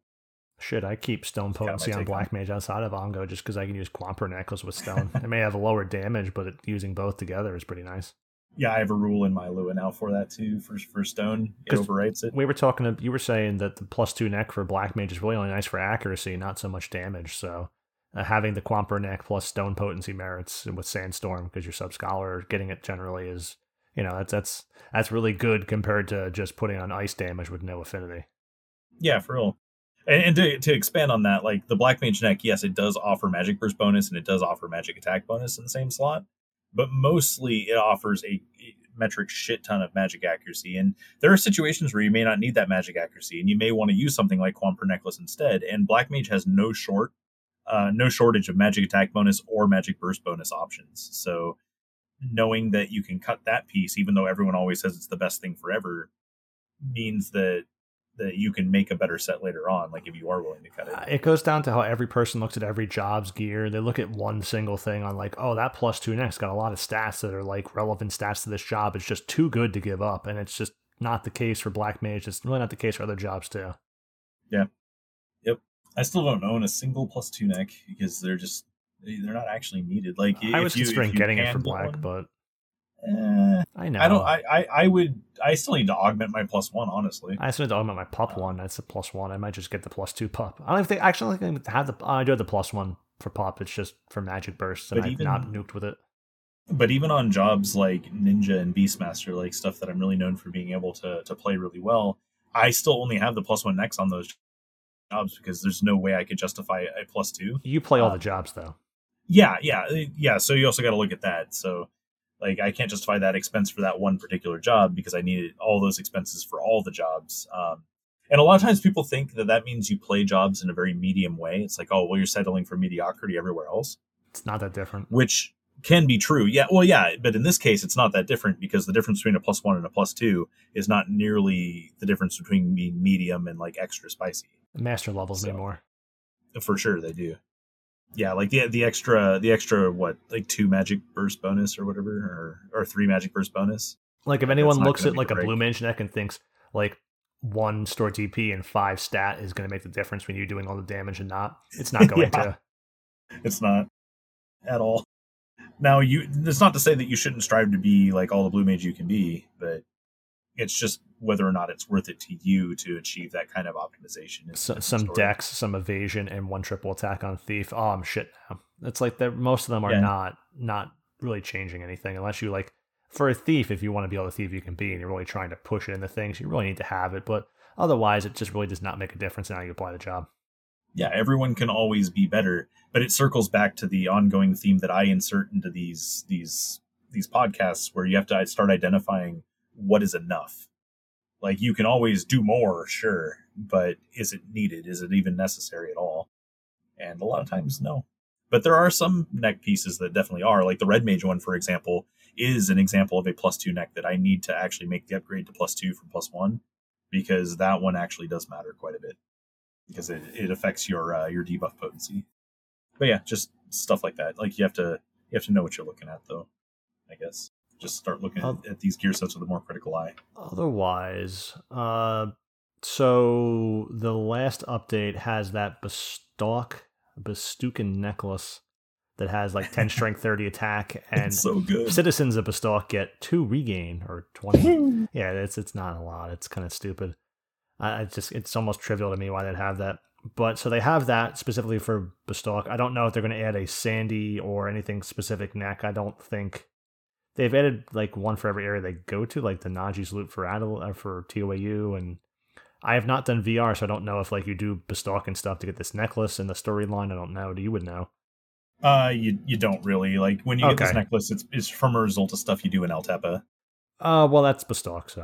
Should I keep stone potency on black mage outside of Ongo just because I can use Quanpur necklace with stone. it may have a lower damage, but it, using both together is pretty nice yeah, I have a rule in my Lua now for that too. For for stone, it overwrites it. We were talking. You were saying that the plus two neck for black mage is really only nice for accuracy, not so much damage. So uh, having the Quanpur neck plus stone potency merits with sandstorm because you're sub scholar getting it generally is you know that's that's that's really good compared to just putting on ice damage with no affinity. Yeah, for real. And, and to, to expand on that, like the black mage neck, yes, it does offer magic burst bonus and it does offer magic attack bonus in the same slot but mostly it offers a metric shit ton of magic accuracy. And there are situations where you may not need that magic accuracy, and you may want to use something like Quanpur Necklace instead. And Black Mage has no short, uh, no shortage of magic attack bonus or magic burst bonus options. So knowing that you can cut that piece, even though everyone always says it's the best thing forever, means that that you can make a better set later on, like if you are willing to cut it. Uh, It goes down to how every person looks at every job's gear. They look at one single thing on like, oh, that plus two next got a lot of stats that are like relevant stats to this job. It's just too good to give up, and it's just not the case for Black Mage. It's really not the case for other jobs too. Yeah. Yep. I still don't own a single plus two neck because they're just they're not actually needed. Like I was you- considering getting it for Black, one, but eh, I know I don't. I, I I would. I still need to augment my plus one. Honestly, I still need to augment my pup one. That's a plus one. I might just get the plus two pup. I don't think actually I think I have the. I do have the plus one for pop. It's just for magic bursts, and But I've even- not nuked with it. but even on jobs like Ninja and Beastmaster, like stuff that I'm really known for being able to to play really well, I still only have the plus one next on those jobs because there's no way I could justify a plus two. You play all Uh, the jobs though. Yeah, yeah, uh, yeah. So you also got to look at that. So like I can't justify that expense for that one particular job because I needed all those expenses for all the jobs. Um, and a lot of times people think that that means you play jobs in a very medium way. It's like, oh, well, you're settling for mediocrity everywhere else, It's not that different. which can be true. Yeah, well, yeah, but in this case, it's not that different because the difference between a plus one and a plus two is not nearly the difference between being medium and like extra spicy. Master levels So- more. For sure, they do. Yeah, like the the extra the extra what like two magic burst bonus or whatever or or three magic burst bonus. Like if anyone looks at like a blue mage deck and thinks like one store TP and five stat is going to make the difference when you're doing all the damage and not, it's not going Yeah. to. It's not at all. Now you it's not to say that you shouldn't strive to be like all the blue mage you can be, but it's just whether or not it's worth it to you to achieve that kind of optimization. So, some story. decks, some evasion, and one triple attack on thief. Oh, I'm shit now. It's like that. Most of them are Yeah. not not really changing anything unless you like for a thief. If you want to be all the thief you can be, and you're really trying to push it into things, you really need to have it. But otherwise, it just really does not make a difference in how you apply the job. yeah, everyone can always be better, but it circles back to the ongoing theme that I insert into these these these podcasts where you have to start identifying what is enough. Like you can always do more, sure, but is it needed? Is it even necessary at all? And a lot of times no. But there are some neck pieces that definitely are. Like the red mage one, for example, is an example of a plus two neck that I need to actually make the upgrade to plus two from plus one because that one actually does matter quite a bit because it, it affects your uh, your debuff potency. But yeah, just stuff like that. Like you have to you have to know what you're looking at though. I guess just start looking Um, at, at these gear sets with a more critical eye. Otherwise, uh, so the last update has that Bastok, Bestuken necklace that has like 10 strength, 30 attack, and it's so citizens of Bastok get two regain or 20. yeah, it's it's not a lot. It's kind of stupid. I, I just it's almost trivial to me why they'd have that. But so they have that specifically for Bastok. I don't know if they're going to add a Sandy or anything specific neck. I don't think they've added like one for every area they go to, like the Naji's loop for Adel uh, for TOAU, and I have not done VR, so I don't know if like you do Bastok and stuff to get this necklace in the storyline. I don't know. Do you would know? Uh, you you don't really like when you get this necklace. It's it's from a result of stuff you do in Altepa. Uh, well, that's Bastok. So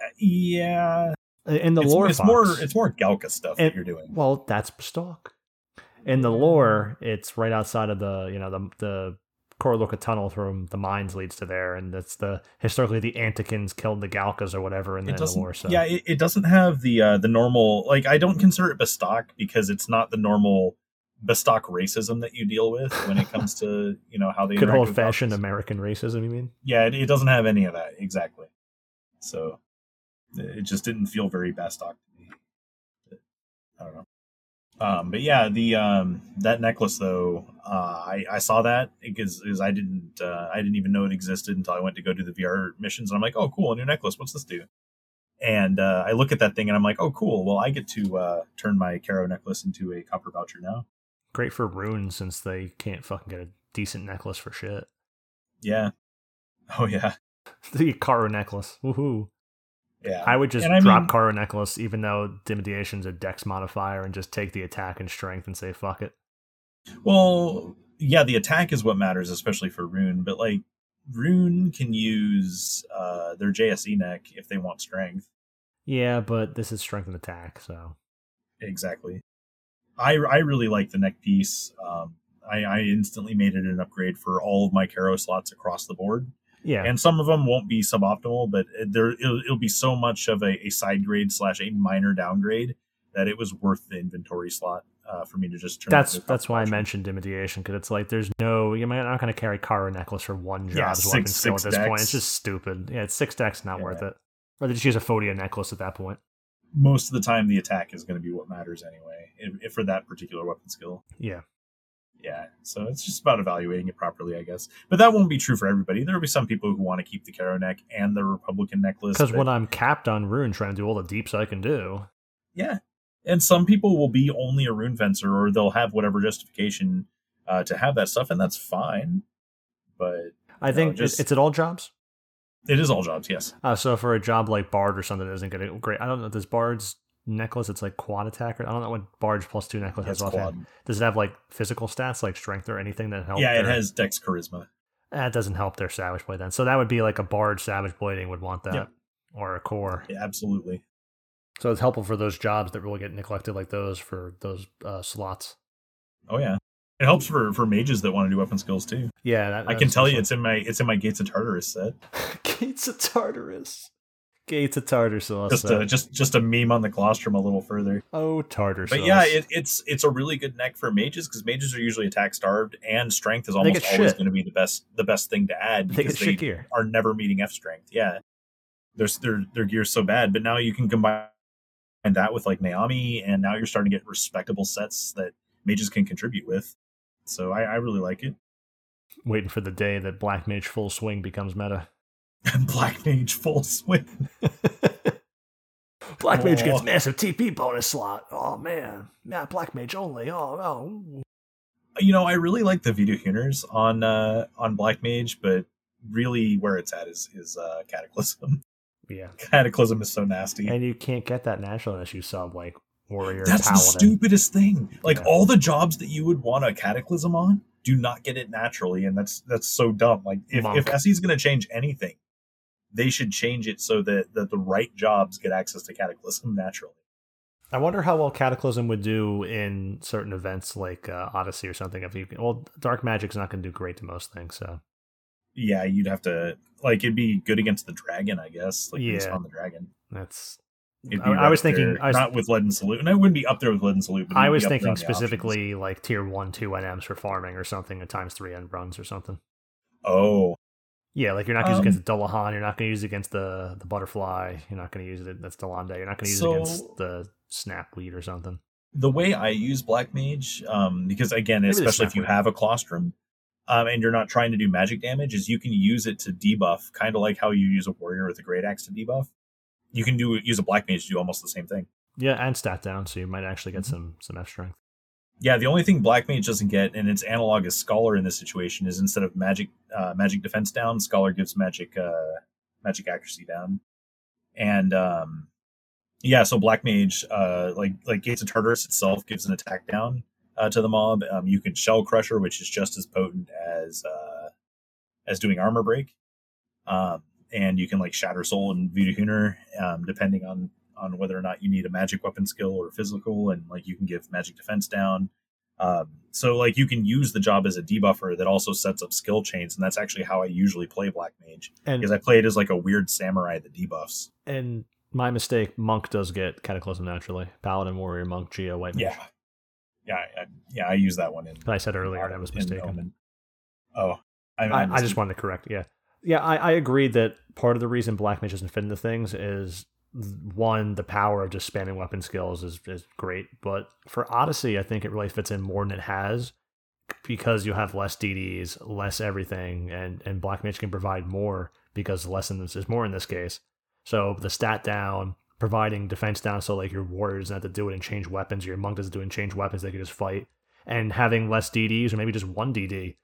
Uh, yeah, in the it's, lore, it's more it's more Galka stuff And- that you're doing. Well, that's Bastok. In the lore, it's right outside of the you know the the Korroloka tunnel from the mines leads to there, and that's the historically the Antikins killed the Galkas or whatever in the, the doesn't. So Yeah, it, it doesn't have the uh, the normal. Like I don't consider it Bastok because it's not the normal Bastok racism that you deal with when it comes to you know how they good old fashioned American racism. You mean? yeah, it, it doesn't have any of that exactly. So it just didn't feel very Bastok to me. I don't know. Um, but yeah, the um, that necklace though, uh, I, I saw that because, I didn't uh, I didn't even know it existed until I went to go do the VR missions, and I'm like, oh, cool, a new necklace. What's this do? And uh, I look at that thing and I'm like, oh, cool. Well, I get to uh, turn my Caro necklace into a copper voucher now. Great for runes since they can't fucking get a decent necklace for shit. Yeah. Oh yeah. The Caro necklace. Woohoo. Yeah. I would just I drop mean- Caro necklace, even though Dimidiation's a dex modifier, and just take the attack and strength and say fuck it. Well, yeah, the attack is what matters, especially for Rune. But like, Rune can use uh, their JSE neck if they want strength. Yeah, but this is strength and attack, so Exactly. I I really like the neck piece. Um, I, I instantly made it an upgrade for all of my Caro slots across the board. Yeah, and some of them won't be suboptimal, but there it'll, it'll be so much of a, a side grade slash a minor downgrade that it was worth the inventory slot uh, for me to just turn. that's that's why I mentioned Dimidiation because it's like there's no you're not going to carry Caro necklace for one job Yeah, as six- weapon skill at this point. It's just stupid. Yeah, it's six decks, not Yeah. worth it. Or they just use a Fotia necklace at that point. Most of the time, the attack is going to be what matters anyway, if, if for that particular weapon skill. Yeah, Yeah, so it's just about evaluating it properly, I guess. But that won't be true for everybody. There'll be some people who want to keep the Caro neck and the Republican necklace. because when I'm capped on rune, trying to do all the deeps I can do. Yeah. And some people will be only a rune fencer or they'll have whatever justification uh, to have that stuff, and that's fine. But I think it- just- it's at all jobs. it is all jobs, yes. Uh, so for a job like Bard or something that isn't going to great, I don't know. Does Bard's necklace? It's like quad attack. Or, I don't know what barge plus two necklace has offhand. Does it have like physical stats like strength or anything that helps? Yeah, it has Dex Charisma. That doesn't help their Savage Blade then. So that would be like a Bard Savage Blading would want that, Yep. or a core. Yeah, absolutely. So it's helpful for those jobs that really get neglected, like those for those uh, slots. Oh yeah. It helps for for mages that want to do weapon skills too. Yeah, that, I can tell you it's in my it's in my Gates of Tartarus set. Gates of Tartarus. Gates of Tartarus. Just a just just a meme on the colostrum a little further. oh, Tartar But sauce. yeah, it, it's it's a really good neck for mages because mages are usually attack starved and strength is almost always going to be the best the best thing to add they because they gear. are never meeting F strength. Yeah, their their their gear's so bad, but now you can combine that with like Nyame, and now you're starting to get respectable sets that mages can contribute with. So I, I really like it. Waiting for the day that Black Mage Full Swing becomes meta. Black Mage full swing. Black Mage gets massive TP bonus slot. Oh man, yeah, Black Mage only. Oh, oh. You know, I really like the Vidohunir on uh on Black Mage, but really where it's at is is uh Cataclysm. yeah. Cataclysm is so nasty. And you can't get that naturally unless you sub like Warrior. That's the stupidest thing. Like Yeah. all the jobs that you would want a cataclysm on do not get it naturally, and that's that's so dumb. Like if Monk. if SE is going to change anything, they should change it so that that the right jobs get access to cataclysm naturally. I wonder how well Cataclysm would do in certain events like uh, Odyssey or something. If you well, Dark Magic's not going to do great to most things. So Yeah, you'd have to like it'd be good against the dragon, I guess. Like Yeah. on the dragon. that's. I, be I was thinking. there. I was, not with Leaden Salute, and I wouldn't be up there with Leaden Salute. But I was be up there thinking specifically like tier one, two NMs for farming or something, at times three end runs or something. Oh, Yeah, like you're not going to Um, use it against the Dullahan, you're not going to use it against the the butterfly, you're not going to use it that's Delande, you're not going to use So- it against the snapweed or something. the way I use Black Mage, um, because again, Maybe especially if you have a Colostrum, um, and you're not trying to do magic damage, is you can use it to debuff, kind of like how you use a warrior with a great axe to debuff. You can do use a Black Mage to do almost the same thing. Yeah, and stat down, so you might actually get Mhm. some some F strength. Yeah, the only thing Black Mage doesn't get, and its analog is Scholar in this situation, is instead of magic uh, magic defense down, Scholar gives magic uh, magic accuracy down, and um, yeah, so Black Mage, uh, like like Gates of Tartarus itself, gives an attack down uh, to the mob. Um, you can Shell Crusher, which is just as potent as uh, as doing Armor Break, um, and you can like Shatter Soul and Vidohunir, um, depending on on whether or not you need a magic weapon skill or physical, and like you can give magic defense down. Um, so like you can use the job as a debuffer that also sets up skill chains, and that's actually how I usually play Black Mage And because I play it as like a weird samurai that debuffs. and my mistake, Monk does get Cataclysm naturally. Paladin, Warrior, Monk, Geo, White Mage. Yeah, yeah, I, yeah. I use that one in. I said earlier I was mistaken. Oh, I, I, I just wanted to correct. Yeah, yeah. I, I agree that part of the reason Black Mage doesn't fit into things is one, the power of just spamming weapon skills is is great, but for Odyssey, I think it really fits in more than it has because you have less DDs, less everything, and and Black Mage can provide more because less in this is more in this case. So the stat down, providing defense down, so like your warrior doesn't have to do it and change weapons, your monk doesn't do it and change weapons, they can just fight, and having less DDs or maybe just one DD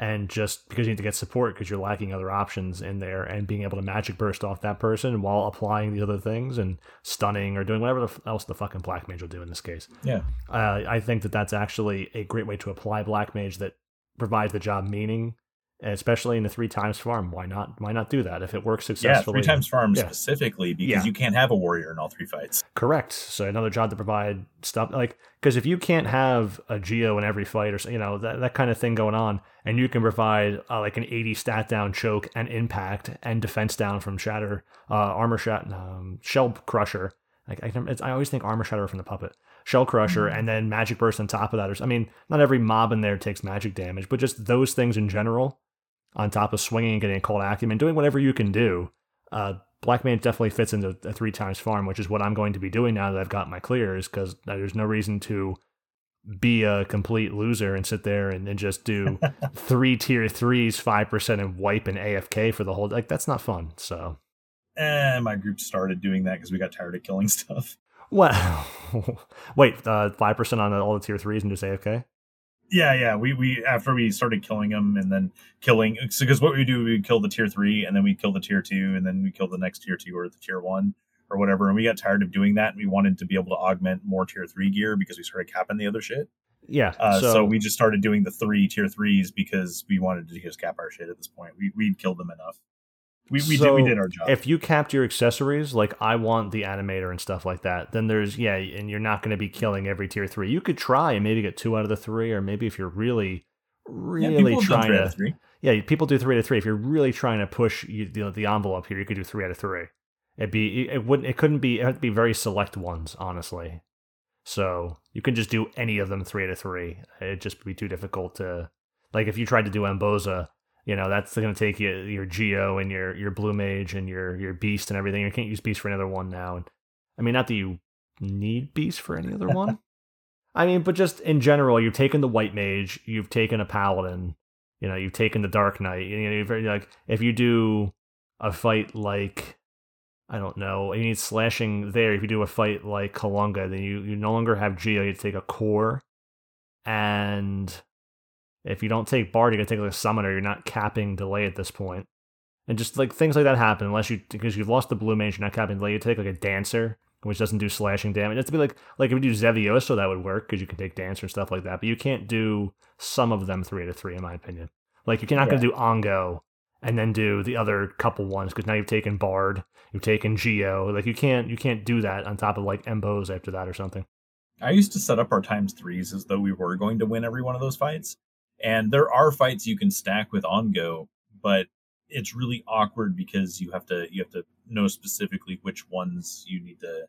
and just because you need to get support because you're lacking other options in there and being able to magic burst off that person while applying the other things and stunning or doing whatever the f- else the fucking black mage will do in this case. Yeah, uh, i think that that's actually a great way to apply black mage that provides the job meaning especially in the three times farm. Why not? Why not do that if it works successfully? Yeah, three times farm Yeah. specifically because Yeah. you can't have a warrior in all three fights. Correct. So another job to provide stuff like because if you can't have a geo in every fight or you know that that kind of thing going on, and you can provide uh, like an eighty stat down choke and impact and defense down from shatter, uh, armor shot, um, shell crusher. Like I, it's, I always think armor shatter from the puppet, shell crusher, Mhm. and then magic burst on top of that. I mean, not every mob in there takes magic damage, but just those things in general, on top of swinging and getting a cold acumen, doing whatever you can do. Uh, Black Mage definitely fits into a three times farm, which is what I'm going to be doing now that I've got my clears, because there's no reason to be a complete loser and sit there and, and just do three tier threes, five percent, and wipe an AFK for the whole. Like that's not fun. So, And my group started doing that because we got tired of killing stuff. well, wait, uh, five percent on all the tier threes and just AFK. Yeah, yeah. We we after we started killing them and then killing because what we do we kill the tier three and then we kill the tier two and then we kill the next tier two or the tier one or whatever and we got tired of doing that and we wanted to be able to augment more tier three gear because we started capping the other shit. Yeah. Uh, so, so, we just started doing the three tier threes because we wanted to just cap our shit at this point. We we'd killed them enough. We we did we did our job. if you capped your accessories, like I want the animator and stuff like that, then there's yeah, and you're not going to be killing every tier three. You could try and maybe get two out of the three, or maybe if you're really, really done trying to three. Yeah, people do three out of three. If you're really trying to push you, the, the envelope here, you could do three out of three. It'd be it wouldn't it couldn't be it had to be very select ones, honestly. So you can just do any of them three out of three. It'd just be too difficult to like if you tried to do Mboze, you know that's going to take you your Geo and your your Blue Mage and your your Beast and everything. You can't use Beast for another one now. And I mean, not that you need Beast for any other one. I mean, but just in general, you've taken the White Mage, you've taken a Paladin, you know, you've taken the Dark Knight. You know, like if you do a fight like I don't know, you need slashing there. If you do a fight like Kalunga, then you you no longer have Geo. You take a core, and if you don't take Bard, you're gonna take like a Summoner. You're not capping delay at this point, and just like things like that happen unless you because you've lost the Blue Mage, you're not capping delay. You take like a Dancer, which doesn't do slashing damage. It's to be like like if you do Xevioso, that would work because you can take Dancer and stuff like that. But you can't do some of them three out of three, in my opinion. Like you're not gonna do Ongo and then do the other couple ones because now you've taken Bard, you've taken Geo. Like you can't you can't do that on top of like Mboze after that or something. I used to set up our times threes as though we were going to win every one of those fights. And there are fights you can stack with Ongo, but it's really awkward because you have to you have to know specifically which ones you need to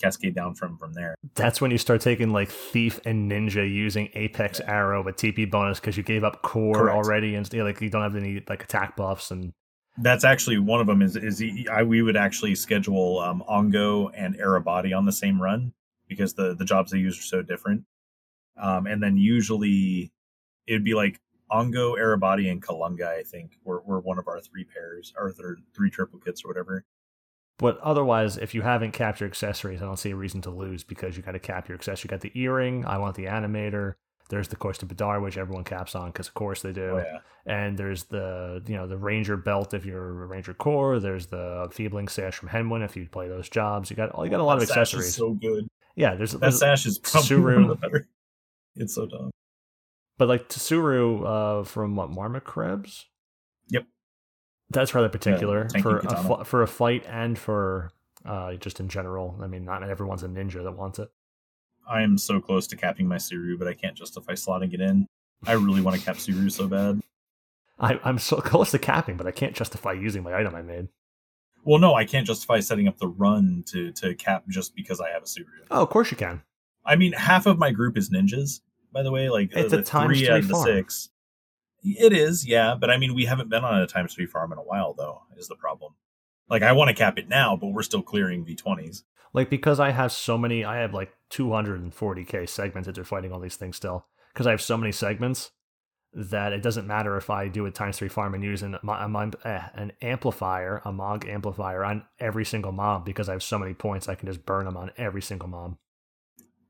cascade down from from there. That's when you start taking like Thief and Ninja using Apex Arrow with TP bonus because you gave up Core Correct. already and like you don't have any like attack buffs and That's actually one of them. Is is he, I, we would actually schedule um, Ongo and Arebati on the same run because the the jobs they use are so different. Um, and then usually it'd be like Ongo, Arebati, and Kalunga. I think were were one of our three pairs or th- three triplicates or whatever. But otherwise, if you haven't capped your accessories, I don't see a reason to lose because you got to cap your accessory. You got the earring. I want the animator. There's the course to Badar, which everyone caps on because of course they do. Oh yeah, And there's the you know the ranger belt if you're a ranger core. There's the feebling sash from Henwin if you play those jobs. You got oh, you got a lot That of sash is accessories. so good. yeah, there's, That there's sash is probably Tsuru. one of the better. It's so dumb. But like Tsuru uh, from what Marmot Krebs. Yep. That's rather particular tanky for a for a fight and for uh, just in general. I mean, not everyone's a ninja that wants it. I am so close to capping my Siru, but I can't justify slotting it in. I really want to cap Siru so bad. I, I'm so close to capping, but I can't justify using my item I made. Well, no, I can't justify setting up the run to to cap just because I have a Siru. Oh, of course you can. I mean, half of my group is ninjas. By the way, like It's the, a times three three out of the farm. six. It is, yeah, but I mean, we haven't been on a times three farm in a while, though. Is the problem? Like, I want to cap it now, but we're still clearing V twenties. Like because I have so many, I have like 240k segments that are fighting all these things still. Because I have so many segments that it doesn't matter if I do a times three farm and use an, eh, an amplifier, a Mog amplifier on every single mob because I have so many points. I can just burn them on every single mob.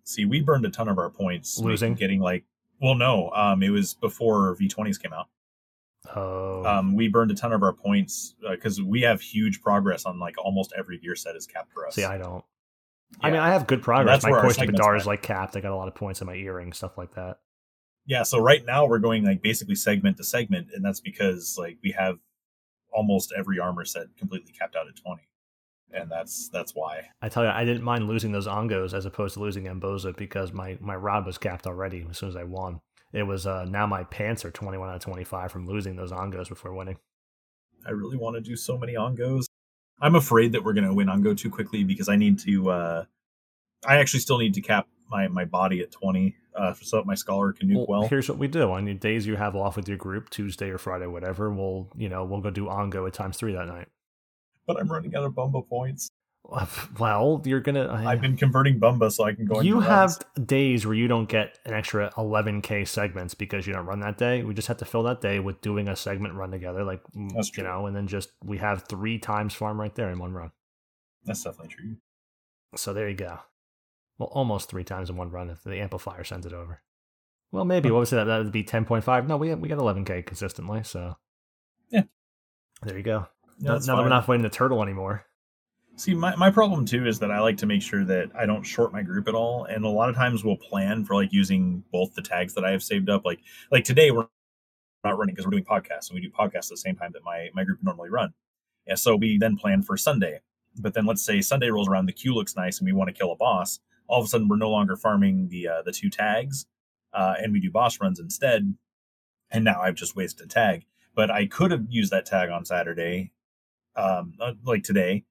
See, we burned a ton of our points Losing? getting like. Well, no, um, it was before V twenties came out. Oh, Um, we burned a ton of our points because we have huge progress on like almost every gear set is capped for us. see, I don't. I mean, I have good progress. My course to segments Badar are is like capped. I got a lot of points in my earring, stuff like that. yeah, so right now we're going like basically segment to segment, and that's because like we have almost every armor set completely capped out at twenty, and that's that's why. I tell you, I didn't mind losing those ongos as opposed to losing Mboze because my my rod was capped already as soon as I won. It was uh, now my pants are twenty one out of twenty five from losing those ongos before winning. I really want to do so many ongos. I'm afraid that we're going to win ongo too quickly because I need to. uh I actually still need to cap my my body at 20 uh, so that my scholar can nuke well. Here's what we do on your days you have off with your group, Tuesday or Friday, whatever. We'll you know we'll go do ongo at times three that night. But I'm running out of Bumba points. Well, you're gonna. Uh, I've been converting Bumba so I can go. You have runs. days where you don't get an extra 11k segments because you don't run that day. We just have to fill that day with doing a segment run together, like mm, That's you true. know, and then just we have three times farm right there in one run. That's definitely true. So there you go. Well, almost three times in one run if the amplifier sends it over. Well, maybe what was that? That would be 10.5. No, we we got 11k consistently. So Yeah. there you go. Now that's now that we're not fighting the turtle anymore. See, my, my problem too is that I like to make sure that I don't short my group at all. And a lot of times we'll plan for like using both the tags that I have saved up. Like like today we're not running because we're doing podcasts and we do podcasts at the same time that my, my group normally run. Yeah, so we then plan for Sunday. But then let's say Sunday rolls around, the queue looks nice and we want to kill a boss. All of a sudden we're no longer farming the uh, the two tags, uh, and we do boss runs instead. And now I've just wasted a tag. But I could have used that tag on Saturday, um, uh, like today,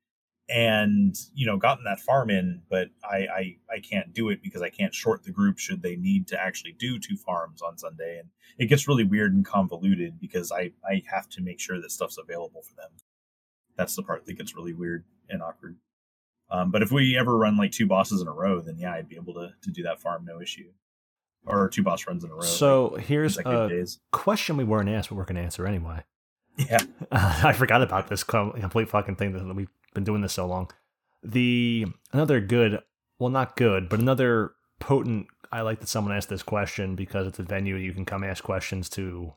and you know gotten that farm in but I, I i can't do it because i can't short the group should they need to actually do two farms on sunday. And it gets really weird and convoluted because i i have to make sure that stuff's available for them. That's the part that gets really weird and awkward. Um, but if we ever run like two bosses in a row then yeah i'd be able to to do that farm no issue. Or two boss runs in a row So here's a days. question we weren't asked, but we're gonna answer anyway. Yeah I forgot about this complete fucking thing that we've been doing this so long. The another good, well, not good, but another potent. I like that someone asked this question because it's a venue you can come ask questions to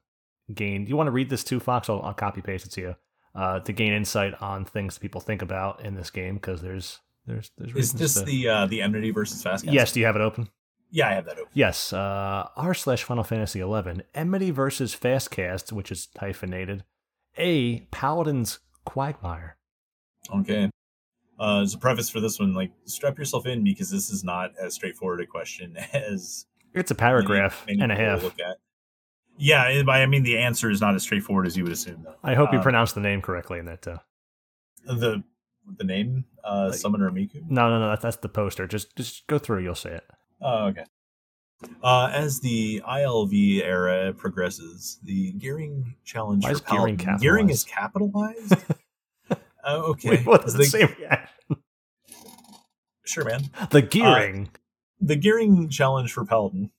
gain. Do you want to read this too, Fox? I'll, I'll copy paste it to you uh, to gain insight on things people think about in this game because there's there's there's is this to- the uh the enmity versus fast yes. Do you have it open? yeah i have that open Yes, uh, r slash Final Fantasy eleven enmity versus Fastcast, which is hyphenated. A Paladin's Quagmire. Okay. Uh, as a preface for this one, like strap yourself in because this is not as straightforward a question as It's a paragraph many and a half. Look at. Yeah, I mean the answer is not as straightforward as you would assume. Though I hope you Um, pronounced the name correctly in that. Uh, the the name uh, Like- Summoner Miku. no, no, no. That's, that's the poster. Just just go through. You'll see it. Oh, okay. Uh, as the ILV era progresses, the gearing challenge Why is gearing Paladin- gearing is capitalized? capitalized. oh, okay. Wait, what's the, The- same reaction? Sure, man. The gearing. The gearing challenge for Paladin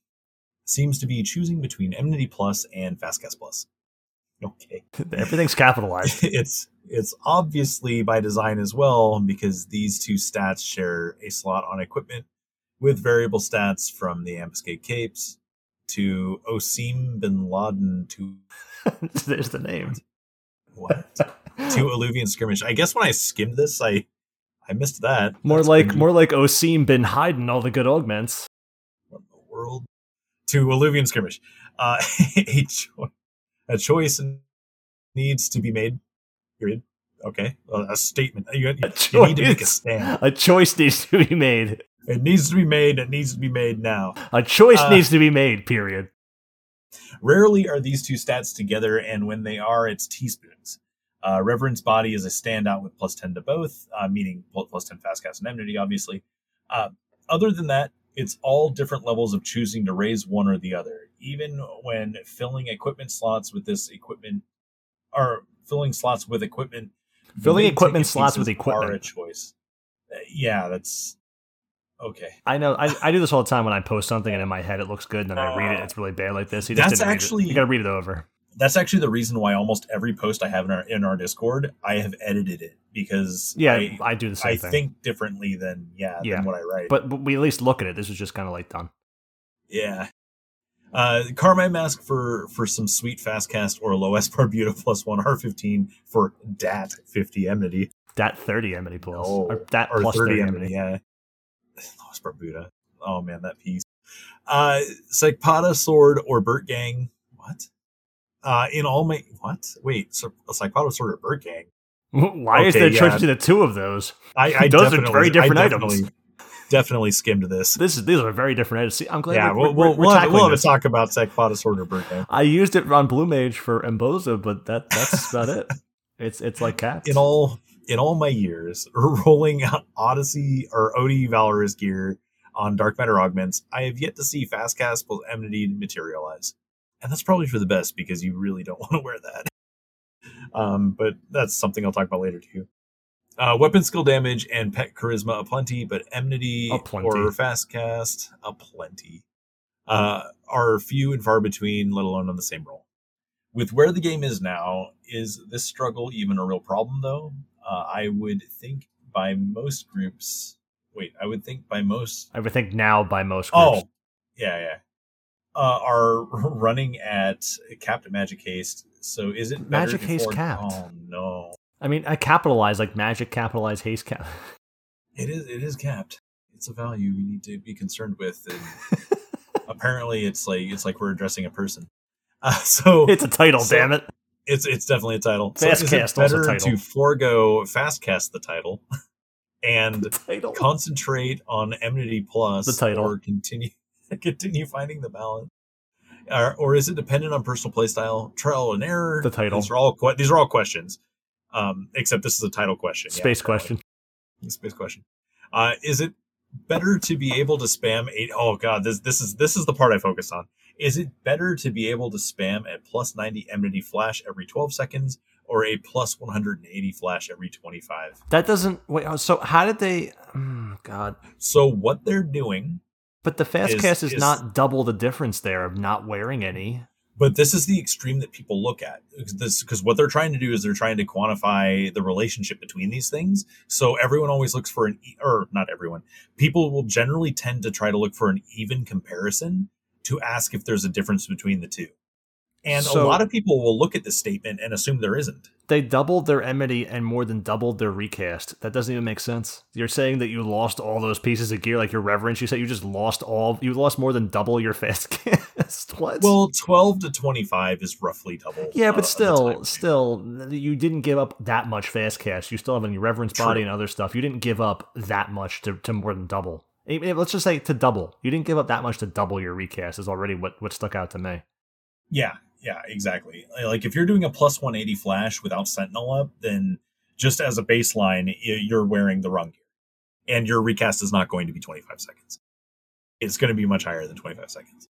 seems to be choosing between Enmity Plus and Fastcast Plus. Okay. Everything's capitalized. it's it's obviously by design as well because these two stats share a slot on equipment with variable stats from the Ambuscade Capes to Osim bin Laden to There's the name. what? to Alluvion Skirmish. I guess when I skimmed this, I I missed that. More That's like more like Osim bin hiding all the good augments. what in the world to Alluvion Skirmish. Uh, a, cho- a choice needs to be made. Period. Okay, a, a statement. You, you- you need to make a stand. A choice needs to be made. It needs to be made. It needs to be made now. A choice Uh, needs to be made. Period. Rarely are these two stats together, and when they are, it's teaspoons. Uh, Reverence Body is a standout with plus 10 to both, uh, meaning plus 10 fast cast and enmity, obviously. Uh, other than that, it's all different levels of choosing to raise one or the other. Even when filling equipment slots with this equipment, or filling slots with equipment. Filling equipment slots with equipment. Are a choice. Uh, yeah, that's okay. I know. I, I do this all the time when I post something and in my head it looks good, and then I read it. It's really bad like this. You just That's didn't read it. actually- you got to read it over. that's actually the reason why almost every post I have in our in our Discord, I have edited it because Yeah, I, I, do the same I thing. think differently than yeah, Yeah. than what I write. but, but we at least look at it. This was just kind of like done. yeah. Uh, Carmine Mask for for some sweet fast cast or Loess Barbuda plus one R fifteen for DAT fifty enmity Dat thirty enmity plus No. or dat or plus thirty thirty enmity. enmity. Yeah, Loess Barbuda. Oh man, that piece. Uh, Sakpata Sword or Burtgang. What? Uh, in all my what? Wait, so, Sakpata Sword or Burtgang? Why is there yeah. choice between the two of those? I, I Those are definitely, very different I items. definitely, Definitely skimmed this. This is these are very different items. See, I'm glad Yeah, we're, we'll, we're, we'll, we're we'll, we'll have a talk about Sakpata Sword or Burtgang. I used it on Blue Mage for Mboze, but that that's about it. It's it's like cats. in all in all my years rolling out Odyssey or OD Valorous gear on Dark Matter augments, I have yet to see fast cast plus enmity materialize, and that's probably for the best because you really don't want to wear that. Um, but that's something I'll talk about later too. Uh, weapon skill damage and pet charisma aplenty, but enmity Aplenty. or fast cast aplenty uh, are few and far between, let alone on the same roll. With where the game is now, is this struggle even a real problem though? Uh, I would think by most groups. Wait, I would think by most. I would think now by most groups. Oh, yeah, yeah. Uh, are running at capped magic haste. So is it Magic haste capped. Oh no, I mean, I capitalize like magic, capitalize haste cap. it is. It is capped. It's a value we need to be concerned with. And apparently, it's like it's like we're addressing a person. Uh, so it's a title, So- damn it. It's it's definitely a title. Fast so is it better to forego fast cast the title and Title. concentrate on Enmity Plus The title. or continue continue finding the balance? Or, or is it dependent on personal playstyle, trial and error? The title. These are all que- these are all questions. Um, except this is a title question. Space apparently. question. Space question. Uh, is it better to be able to spam eight oh god, this this is this is the part I focus on. Is it better to be able to spam a plus 90 enmity flash every 12 seconds or a plus 180 flash every 25? That doesn't wait. oh, So how did they? Oh, God. So what they're doing, But the fast Is- cast is, is- not double the difference there of not wearing any. but this is the extreme that people look at. This because what they're trying to do is they're trying to quantify the relationship between these things. So everyone always looks for an e- or not everyone. People will generally tend to try to look for an even comparison to ask if there's a difference between the two. And a lot of people will look at this statement and assume there isn't. They doubled their enmity and more than doubled their recast. That doesn't even make sense. You're saying that you lost all those pieces of gear, like your reverence. You said you just lost all. You lost more than double your fast cast. what? Well, 12 to 25 is roughly double. yeah, uh, but the still, still, you didn't give up that much fast cast. You still have any reverence body and other stuff. You didn't give up that much to, to more than double. Let's just say to double. You didn't give up that much to double your recast. Is already what what stuck out to me. Yeah, yeah, exactly. Like if you're doing a plus 180 flash without Sentinel up, then just as a baseline, you're wearing the wrong gear. And your recast is not going to be 25 seconds. It's going to be much higher than 25 seconds.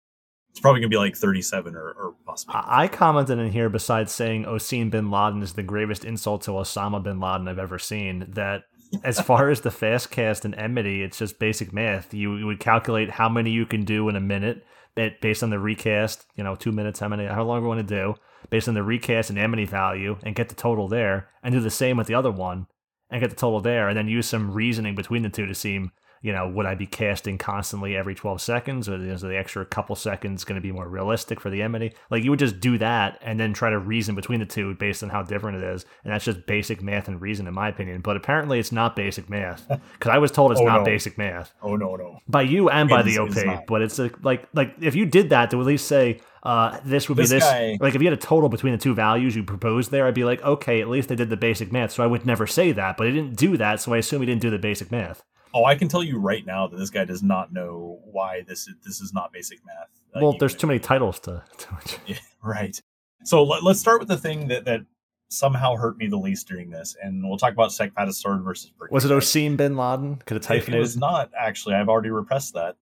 It's probably going to be like 37 or, or possibly. I I commented in here, besides saying Osama bin Laden is the gravest insult to Osama bin Laden I've ever seen, that as far as the fast cast and enmity, it's just basic math. You, would calculate how many you can do in a minute ba- based on the recast, you know, two minutes, how many, how long we want to do, based on the recast and enmity value, and get the total there, and do the same with the other one, and get the total there, and then use some reasoning between the two to see, you know, would I be casting constantly every 12 seconds, or is the extra couple seconds going to be more realistic for the enmity? Like, you would just do that and then try to reason between the two based on how different it is. And that's just basic math and reason, in my opinion. But apparently, it's not basic math because I was told it's Oh, not no. basic math oh, no, no. by you and by It the OP. it is but it's a, like, like if you did that to at least say, uh, this would This be this. guy- Like if you had a total between the two values you proposed there, I'd be like, okay, at least they did the basic math. So I would never say that, but he didn't do that, so I assume he didn't do the basic math. Oh, I can tell you right now that this guy does not know why this is, this is not basic math. Uh, well, there's too many titles to. to Yeah, right. So let, let's start with the thing that, that somehow hurt me the least during this, and we'll talk about Sakpata Sword versus Brick. was it Osama bin Laden? Could have It, it hyphenated. was not actually. I've already repressed that.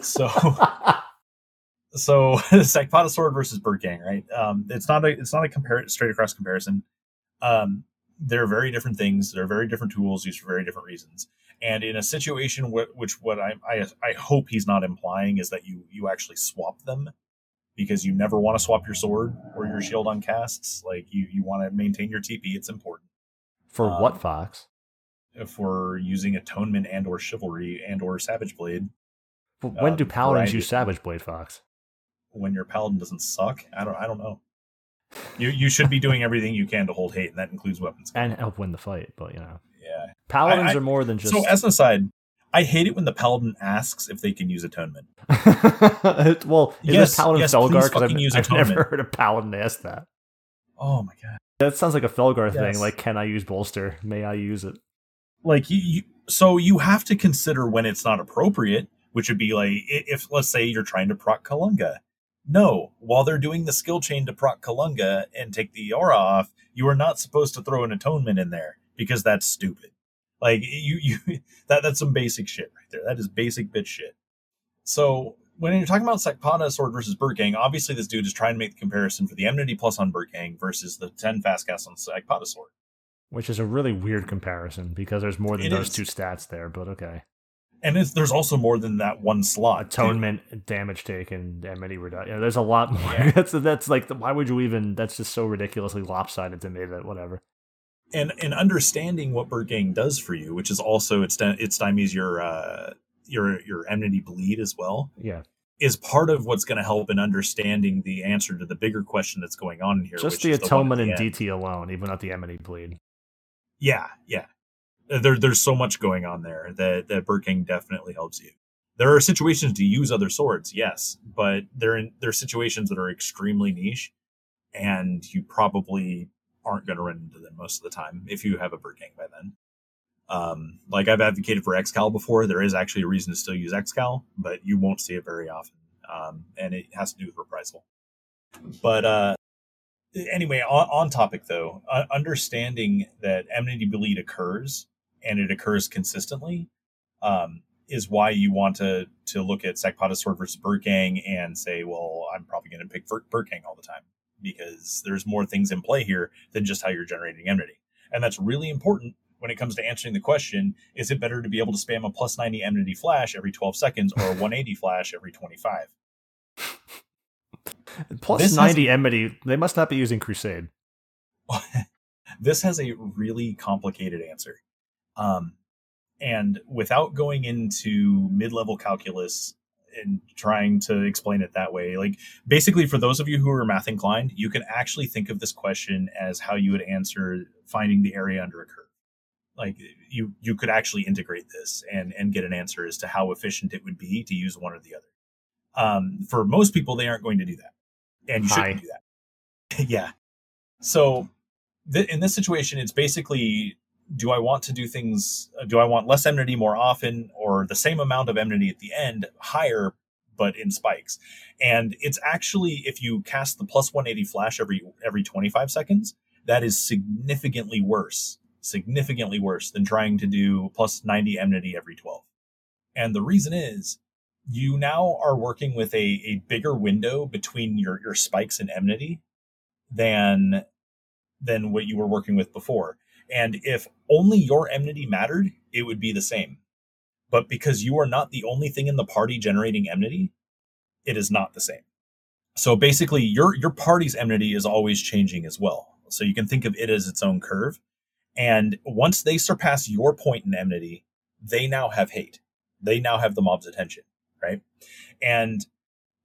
So, so Sakpata Sword versus Burtgang, right? Um, it's not a it's not a compare straight across comparison. Um, they're very different things. They're very different tools used for very different reasons. And in a situation wh- which what I, I I hope he's not implying is that you you actually swap them because you never want to swap your sword or your shield on casts. Like you you want to maintain your TP. It's important For um, what, Fox? for using atonement and or chivalry and or savage blade when do um, paladins use Savage Blade, Fox? when your paladin doesn't suck. I don't I don't know. You you should be doing everything you can to hold hate, and that includes weapons. And help win the fight, but you know. Paladins I- are more than just. so as an aside, I hate it when the paladin asks if they can use atonement. well, is Yes, Paladin yes, Felgar? Because I've, I've never heard a Paladin ask that. Oh my god. That sounds like a Felgar Yes. thing. Like, can I use bolster? May I use it? Like you, you, so you have to consider when it's not appropriate, which would be like if let's say you're trying to proc Kalunga. No, while they're doing the skill chain to proc Kalunga and take the aura off, you are not supposed to throw an atonement in there because that's stupid. Like you, you that that's some basic shit right there. That is basic bitch shit. So when you're talking about Sakpata sword versus Burtgang, obviously this dude is trying to make the comparison for the enmity plus on Burtgang versus the 10 fast cast on Sakpata sword. Which is a really weird comparison because there's more than It those is. two stats there, but okay. And it's, there's also more than that one slot. Atonement, damage taken, enmity reduction. Yeah, there's a lot more. Yeah. that's that's like why would you even? That's just so ridiculously lopsided to me that whatever. And and understanding what Burtgang does for you, which is also it's it stymies your uh, your your enmity bleed as well, Yeah, is part of what's going to help in understanding the answer to the bigger question that's going on here. just the is one at atonement the and end. DT alone, even not the enmity bleed. Yeah, yeah. There, there's so much going on there that that Burtgang definitely helps you. There are situations to use other swords, yes, but they're in there are situations that are extremely niche, and you probably aren't going to run into them most of the time if you have a Burtgang by then. Um, like I've advocated for Excal before, there is actually a reason to still use Excal, but you won't see it very often, um, and it has to do with reprisal. But uh, anyway, on, on topic though, uh, understanding that enmity bleed occurs and it occurs consistently um, is why you want to to look at Sakpata Sword versus Burtgang and say, well, I'm probably going to pick Bur- Burtgang all the time because there's more things in play here than just how you're generating enmity, and that's really important when it comes to answering the question: Is it better to be able to spam a plus 90 enmity flash every 12 seconds or a 180 flash every 25? Plus This has- ninety enmity. They must not be using Crusade. this has a really complicated answer. Um, and without going into mid level calculus and trying to explain it that way, like basically, for those of you who are math inclined, you can actually think of this question as how you would answer finding the area under a curve. Like you, you could actually integrate this and and get an answer as to how efficient it would be to use one or the other. Um, for most people, they aren't going to do that, and you shouldn't Hi. do that. yeah. So th- in this situation, it's basically do I want to do things? uh, Do I want less enmity more often, or the same amount of enmity at the end, higher but in spikes? And it's actually if you cast the plus 180 flash every every 25 seconds, that is significantly worse, significantly worse than trying to do plus 90 enmity every 12. And the reason is you now are working with a, a bigger window between your, your spikes and enmity than than what you were working with before. And if only your enmity mattered, it would be the same. But because you are not the only thing in the party generating enmity, it is not the same. So basically your your party's enmity is always changing as well. So you can think of it as its own curve. And once they surpass your point in enmity, they now have hate. They now have the mob's attention, right? And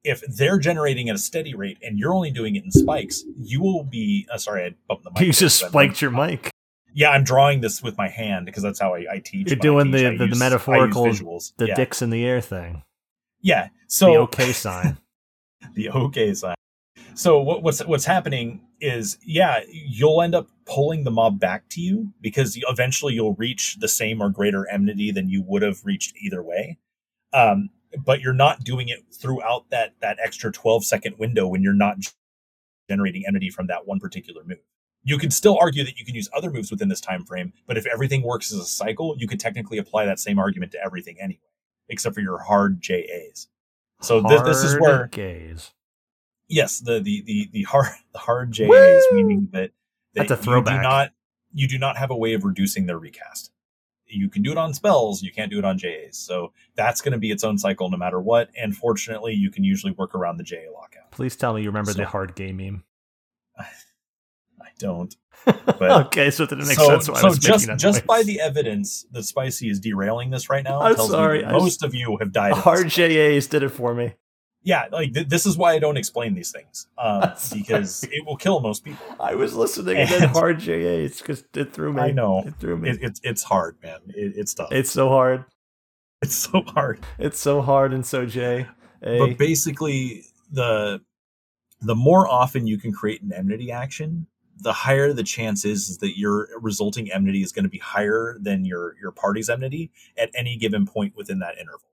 if they're generating at a steady rate and you're only doing it in spikes, you will be. Uh, sorry, I bumped the mic. You just spiked your mic. Yeah, I'm drawing this with my hand because that's how I, I teach. You're doing teach. the- the- the use- metaphorical- visuals. The yeah. dicks in the air thing. Yeah. So the okay sign. the okay sign. So what, what's what's happening is, yeah, you'll end up pulling the mob back to you because you- eventually you'll reach the same or greater enmity than you would have reached either way. Um, but you're not doing it throughout that that extra 12 second window when you're not generating enmity from that one particular move. You can still argue that you can use other moves within this time frame, but if everything works as a cycle, you could technically apply that same argument to everything anyway, except for your hard JAs. So this, this is where gaze. yes the the the, the hard the hard JAs Woo! meaning that, that That's a you do throwback. not you do not have a way of reducing their recast. You can do it on spells, you can't do it on JAs. So that's going to be its own cycle no matter what. And fortunately, you can usually work around the JA lockout. Please tell me you remember So- the hard game meme. Don't. But- okay, so it didn't so sense. Why I so was just just by the evidence that Spicy is derailing this right now I'm tells sorry, me that I was- most of you have died. in this hard spell. JAs did it for me. Yeah, like th- this is why I don't explain these things um, because it will kill most people. I was listening and then And- hard JAs because it threw me. I know. It threw me. It, it's it's hard, man. It, it's tough. it's so hard. It's so hard. It's so hard and so Jay. A. But basically, the the more often you can create an enmity action, the higher the chance is is that your resulting enmity is going to be higher than your your party's enmity at any given point within that interval.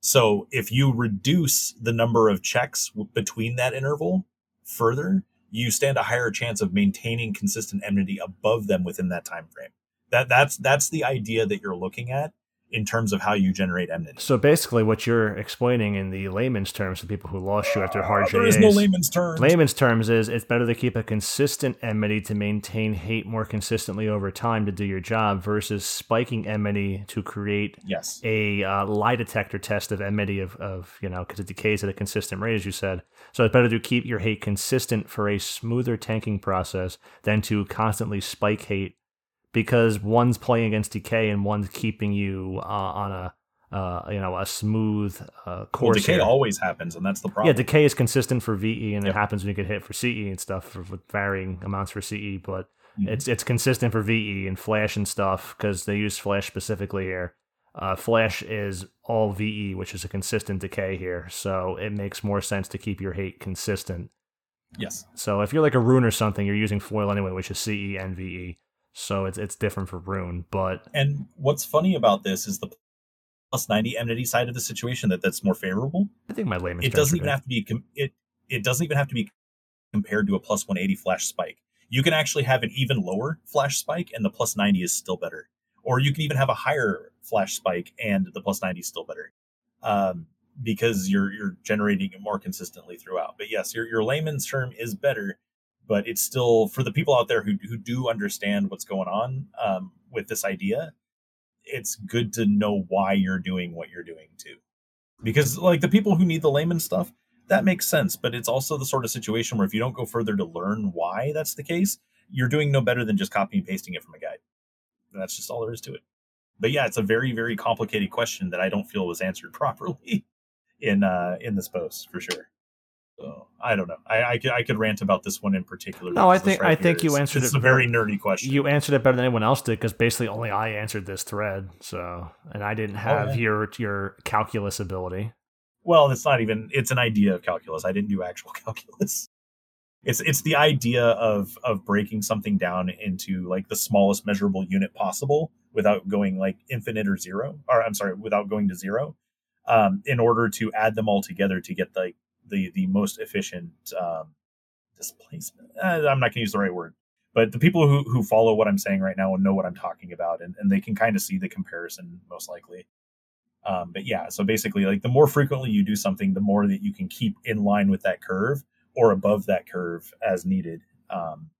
So if you reduce the number of checks w- between that interval further, you stand a higher chance of maintaining consistent enmity above them within that time frame. That that's that's the idea that you're looking at in terms of how you generate enmity. So basically, what you're explaining in the layman's terms to people who lost you after hard there is no layman's terms. layman's terms is it's better to keep a consistent enmity to maintain hate more consistently over time to do your job versus spiking enmity to create yes. a uh, lie detector test of enmity of, of you know because it decays at a consistent rate as you said so it's better to keep your hate consistent for a smoother tanking process than to constantly spike hate because one's playing against decay and one's keeping you uh, on a uh, you know a smooth uh, Well, course decay here. always happens, and that's the problem. yeah decay is consistent for ve and Yep. it happens when you get hit for ce and stuff for, with varying amounts for ce but Mhm. it's it's consistent for VE and Flash and stuff because they use Flash specifically here. Uh, Flash is all VE, which is a consistent decay here, so it makes more sense to keep your hate consistent. yes. So if you're like a rune or something, you're using foil anyway, which is CE and VE, so it's it's different for rune. But And what's funny about this is the plus 90 enmity side of the situation that that's more favorable. I think my layman's It doesn't even have to be com- it it doesn't even have to be compared to a plus 180 flash spike. You can actually have an even lower flash spike and the plus 90 is still better. Or you can even have a higher flash spike and the plus 90 is still better. Um, because you're you're generating it more consistently throughout. But yes, your your layman's term is better, but it's still for the people out there who who do understand what's going on um, with this idea. It's good to know why you're doing what you're doing too, because like the people who need the layman stuff, that makes sense. But it's also the sort of situation where if you don't go further to learn why that's the case, you're doing no better than just copying and pasting it from a guide. That's just all there is to it. But yeah, it's a very very complicated question that I don't feel was answered properly in uh in this post for sure. So I don't know. I I could I could rant about this one in particular. No, I think- right I think you is- answered it's it a very nerdy question. You answered it better than anyone else did because basically only I answered this thread. So, and I didn't have yeah. your your calculus ability. well, it's not even. It's an idea of calculus. I didn't do actual calculus. It's it's the idea of of breaking something down into like the smallest measurable unit possible without going like infinite or zero, or I'm sorry, without going to zero, um, in order to add them all together to get like the the most efficient um, displacement. Uh, I'm not going to use the right word, but the people who who follow what I'm saying right now will know what I'm talking about, and and they can kind of see the comparison most likely. Um, but yeah, so basically, like the more frequently you do something, the more that you can keep in line with that curve or above that curve as needed, um,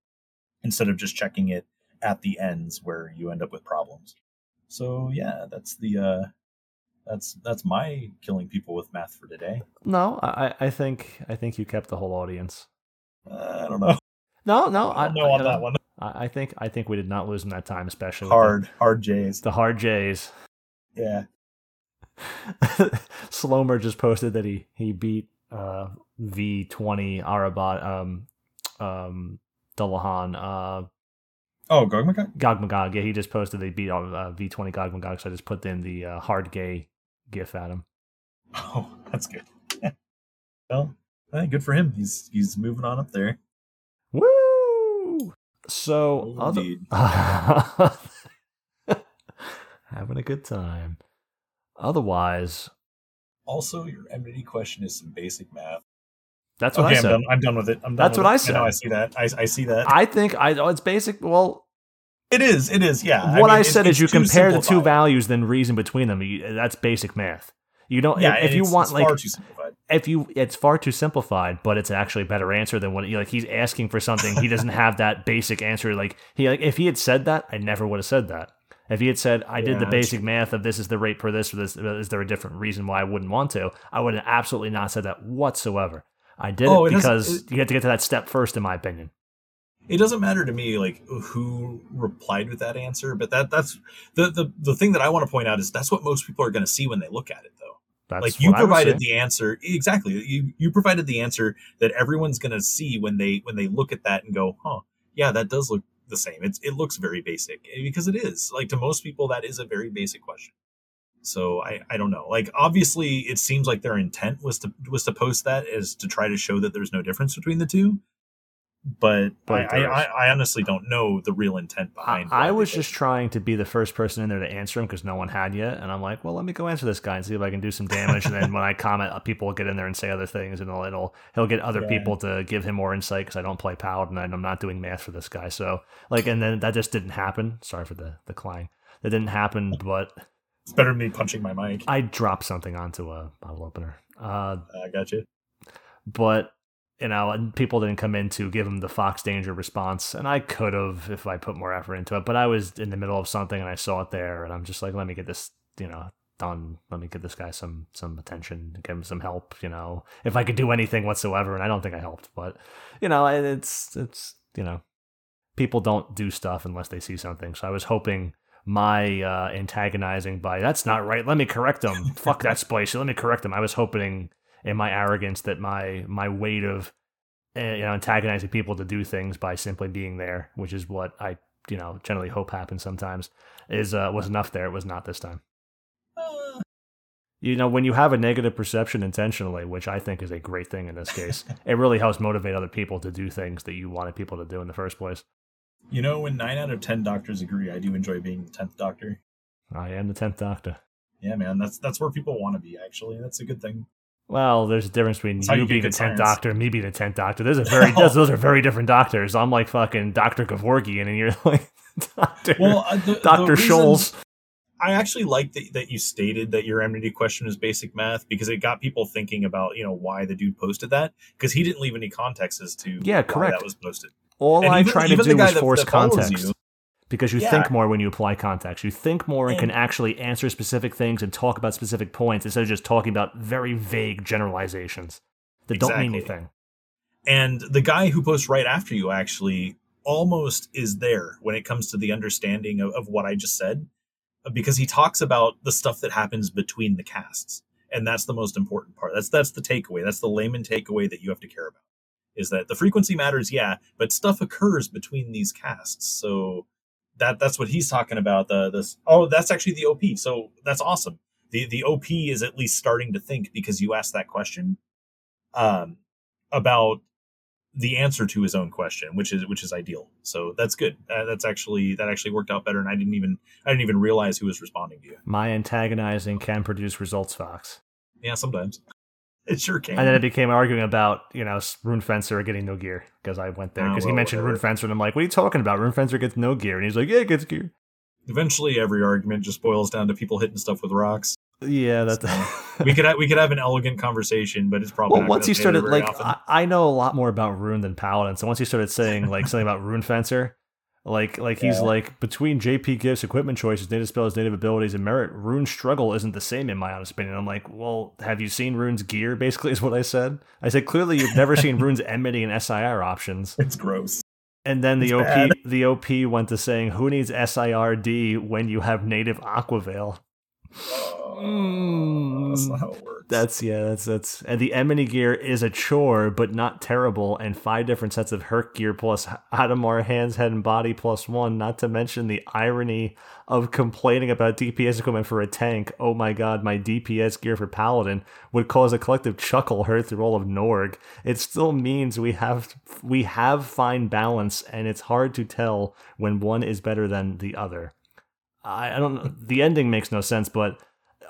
instead of just checking it at the ends where you end up with problems. So yeah, that's the uh, that's that's my killing people with math for today. No, I I think I think you kept the whole audience. Uh, I don't know. No, no, I I don't know on you that one. I I think I think we did not lose in that time, especially Hard, hard J's. the, the hard J's. Yeah. Slomer just posted that he he beat uh, V20 Arebati um um Dullahan uh Oh, Gogmakok? Gog Magog. Yeah, he just posted they beat uh, V20 Gog Magog, so I just put in the uh, hard gay gif at him. Oh, that's good. well, hey, good for him. He's he's moving on up there. Woo! So Oh, other- having a good time. Otherwise, Also, your enmity question is some basic math. that's what okay, I I'm said. done. I'm done with it. I'm done That's what it. I said. know. I see that. I, I see that. I think I oh, it's basic. Well, it is. It is. Yeah. what I, mean, said it's- is you compare the two values, then reason between them. You, that's basic math. You don't. Yeah. if, if you want like far too simplified. if you it's far too simplified but it's actually a better answer than what you like he's asking for something he doesn't have that basic answer like he like if he had said that i never would have said that if he had said i did Yeah, the basic math of this is the rate per this or this uh, is there a different reason why i wouldn't want to i would have absolutely not said that whatsoever i did Oh, it it because it- you have to get to that step first in my opinion It doesn't matter to me like who replied with that answer, but that that's the the the thing that I want to point out is that's what most people are going to see when they look at it, though. that's like you what I would provided the answer exactly. You you provided the answer that everyone's going to see when they when they look at that and go, huh, yeah, that does look the same. It's it looks very basic eh, because it is. Like to most people, that is a very basic question. So I, I don't know. Like obviously it seems like their intent was to was to post that is to try to show that there's no difference between the two. But, But I, I. I honestly don't know the real intent I, behind I why was just trying to be the first person in there to answer him because no one had yet, and I'm like, well, let me go answer this guy and see if I can do some damage. and then when I comment, uh, people will get in there and say other things, and it'll, it'll he'll get other Yeah. people to give him more insight because I don't play Paladin and I'm not doing math for this guy. So like, and then that just didn't happen. Sorry for the the clang. That didn't happen, but It's better than me punching my mic. I dropped something onto a bottle opener. Uh, I got you. but you know, people didn't come in to give him the Fox Danger response, and I could have if I put more effort into it. But I was in the middle of something and I saw it there, and I'm just like, let me get this, you know, done. Let me give this guy some some attention, give him some help. You know, if I could do anything whatsoever, and I don't think I helped, but you know, it's it's you know, people don't do stuff unless they see something. So I was hoping my uh, antagonizing by that's not right. Let me correct him. Fuck that spicy. Let me correct him. I was hoping in my arrogance that my my weight of uh, you know antagonizing people to do things by simply being there, which is what I you know generally hope happens sometimes, is uh, was enough there. It was not this time. Uh, You know, when you have a negative perception intentionally, which I think is a great thing in this case, it really helps motivate other people to do things that you wanted people to do in the first place. you know, when nine out of ten doctors agree, I do enjoy being the tenth doctor. I am the tenth Doctor. Yeah, man, that's that's where people want to be. Actually, that's a good thing. Well, there's a difference between That's you, being the tenth. Doctor and me being the tenth Doctor. There's a very those, those are very different doctors. I'm like fucking Doctor Kevorkian, and you're like Doctor Well, uh, the, Doctor Scholl's. I actually like that, that you stated that your enmity question is basic math because it got people thinking about you know why the dude posted that because he didn't leave any context as to Yeah, why correct. that was posted. All And I'm even- trying to do is force context you- because you Yeah. think more when you apply context. You think more and, can actually answer specific things and talk about specific points instead of just talking about very vague generalizations that don't mean anything. And the guy who posts right after you actually almost is there when it comes to the understanding of, of what I just said, uh, because he talks about the stuff that happens between the casts, and that's the most important part. That's that's the takeaway. That's the layman takeaway that you have to care about. Is that the frequency matters, yeah, but stuff occurs between these casts. So that that's what he's talking about. The this oh, that's actually the OP. So that's awesome. The the OP is at least starting to think because you asked that question um, about the answer to his own question, which is which is ideal. So that's good. Uh, that's actually that actually worked out better, and I didn't even I didn't even realize who was responding to you. My antagonizing can produce results, Fox. Yeah, sometimes it sure can. And then it became arguing about, you know, Rune Fencer getting no gear because I went there ah, Oh, because he well, mentioned Rune. Fencer and I'm like, what are you talking about? Rune Fencer gets no gear. And he's like, yeah, it gets gear. Eventually, every argument just boils down to people hitting stuff with rocks. Yeah, that's. We could ha- we could have an elegant conversation, but it's probably well, not once gonna he started, like. I, I know a lot more about Rune than Paladin. So once he started saying, like, something about Rune Fencer, like, like he's like, between JP Gift's equipment choices, native spells, native abilities, and merit, Rune's struggle isn't the same, in my honest opinion. I'm like, well, have you seen Rune's gear, basically, is what I said. I said, clearly, you've never seen Rune's enmity and SIR options. it's gross. And then the It's OP bad. the OP went to saying, "Who needs SIRD when you have native Aquaveil?" Uh, that's not how it works. That's yeah, that's that's and the Emini gear is a chore, but not terrible, and five different sets of Herc gear plus Adhemar hands, head, and body plus one. Not to mention the irony of complaining about DPS equipment for a tank. Oh my god, my DPS gear for Paladin would cause a collective chuckle heard through all of Norg. It still means we have we have fine balance, and it's hard to tell when one is better than the other. I, I don't know. The ending makes no sense, but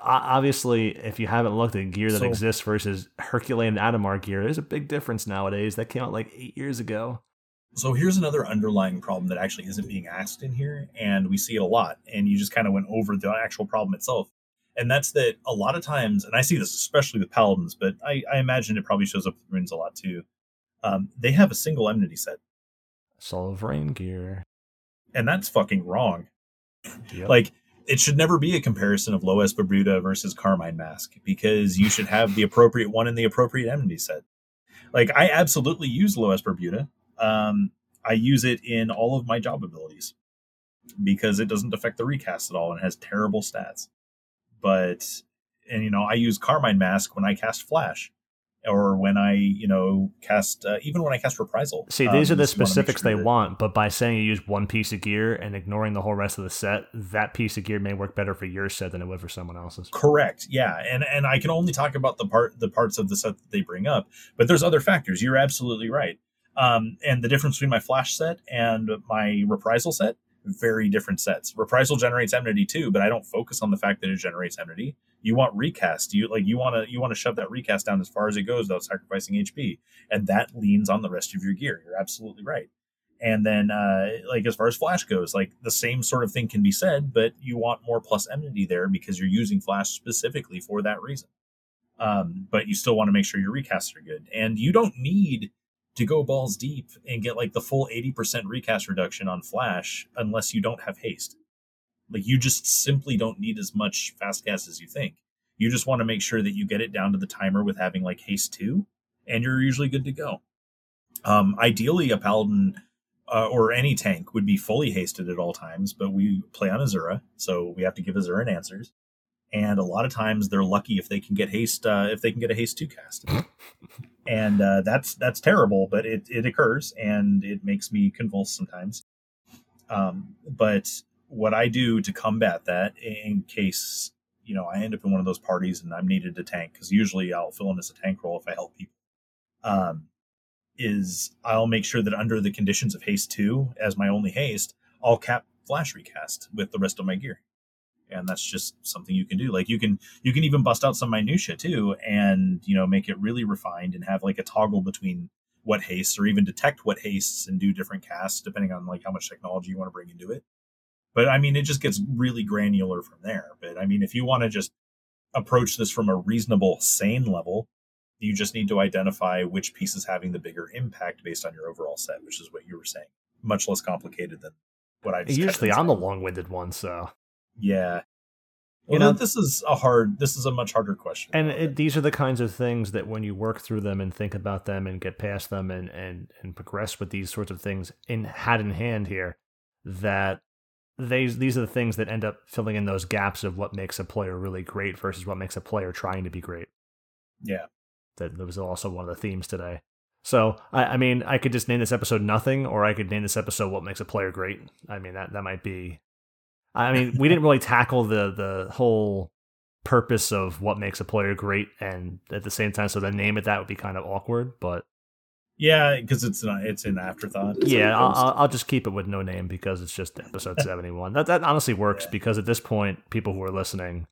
obviously, if you haven't looked at gear that So- exists versus Herculean and Adhemar gear, there's a big difference nowadays. That came out like eight years ago. So here's another underlying problem that actually isn't being asked in here, and we see it a lot. And you just kind of went over the actual problem itself, and that's that a lot of times, and I see this especially with paladins, but I, I imagine it probably shows up with runes a lot too. Um, they have a single enmity set, Soul of Rain gear. and that's fucking wrong. Yep. Like it should never be a comparison of Loess Barbuda versus Carmine Mask because you should have the appropriate one in the appropriate enmity set. Like I absolutely use Loess Barbuda. Um, I use it in all of my job abilities because it doesn't affect the recast at all and has terrible stats. But and you know I use Carmine Mask when I cast Flash or when I, you know, cast uh, even when I cast reprisal. See, these um, are the just wanna make specifics sure they that- want, but by saying you use one piece of gear and ignoring the whole rest of the set, that piece of gear may work better for your set than it would for someone else's. Correct. Yeah, and and I can only talk about the part the parts of the set that they bring up, but there's other factors. You're absolutely right. Um, and the difference between my flash set and my reprisal set, very different sets. Reprisal generates enmity too, but I don't focus on the fact that it generates enmity. You want recast. You like you want to you want to shove that recast down as far as it goes without sacrificing HP, and that leans on the rest of your gear. You're absolutely right. And then, uh, like as far as flash goes, like the same sort of thing can be said, but you want more plus enmity there because you're using flash specifically for that reason. Um, but you still want to make sure your recasts are good, and you don't need to go balls deep and get like the full 80% recast reduction on flash unless you don't have haste. Like you just simply don't need as much fast cast as you think. You just want to make sure that you get it down to the timer with having like haste 2 and you're usually good to go. Um, ideally a paladin uh, or any tank would be fully hasted at all times, but we play on Asura, so we have to give Asuran answers. And a lot of times they're lucky if they can get haste uh, if they can get a haste 2 cast and uh, that's that's terrible, but it it occurs and it makes me convulse sometimes. Um, but what I do to combat that, in case you know I end up in one of those parties and I'm needed to tank, because usually I'll fill in as a tank role if I help people. Um, is I'll make sure that under the conditions of haste two as my only haste, I'll cap flash recast with the rest of my gear and that's just something you can do. Like you can you can even bust out some minutia too and you know make it really refined and have like a toggle between what hastes or even detect what hastes and do different casts depending on like how much technology you want to bring into it. But i mean it just gets really granular from there. But i mean if you want to just approach this from a reasonable sane level you just need to identify which piece is having the bigger impact based on your overall set which is what you were saying. Much less complicated than what i just Usually, I'm the long-winded one, so Yeah. You You know- know, this is a hard. This is a much harder question. and it, these are the kinds of things that when you work through them and think about them and get past them and and and progress with these sorts of things in hat in hand here that these these are the things that end up filling in those gaps of what makes a player really great versus what makes a player trying to be great yeah, that that was also one of the themes today so I, I mean i could just name this episode nothing or i could name this episode what makes a player great i mean that that might be i mean we didn't really tackle the the whole purpose of what makes a player great and at the same time so the name of that would be kind of awkward but yeah, because it's not. It's an afterthought. It's yeah I'll. I'll just keep it with no name because it's just episode 71 that that honestly works Yeah. because at this point people who are listening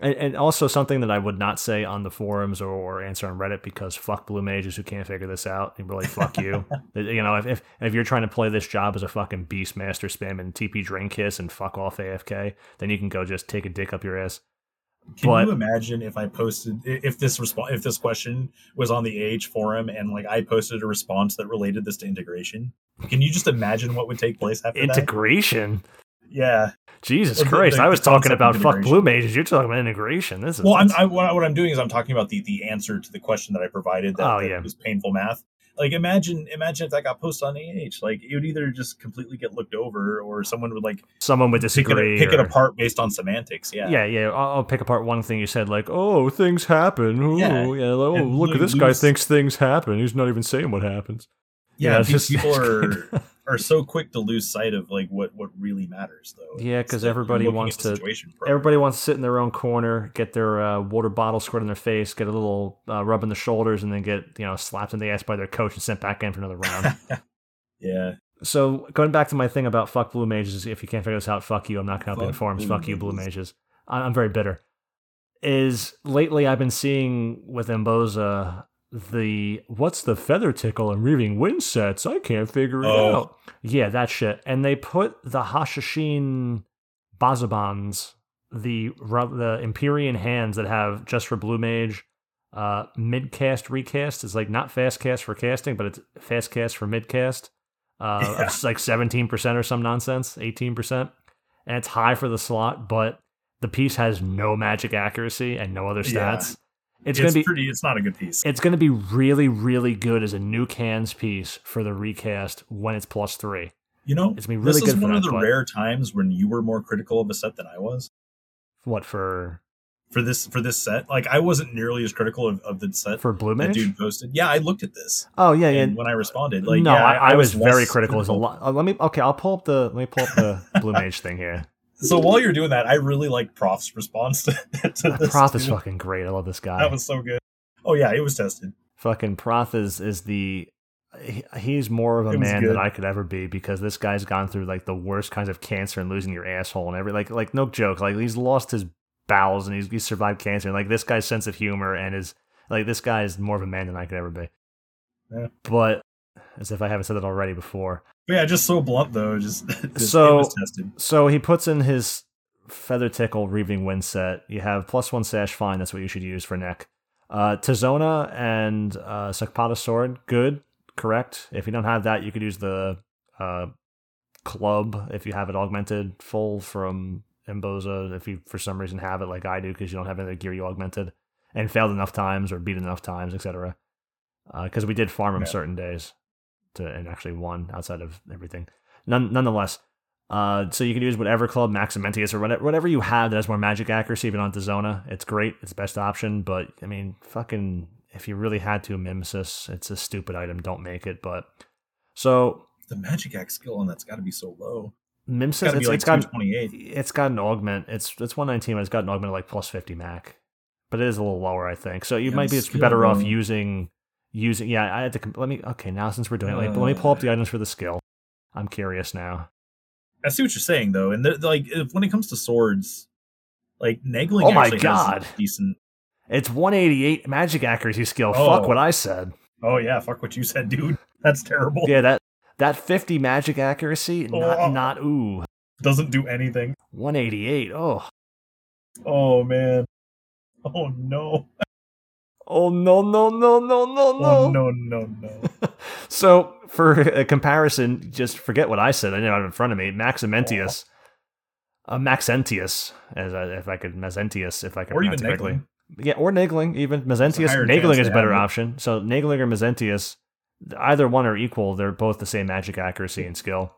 and, and also something that I would not say on the forums or, or answer on Reddit because fuck blue mages who can't figure this out and really fuck you. You know, if, if if you're trying to play this job as a fucking beast master spamming TP drain kiss and fuck off AFK, then you can go just take a dick up your ass. Can but- you imagine if I posted if this response if this question was on the AH forum and like I posted a response that related this to integration? Can you just imagine what would take place after? Integration. Yeah. Jesus Well, the- Christ! the- I was talking about fuck blue mages. You're talking about integration. This is Well, I'm, I, what, what I'm doing is I'm talking about the the answer to the question that I provided. That, Oh, that yeah. was painful math. Like imagine imagine if that got posted on AH. Like it would either just completely get looked over, or someone would like someone would pick disagree. it, pick it apart based on semantics. Yeah. Yeah, yeah. I'll, I'll pick apart one thing you said, like, "Oh, things happen." Ooh, Yeah. yeah. like, oh, And look this guy thinks things happen. He's not even saying what happens. Yeah, Yeah, just- people are are so quick to lose sight of like what what really matters though. Yeah, because everybody wants to- Everybody wants to sit in their own corner, get their uh, water bottle squirt in their face, get a little uh, rub in the shoulders, and then get you know slapped in the ass by their coach and sent back in for another round. yeah. so going back to my thing about fuck blue mages, if you can't figure this out, fuck you. I'm not going to Fuck informs. blue Fuck you, blue mages. I'm very bitter. Is lately I've been seeing with Mboze the what's the feather tickle and reaving wind sets? I can't figure it Oh. out. Yeah, that shit. And they put the Hashishin Bazubands, the the Empyrean hands that have just for blue mage, uh, mid cast recast. is like not fast cast for casting, but it's fast cast for mid cast. Uh, Yeah. It's like 17% or some nonsense, 18%. And it's high for the slot, but the piece has no magic accuracy and no other Yeah. It's, It's, gonna be pretty. It's not a good piece. it's gonna be really, really good as a new cans piece for the recast when it's plus three. you know, it's gonna be really this is good for one of the rare times when you were more critical of a set than I was. What for for this for this set. Like I wasn't nearly as critical of, of the set For Blue that Mage? dude posted. Yeah, I looked at this. Oh yeah, yeah. And when I responded, like no, yeah, I, I was, very less critical. As a lot. Uh, let me. Okay, I'll pull up the. Let me pull up the Blue Mage thing here. So while you're doing that, I really like Prof's response to, to this. Proth is fucking great. I love this guy. That was so good. Oh yeah, it was tested. fucking Prof is is the he- he's more of a man good. than I could ever be because this guy's gone through like the worst kinds of cancer and losing your asshole and every like like no joke like he's lost his bowels and he's, he's survived cancer and like this guy's sense of humor and is like this guy is more of a man than I could ever be. Yeah. But as if I haven't said that already before. But yeah, just so blunt though. Just, just So- it was tested. So he puts in his Feather Tickle Reaving Wind set. You have plus one sash, fine. That's what you should use for neck. Uh, Tizona and uh, Sakpata Sword, good, correct. If you don't have that, you could use the uh, club if you have it augmented full from Mboze. If you for some reason have it like I do because you don't have any other gear you augmented and failed enough times or beat enough times, etc. Because we did farm them Yeah. certain days to and actually won outside of everything. None, nonetheless, uh, so you can use whatever club, Maximentius, or whatever, whatever you have that has more magic accuracy, even on Zona. It's great. It's the best option. But, I mean, fucking, if you really had to, Mimesis, it's a stupid item. Don't make it. But, so, The magic axe skill on that's got to be so low. It's Mimesis, got it's, like it's got, 228. it's got an augment. It's it's 119, but it's got an augment of like plus 50 Mac. But it is a little lower, I think. So you Yeah, might be better off using, using, yeah, I had to, let me, okay, now since we're doing it, like, let me pull up the uh. items for the skill. I'm curious now. I see what you're saying though, and like if, when it comes to swords, like Naegling. Oh my God. decent. It's 188 magic accuracy skill. Oh. Fuck what I said. Oh yeah, fuck what you said, dude. That's terrible. Yeah, that that 50 magic accuracy, not Oh. not ooh. Doesn't do anything. 188. Oh. Oh man. Oh no. Oh no no no no no no. Oh no no no. so for a comparison, just forget what I said. I know it in front of me. Maximentius. Uh, Maxentius, as I, if I could Mezentius, if I could Or even pronounce it correctly. Naegling. Yeah, or Naegling, even There's a Mezentius. higher Naegling is a better have it. option. So Naegling or Mezentius, either one are equal. They're both the same magic accuracy and skill,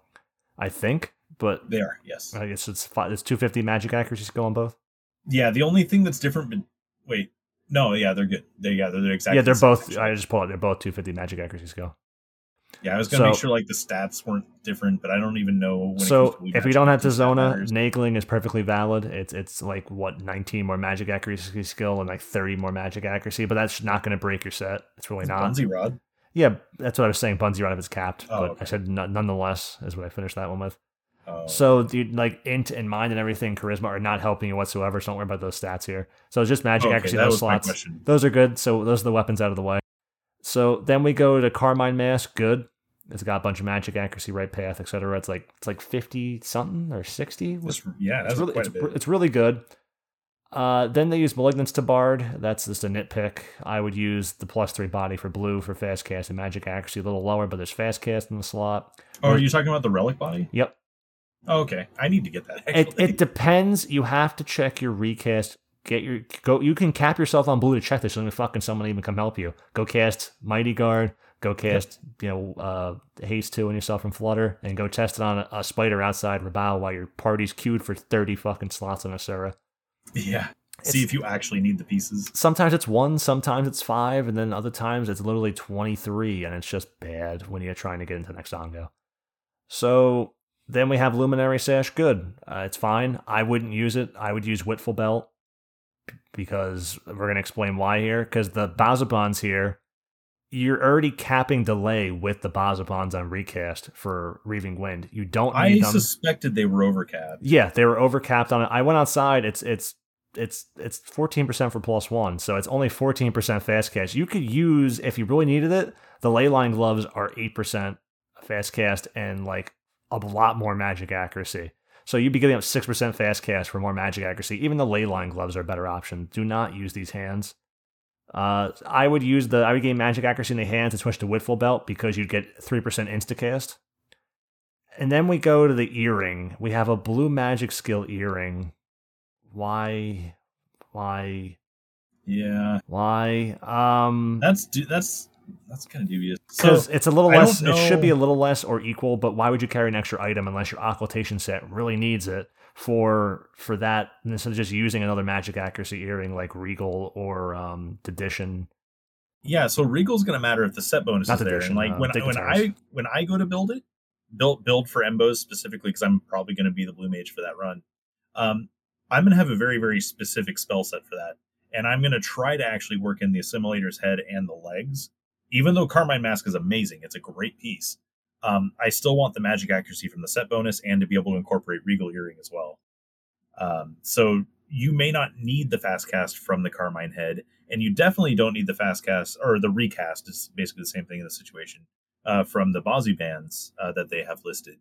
I think. But They are yes. I guess it's fi- it's 250 magic accuracy skill on both. Yeah. The only thing that's different. But wait. No. Yeah. They're good. They yeah. They're exactly. yeah, they're both. I just pulled it. They're both 250 magic accuracy skill. yeah. I was gonna make sure like the stats weren't different, but I don't even know. So to if we don't have that Tizona. Naegling is perfectly valid. It's it's like what 19 more magic accuracy skill and like 30 more magic accuracy, but that's not going to break your set. It's really It's not. Bunzi Rod. Yeah, that's what I was saying. Bunzi Rod if it's capped, Oh, but okay. I said n- nonetheless is what I finished that one with. Oh, So, dude, like int and mind and everything, charisma are not helping you whatsoever. So don't worry about those stats here. So it's just magic okay, accuracy. Those slots. Those are good. So those are the weapons out of the way. So then we go to Carmine Mask. Good. It's got a bunch of magic accuracy, right path, etc. It's like it's like fifty something or sixty. Yeah, It's that's really, quite it's, a bit. it's really good. Uh, then they use Malignance to Bard. That's just a nitpick. I would use the plus three body for blue for fast cast and magic accuracy a little lower, but there's fast cast in the slot. Oh, are you talking about the relic body? Yep. Oh, okay, I need to get that. It, Actually. it depends. You have to check your recast. Get your go. You can cap yourself on blue to check this. And fucking someone even come help you. Go cast Mighty Guard. Go cast you know uh, haste two on yourself from Flutter, and go test it on a, a spider outside Rabao while your party's queued for thirty fucking slots on Asura. yeah. See if you actually need the pieces. Sometimes it's one, sometimes it's five, and then other times it's literally twenty three, and it's just bad when you're trying to get into the next ongo. So then we have Luminary Sash. Good, uh, it's fine. I wouldn't use it. I would use Witful Belt because we're gonna explain why here. Because the Bazubands here, you're already capping delay with the Bazubands on recast for Reaving Wind. You don't I them. suspected they were overcapped. Yeah, they were overcapped on it. I went outside. It's it's it's it's fourteen percent for plus one, so it's only fourteen percent fast cast. You could use if you really needed it. The leyline gloves are eight percent fast cast and like a lot more magic accuracy. So you'd be getting up six percent fast cast for more magic accuracy. Even the leyline gloves are a better option. Do not use these hands. Uh, I would use the I would gain magic accuracy in the hands and switch to Witful Belt because you'd get three percent instacast. And then we go to the earring. We have a blue magic skill earring. Why? Why? Yeah, Why? Um, that's that's that's kind of dubious. So because it's a little I less. It should be a little less or equal. But why would you carry an extra item unless your occultation set really needs it? for for that instead of just using another magic accuracy earring like Regal or um Dedition. Yeah, so Regal's going to matter if the set bonus Not is there. And like uh, when when I when I go to build it, build build for Embos specifically because I'm probably going to be the blue mage for that run. Um, I'm going to have a very very specific spell set for that, and I'm going to try to actually work in the assimilator's head and the legs. Even though Carmine Mask is amazing, it's a great piece. Um, I still want the magic accuracy from the set bonus and to be able to incorporate Regal Earring as well. Um, so you may not need the fast cast from the Carmine head, and you definitely don't need the fast cast or the recast is basically the same thing in this situation uh, from the Bazu bands uh, that they have listed.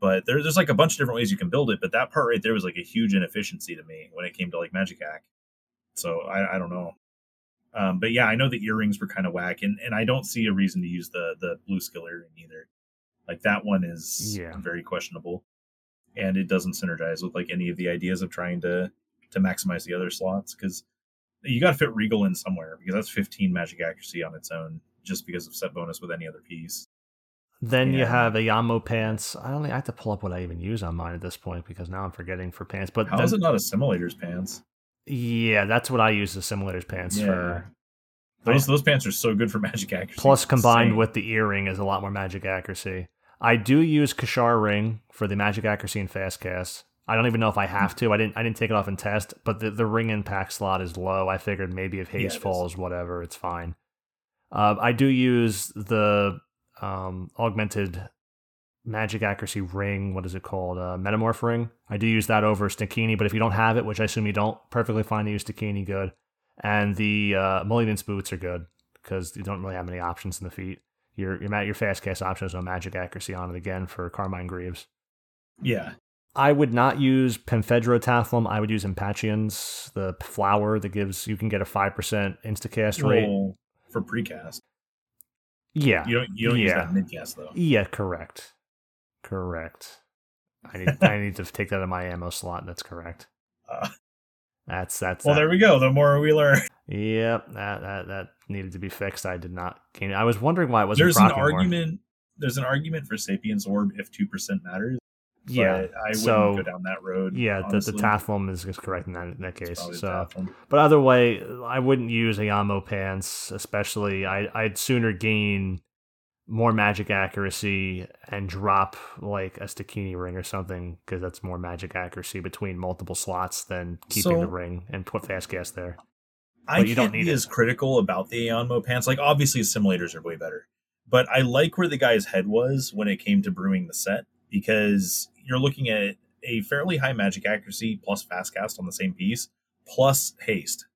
But there, there's like a bunch of different ways you can build it, but that part right there was like a huge inefficiency to me when it came to like Magic Hack. So I, I don't know. Um, but yeah, I know the earrings were kind of whack, and, and I don't see a reason to use the the blue skill earring either. Like that one is Yeah. very questionable, and it doesn't synergize with like any of the ideas of trying to to maximize the other slots because you got to fit Regal in somewhere because that's 15 magic accuracy on its own just because of set bonus with any other piece. Then you have Ayanmo pants. I don't. I have to pull up what I even use on mine at this point because now I'm forgetting for pants. But How then- is it not Assimilator's pants? Yeah, that's what I use the simulators pants for. Those those pants are so good for magic accuracy. Plus, combined with the earring, is a lot more magic accuracy. I do use Kishar ring for the magic accuracy and fast cast. I don't even know if I have to. I didn't. I didn't take it off and test, but the, the ring impact slot is low. I figured maybe if Yeah, haste it is. falls, whatever, it's fine. Uh, I do use the um, augmented magic accuracy ring. What is it called? Uh, Metamorph ring. I do use that over Stikini, but if you don't have it, which I assume you don't, perfectly fine to use Stikini. Good. And the uh, Malignance boots are good because you don't really have many options in the feet. Your your your fast cast option has no magic accuracy on it again for Carmine Greaves. yeah, I would not use Pemphredo Tathlum. I would use Impatiens, the flower that gives you can get a five percent instacast rate. for precast. Yeah, You don't you don't use Yeah. that midcast though. yeah, correct, correct. I need I need to take that in my ammo slot. That's correct. Uh, That's that's well, that. there we go. The more we learn, Yep, that, that that needed to be fixed. I did not gain. I was wondering why it wasn't. there's an argument. There's an argument for Sapiens Orb if two percent matters. Yeah, I wouldn't go down that road. yeah. The, the. Tathlum is, is correct in that in that case. So, but other way, I wouldn't use Ayanmo pants, especially. I I'd sooner gain more magic accuracy and drop like a Stikini ring or something because that's more magic accuracy between multiple slots than keeping So- the ring and put fast gas there. I but you don't can't need be it. as critical about the Ayanmo pants. Like obviously simulators are way better. But I like where the guy's head was when it came to brewing the set because you're looking at a fairly high magic accuracy plus fast cast on the same piece plus haste.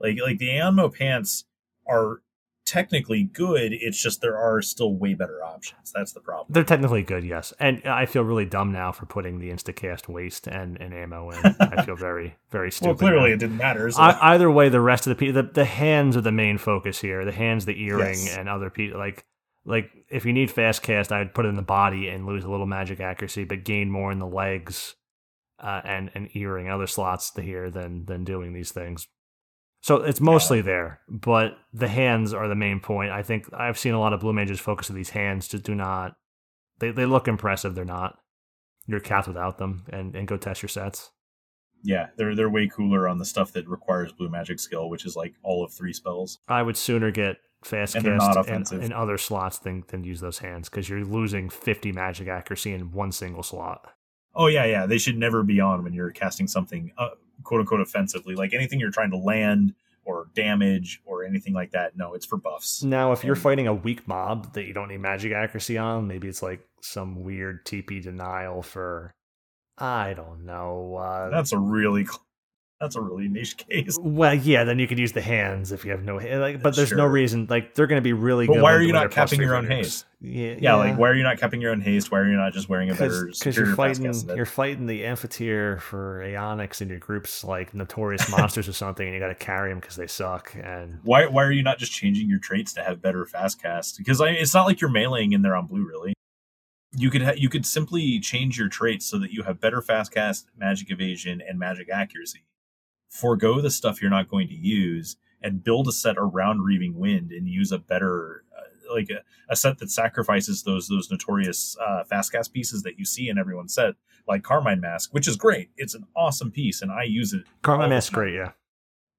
Like like the Ayanmo pants are technically good, it's just there are still way better options. That's the problem. They're technically good, yes. And I feel really dumb now for putting the Instacast waste and, and ammo in. I feel very, very stupid. Well, clearly now. it didn't matter. So. I, either way, the rest of the people, the, the hands are the main focus here. The hands, the earring, Yes. and other people. Like, like if you need fast cast, I'd put it in the body and lose a little magic accuracy, but gain more in the legs uh, and and earring, other slots to here than than doing these things. So it's mostly there, but the hands are the main point. I think I've seen a lot of blue mages focus on these hands. Just do not. They they look impressive. They're not. You're capped without them, and and go test your sets. yeah, they're they're way cooler on the stuff that requires blue magic skill, which is like all of three spells. I would sooner get fast And cast and, other slots than, than use those hands because you're losing 50 magic accuracy in one single slot. Oh yeah, yeah. They should never be on when you're casting something uh, quote unquote offensively, like anything you're trying to land or damage or anything like that. No, it's for buffs. Now, if you're And- fighting a weak mob that you don't need magic accuracy on, maybe it's like some weird TP denial for, I don't know. Uh, That's a really that's a really niche case. well, yeah, then you could use the hands if you have no like, but there's no reason like they're going to be really But good. why are you not capping your own haste? Yeah, Yeah, like why are you not capping your own haste? Why are you not just wearing a better because you're fighting you're fighting the amphitheater for Aeonics in your groups like notorious monsters or something, and you got to carry them because they suck. And Why why are you not just changing your traits to have better fast cast? Because I, it's not like you're meleeing in there on blue, really. You could ha- you could simply change your traits so that you have better fast cast, magic evasion, and magic accuracy. Forgo the stuff you're not going to use and build a set around Reaving Wind and use a better uh, like a, a set that sacrifices those those notorious uh, fast cast pieces that you see in everyone's set, like Carmine Mask, which is great. It's an awesome piece, and I use it. Carmine Mask, great, yeah.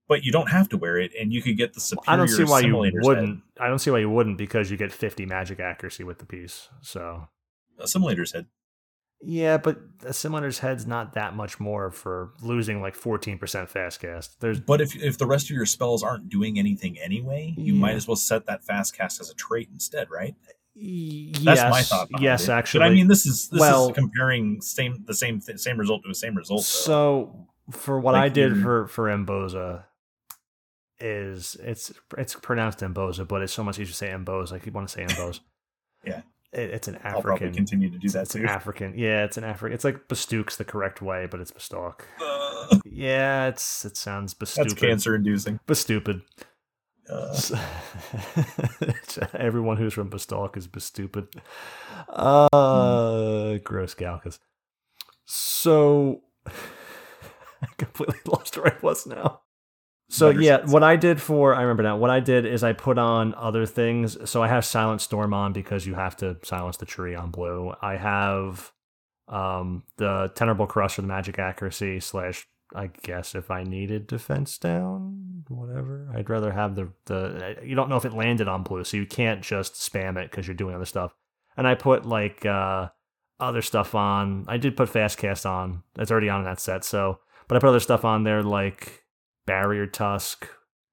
But you don't have to wear it, and you could get the superior. I don't see why you wouldn't. I don't see why you wouldn't because you get 50 magic accuracy with the piece. So Head. Assimilator's head. Yeah, but a Assimilator's head's not that much more for losing like 14% fast cast. There's But if if the rest of your spells aren't doing anything anyway, you might as well set that fast cast as a trait instead, right? yes, That's my thought. Yes, it. actually. But I mean, this is this well- is comparing same the same th- same result to the same result. though. So for what Like I did you're- for for Emboza is it's it's pronounced Emboza, but it's so much easier to say Emboza. I keep want to say Embose. Yeah. It, it's an African. I'll probably continue to do that it's too. an African. Yeah, it's an African. It's like Bastook's the correct way, but it's Bastalk. Uh, Yeah, it's it sounds that's cancer inducing. Bastupid. Uh, Everyone who's from Bastalk is Bastupid. Uh, gross Galkas. So, I completely lost where I was now. So yeah, sense. what I did for I remember now. What I did is I put on other things. So I have Silent Storm on because you have to silence the tree on blue. I have um the Tenebrable Crusher, the magic accuracy slash I guess if I needed defense down, whatever. I'd rather have the the. You don't know if it landed on blue, so you can't just spam it because you're doing other stuff. And I put like uh other stuff on. I did put fast cast on. That's already on in that set. So, but I put other stuff on there like barrier tusk,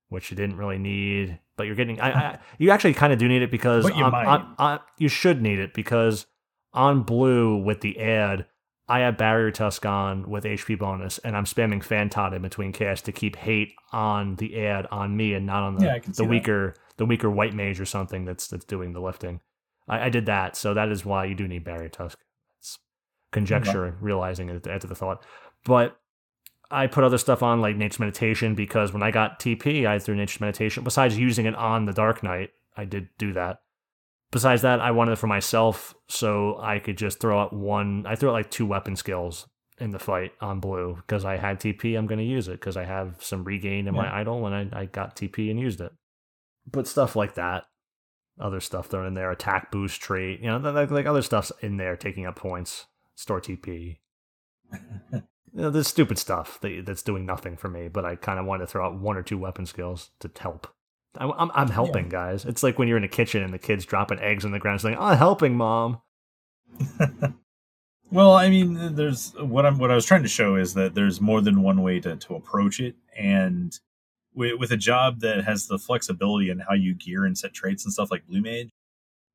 which you didn't really need. But you're getting. I, I you actually kind of do need it because you on- on- on- you should need it because on blue with the ad. I have Barrier Tusk on with HP bonus, and I'm spamming Fantod in between cast to keep hate on the ad on me and not on the, Yeah, I can see the that. weaker the weaker white mage or something that's that's doing the lifting. I, I did that, so that is why you do need Barrier Tusk. It's conjecture, realizing it after the thought. But I put other stuff on like Nature's Meditation because when I got TP, I threw Nature's Meditation. Besides using it on the Dark Knight, I did do that. Besides that, I wanted it for myself so I could just throw out one. I threw out like two weapon skills in the fight on blue because I had TP. I'm going to use it because I have some regain in my Yeah. idol and I, I got TP and used it. But stuff like that, other stuff thrown in there, attack boost trait, you know, like, like other stuff's in there taking up points, store TP. you know, there's stupid stuff that, that's doing nothing for me, but I kind of wanted to throw out one or two weapon skills to help. I'm, I'm, I'm helping, guys. It's like when you're in a kitchen and the kids dropping eggs on the ground, saying, "I'm helping, mom." well, I mean, there's what I'm what I was trying to show is that there's more than one way to to approach it, and with, with a job that has the flexibility in how you gear and set traits and stuff like Blue Mage,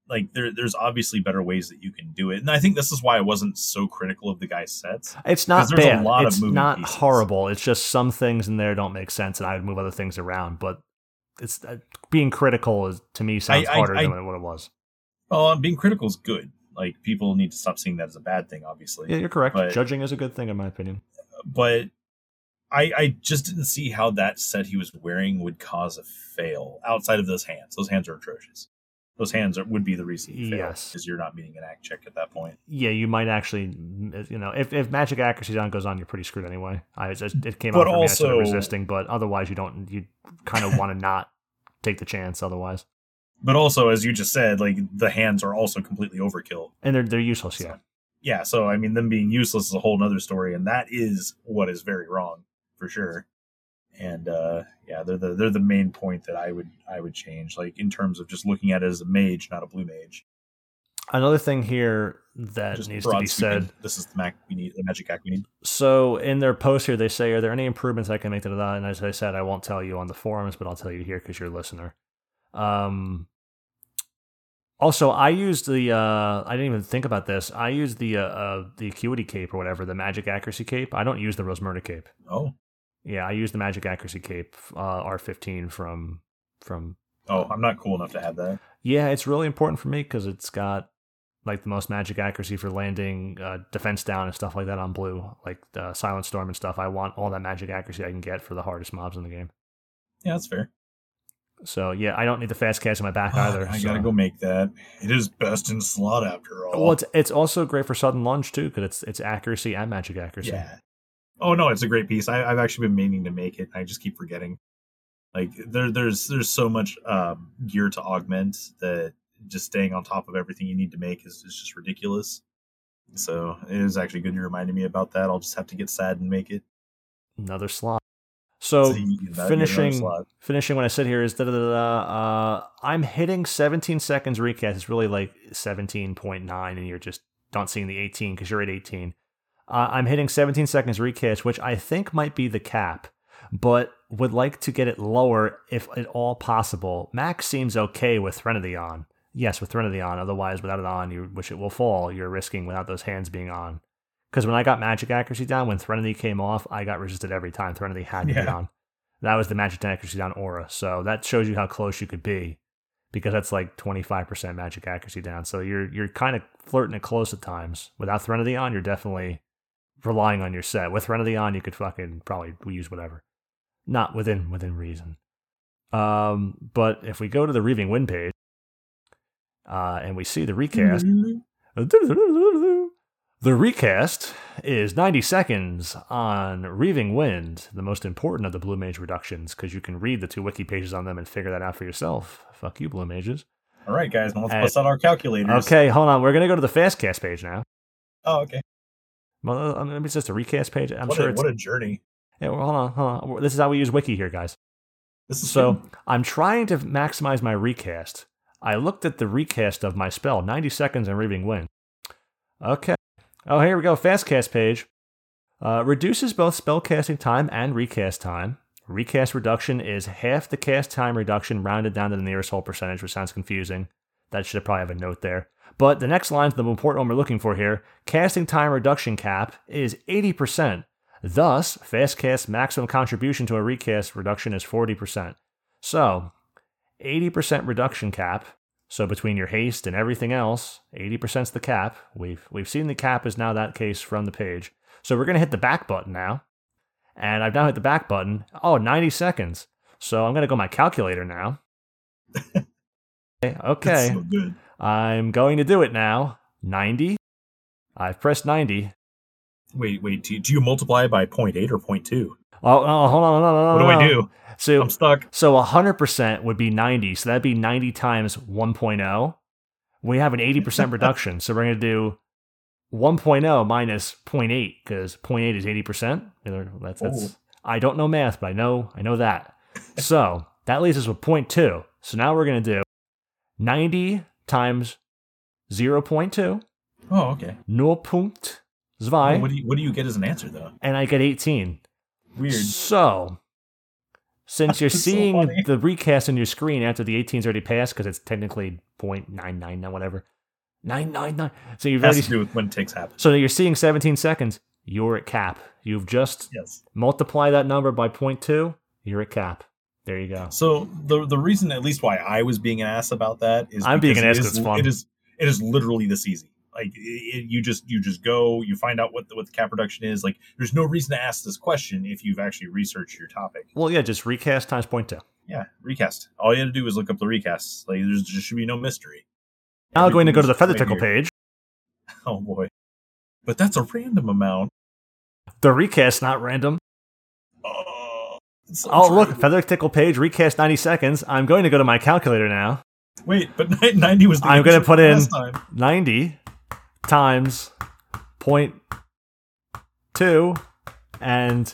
like there there's obviously better ways that you can do it, and I think this is why I wasn't so critical of the guy's sets. It's not 'Cause there's a bad. lot of it's not pieces. horrible. It's just some things in there don't make sense, and I would move other things around. But it's uh, being critical is to me sounds I- harder I- than what it was. Well, being critical is good. Like people need to stop seeing that as a bad thing, obviously. Yeah, you're correct. But- Judging is a good thing, in my opinion. but I, I just didn't see how that set he was wearing would cause a fail outside of those hands. Those hands are atrocious. Those hands are, would be the reason you fail Yes. because you're not meeting an act check at that point. Yeah, you might actually, you know, if, if magic accuracy on goes on, you're pretty screwed anyway. I it, came But out me of also- resisting, but otherwise you don't. You kind of want to not take the chance otherwise, But also, as you just said, like the hands are also completely overkill. and they're they're useless. Yeah, Yeah, so I mean, them being useless is a whole nother story, and that is what is very wrong for sure. And uh, yeah, they're the they're the main point that I would I would change, like in terms of just looking at it as a mage, not a blue mage. another thing here that Just needs to be said. This is the Mac we need, the magic act we need. So in their post here, they say, "Are there any improvements I can make to that?" And as I said, I won't tell you on the forums, but I'll tell you here because you're a listener. Um. Also, I used the. Uh, I didn't even think about this. I used the uh, uh, the acuity cape or whatever, the magic accuracy cape. I don't use the Rosmerta cape. Oh, Yeah, I use the magic accuracy cape uh, R15 from from. oh, I'm not cool enough to have that. Yeah, it's really important for me because it's got like the most magic accuracy for landing uh, defense down and stuff like that on blue, like the silent storm and stuff. I want all that magic accuracy I can get for the hardest mobs in the game. Yeah, that's fair. So yeah, I don't need the fast cast in my back either. I so- gotta go make that. It is best in slot after all. Well, it's it's also great for sudden lunge too because it's it's accuracy and magic accuracy. yeah. Oh no, it's a great piece. I, I've actually been meaning to make it. I just keep forgetting. Like there, there's there's so much um, gear to augment that just staying on top of everything you need to make is, is just ridiculous. So it is actually good you reminded me about that. I'll just have to get sad and make it. Another slot. So So you- you- that'd be another finishing slot. finishing when I sit here is da da da da. Uh, I'm hitting 17 seconds recast. It's really like 17.9, and you're just not seeing the 18 because you're at 18. Uh, I'm hitting 17 seconds recast, which I think might be the cap, but would like to get it lower if at all possible. Max seems okay with Threnody on. Yes, with Threnody on. Otherwise, without it on, you which it will fall. You're risking without those hands being on. Because when I got magic accuracy down, when Threnody came off, I got resisted every time Threnody had to be on. That was the magic accuracy down aura. So that shows you how close you could be. Because that's like 25% magic accuracy down. So you're you're kind of flirting it close at times. Without Threnody on, you're definitely relying on your set. With Threnody on, you could fucking probably use whatever. Not within within reason. Um, but if we go to the Reaving Wind page, uh, and we see the recast, the recast is 90 seconds on Reaving Wind, the most important of the Blue Mage reductions, because you can read the two wiki pages on them and figure that out for yourself. Fuck you, Blue Mages. All right, guys, now let's Uh, bust out our calculators. Okay, hold on. We're going to go to the Fastcast page now. Oh, okay. Well, uh, maybe it's just a recast page. I'm what, sure a, it's. what a journey. Yeah, well, hold on, hold on. This is how we use wiki here, guys. This is So good. I'm trying to maximize my recast. I looked at the recast of my spell, 90 seconds and Reaving Wind. Okay. Oh, here we go. Fastcast page. Uh, reduces both spell casting time and recast time. Recast reduction is half the cast time reduction rounded down to the nearest whole percentage, which sounds confusing. That should probably have a note there. But the next line's the important one we're looking for here. Casting time reduction cap is 80%. Thus, Fastcast maximum contribution to a recast reduction is 40%. So, 80% reduction cap. So between your haste and everything else, 80% is the cap. We've we've seen the cap is now that case from the page. So we're going to hit the back button now. And I've now hit the back button. Oh, 90 seconds. So I'm going to go my calculator now. okay. So good. I'm going to do it now. 90. I've pressed 90. Wait, wait. Do, do you multiply by 0.8 or 0.2? Oh, oh hold on, hold on, hold on. What do I do? So I'm stuck. So 100% would be 90. So that'd be 90 times 1.0. We have an 80% reduction. So we're going to do 1.0 minus 0.8 because 0.8 is 80%. That's, that's, Ooh. I don't know math, but I know, I know that. so that leaves us with 0.2. So now we're going to do 90 times 0.2, Oh, okay. 0.2, Well, what do you what do you get as an answer though? and I get 18. Weird. So, since you're That's so seeing the recast on your screen after the 18's already passed, because it's technically 0.99 whatever. 999. So you've Has already. to do with when ticks happen. So you're seeing 17 seconds. You're at cap. You've just Yes. multiply that number by 0.2. You're at cap. There you go. So the the reason, at least, why I was being an ass about that is I'm being an ass it it's fun. It is it is literally this easy. Like it, it- you just you just go, you find out what the, what the cap reduction is. Like there's no reason to ask this question if you've actually researched your topic. Well, yeah, just recast times 0.2. Yeah, recast. All you had to do is look up the recasts. Like there's there should be no mystery. Now going to go to the feather tickle page. Oh boy, but that's a random amount. The recast not random. Oh, so Oh, look, feather tickle page recast 90 seconds. I'm going to go to my calculator now. Wait, but 90 was. The I'm gonna put in- time. 90 times point two and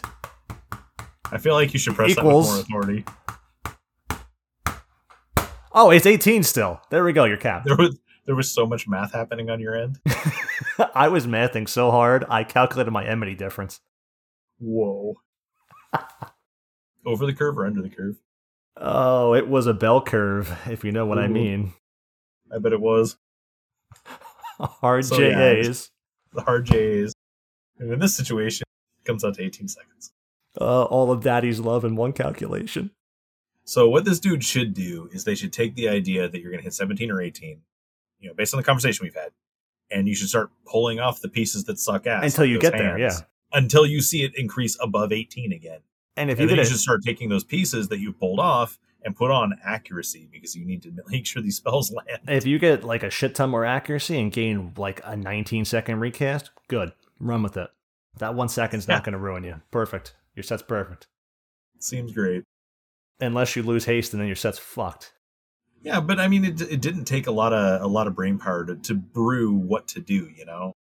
I feel like you should press Equals- that with more authority. oh it's 18 still there we go your cap There was there was so much math happening on your end. i was mathing so hard i calculated my enmity difference Whoa. Over the curve or under the curve? oh it was a bell curve if you know what i mean I bet it was hard So, yeah, JAs. the hard J's. And in this situation, it comes out to 18 seconds. Uh, all of daddy's love in one calculation So what this dude should do is they should take the idea that you're going to hit 17 or 18, you know, based on the conversation we've had, and you should start pulling off the pieces that suck ass until you get there hands, yeah Until you see it increase above 18 again. And if and you you should start taking those pieces that you pulled off and put on accuracy because you need to make sure these spells land. if you get like a shit ton more accuracy and gain like a 19 second recast good run with it that one second's not going to ruin you perfect your set's perfect Seems great. unless you lose haste and then your set's fucked. Yeah, but I mean, it, it didn't take a lot of a lot of brain power to, to brew what to do. You know,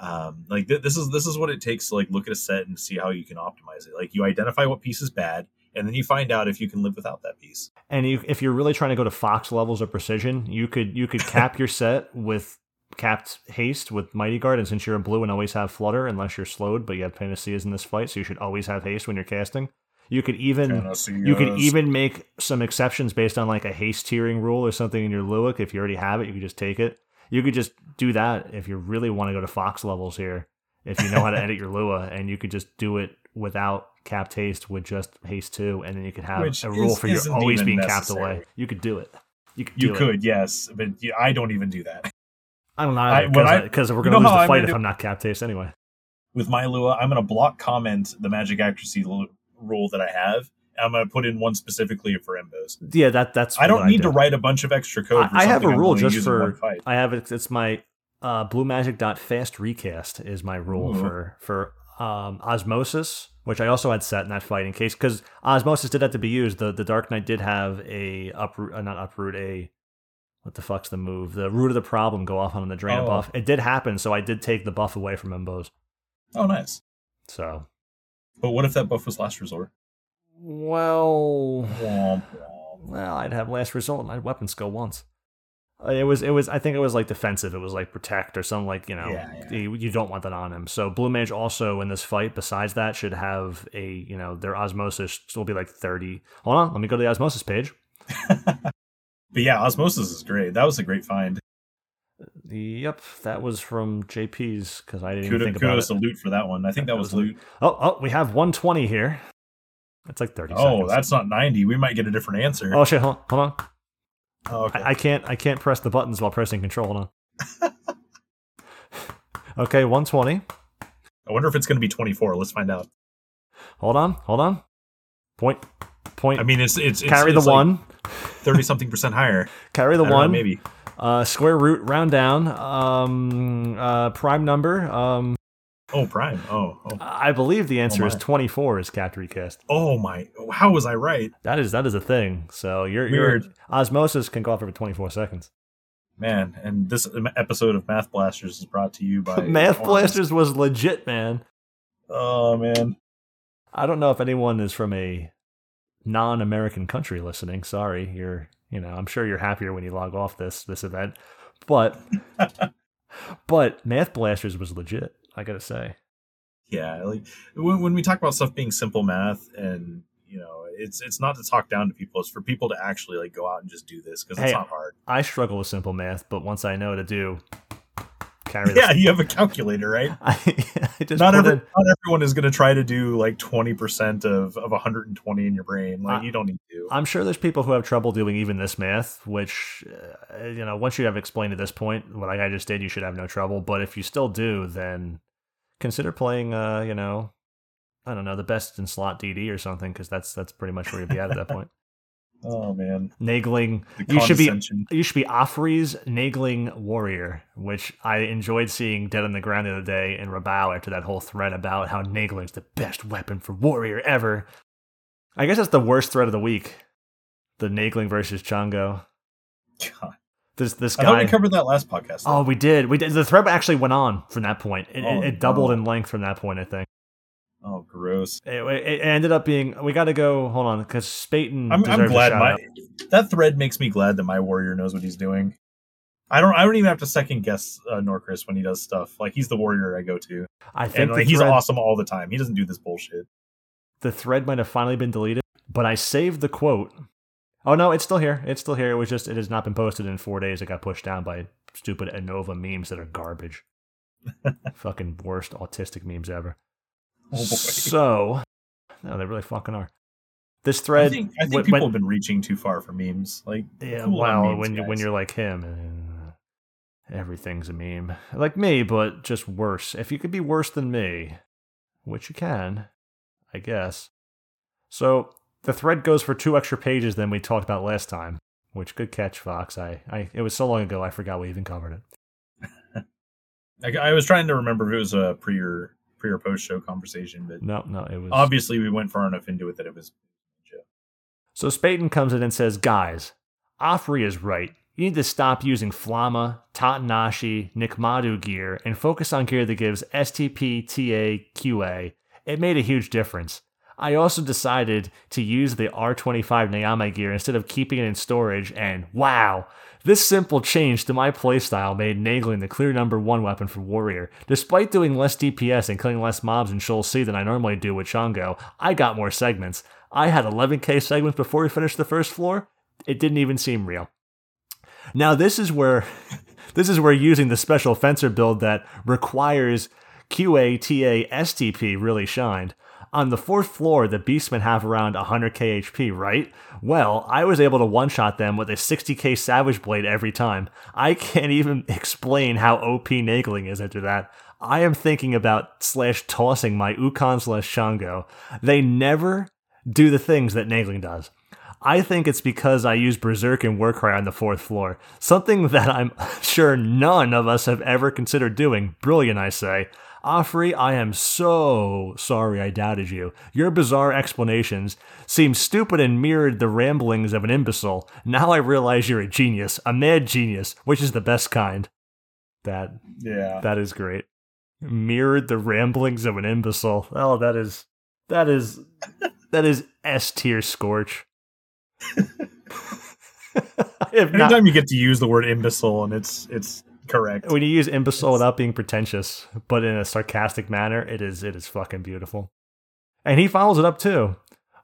um, like th- this is this is what it takes to like look at a set and see how you can optimize it. Like you identify what piece is bad, and then you find out if you can live without that piece. And you, if you're really trying to go to Fox levels of precision, you could you could cap your set with capped haste with Mighty Guard, and since you're in blue and always have flutter, unless you're slowed, but you have Panaceas in this fight, so you should always have haste when you're casting. You could even you could even make some exceptions based on like a haste tiering rule or something in your Luik. If you already have it, you could just take it. You could just do that if you really want to go to Fox levels here. If you know how to edit your Lua, and you could just do it without capped haste with just haste two, and then you could have Which a rule is- for your isn't always being necessary. capped away. You could do it. You could. You it. could, yes, but I don't even do that. I don't know I- when I- because we're gonna lose the fight if do- I'm not capped haste anyway. With my Lua, I'm going to block comment the magic accuracy l- rule that I have. I'm going to put in one specifically for Embos. Yeah, that that's. I don't need do. to write a bunch of extra code. For I, I have a I'm rule just for. fight. I have it. It's my uh, blue magic dot fast recast is my rule Ooh. for for um, osmosis, which I also had set in that fight in case because osmosis did have to be used. The the Dark Knight did have a uproot, uh, not uproot a. What the fuck's the move? The root of the problem go off on the drain Oh. buff. It did happen, so I did take the buff away from Embos. Oh, nice. So But what if that buff was last resort? Well. Well, I'd have last result and I'd weapon skill once. Uh, It was, it was. I think it was like defensive. It was like protect or something like you know. Yeah, yeah. You, you don't want that on him. So blue mage also in this fight, besides that, should have a you know their osmosis will be like thirty. Hold on, let me go to the osmosis page. But yeah, osmosis is great. That was a great find. Yep, that was from JP's because I didn't even Kudos, think about kudos it. to loot for that one. I think that was loot. Oh, oh, we have one twenty here. That's like thirty. Oh, seconds. that's not 90. We might get a different answer. Oh shit! Hold on, hold on. Oh, okay. I, I can't I can't press the buttons while pressing control. Hold on. okay, 120. I wonder if it's going to be 24. Let's find out. Hold on, hold on. Point Point. I mean, it's it's, it's carry it's the like one. 30 something percent higher. Carry the don't know, one. maybe. Uh square root round down. Um uh prime number. Um Oh, prime. Oh, oh, I believe the answer is 24 is capped recast. oh my! How was I right, That is that is a thing. So your your osmosis can go off every 24 seconds. man? And this episode of Math Blasters is brought to you by Math. Blasters was legit, man. Oh man, I don't know if anyone is from a non-American country listening. Sorry, you're, you know, I'm sure you're happier when you log off this this event, but but Math Blasters was legit. I gotta say, yeah. Like when, when we talk about stuff being simple math, and you know, it's it's not to talk down to people. It's for people to actually like go out and just do this because it's not hard. I struggle with simple math, but once I know to do, carry. Yeah, you have a calculator, right? I, I just Not every, not everyone is going to try to do like twenty percent of of 120 in your brain. Like I- you don't need to. I'm sure there's people who have trouble doing even this math, which, uh, you know, once you have explained at this point, what I just did, you should have no trouble. But if you still do, then consider playing, uh, you know, I don't know, the best in slot DD or something, because that's that's pretty much where you'd be at at that point. Oh man, Naegling, the you should be you should be Offree's Naegling Warrior, which I enjoyed seeing dead on the ground the other day in Rabao after that whole thread about how Naegling's the best weapon for Warrior ever. I guess that's the worst thread of the week. The Nagling versus Chango. God. This this guy. I thought we covered that last podcast. though. oh, we did. We did. The thread actually went on from that point. It, Oh, it, it doubled no. in length from that point. I think Oh, gross. it, it ended up being. We got to go. Hold on, because Spaten. I'm, I'm glad my out. that thread makes me glad that my warrior knows what he's doing. I don't. I don't even have to second guess uh, Norcris when he does stuff. Like he's the warrior I go to, I think and like, he's awesome all the time. He doesn't do this bullshit. the thread might have finally been deleted, but I saved the quote. Oh no, it's still here. It's still here. It was just it has not been posted in four days. It got pushed down by stupid Anova memes that are garbage. fucking worst autistic memes ever. Oh. So, no, they really fucking are. This I thread, think, I think when- people when- have been reaching too far for memes. Like yeah, cool on well, memes, when you when you're like him, uh, everything's a meme. Like me, but just worse. If you could be worse than me, which you can, I guess. So the thread goes for two extra pages than we talked about last time, which good catch, Fox. I, I it was so long ago I forgot we even covered it. I, I was trying to remember if it was a pre or pre or post show conversation, but No, no, it was obviously we went far enough into it that it was. So Spaten comes in and says, Guys, Afri is right. You need to stop using Flamma, Tatenashi, Nikmadu gear and focus on gear that gives STP, TA, QA. It made a huge difference. I also decided to use the R25 Nyame gear instead of keeping it in storage, and wow, this simple change to my playstyle made Naegling the clear number one weapon for Warrior. Despite doing less DPS and killing less mobs in Sheol C than I normally do with Chango, I got more segments. I had 11k segments before we finished the first floor. It didn't even seem real. Now this is where this is where using the special fencer build that requires QA, TA, STP really shined. On the fourth floor, the beastmen have around 100k HP, right? Well, I was able to one shot them with a 60k Savage Blade every time. I can't even explain how OP Naegling is after that. I am thinking about slash tossing my Ukon slash Chango. They never do the things that Naegling does. I think it's because I use Berserk and Warcry on the fourth floor, something that I'm sure none of us have ever considered doing. Brilliant, I say. Afri, I am so sorry I doubted you. Your bizarre explanations seem stupid and mirrored the ramblings of an imbecile. Now I realize you're a genius, a mad genius, which is the best kind. That Yeah. that is great. Mirrored the ramblings of an imbecile. Oh, that is that is that is S tier scorch. if not, Anytime you get to use the word imbecile and it's it's correct. when you use imbecile without being pretentious, but in a sarcastic manner, it is it is fucking beautiful. And he follows it up too.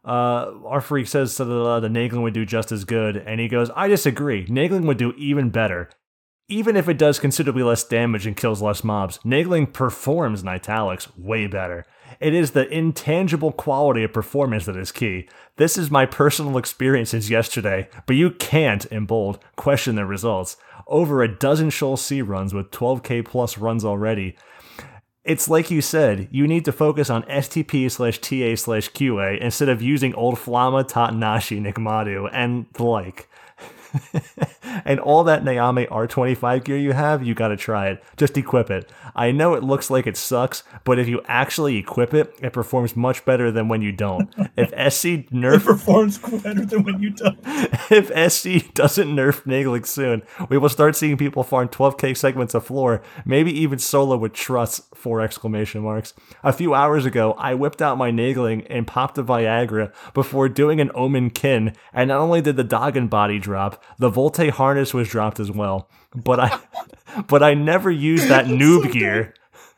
Uh, our freak says that uh, the Naegling would do just as good, and he goes, "I disagree. Naegling would do even better, even if it does considerably less damage and kills less mobs. Naegling performs in italics way better. It is the intangible quality of performance that is key. This is my personal experience since yesterday, but you can't, in bold, question the results. Over a dozen Sheol C runs with 12k plus runs already. It's like you said, you need to focus on STP slash TA slash QA instead of using old Flamma, Tatenashi, Nikmadu, and the like. and all that Nyame R25 gear you have, you gotta try it. Just equip it. I know it looks like it sucks, but if you actually equip it, it performs much better than when you don't. If SC It nerf performs better than when you don't. if SC doesn't nerf Naegling soon, we will start seeing people farm 12k segments of floor, maybe even solo with trusts, four exclamation marks. A few hours ago, I whipped out my Naegling and popped a Viagra before doing an Omen Kin, and not only did the Dagon body drop, the Volte harness was dropped as well. But I but I never used that noob gear.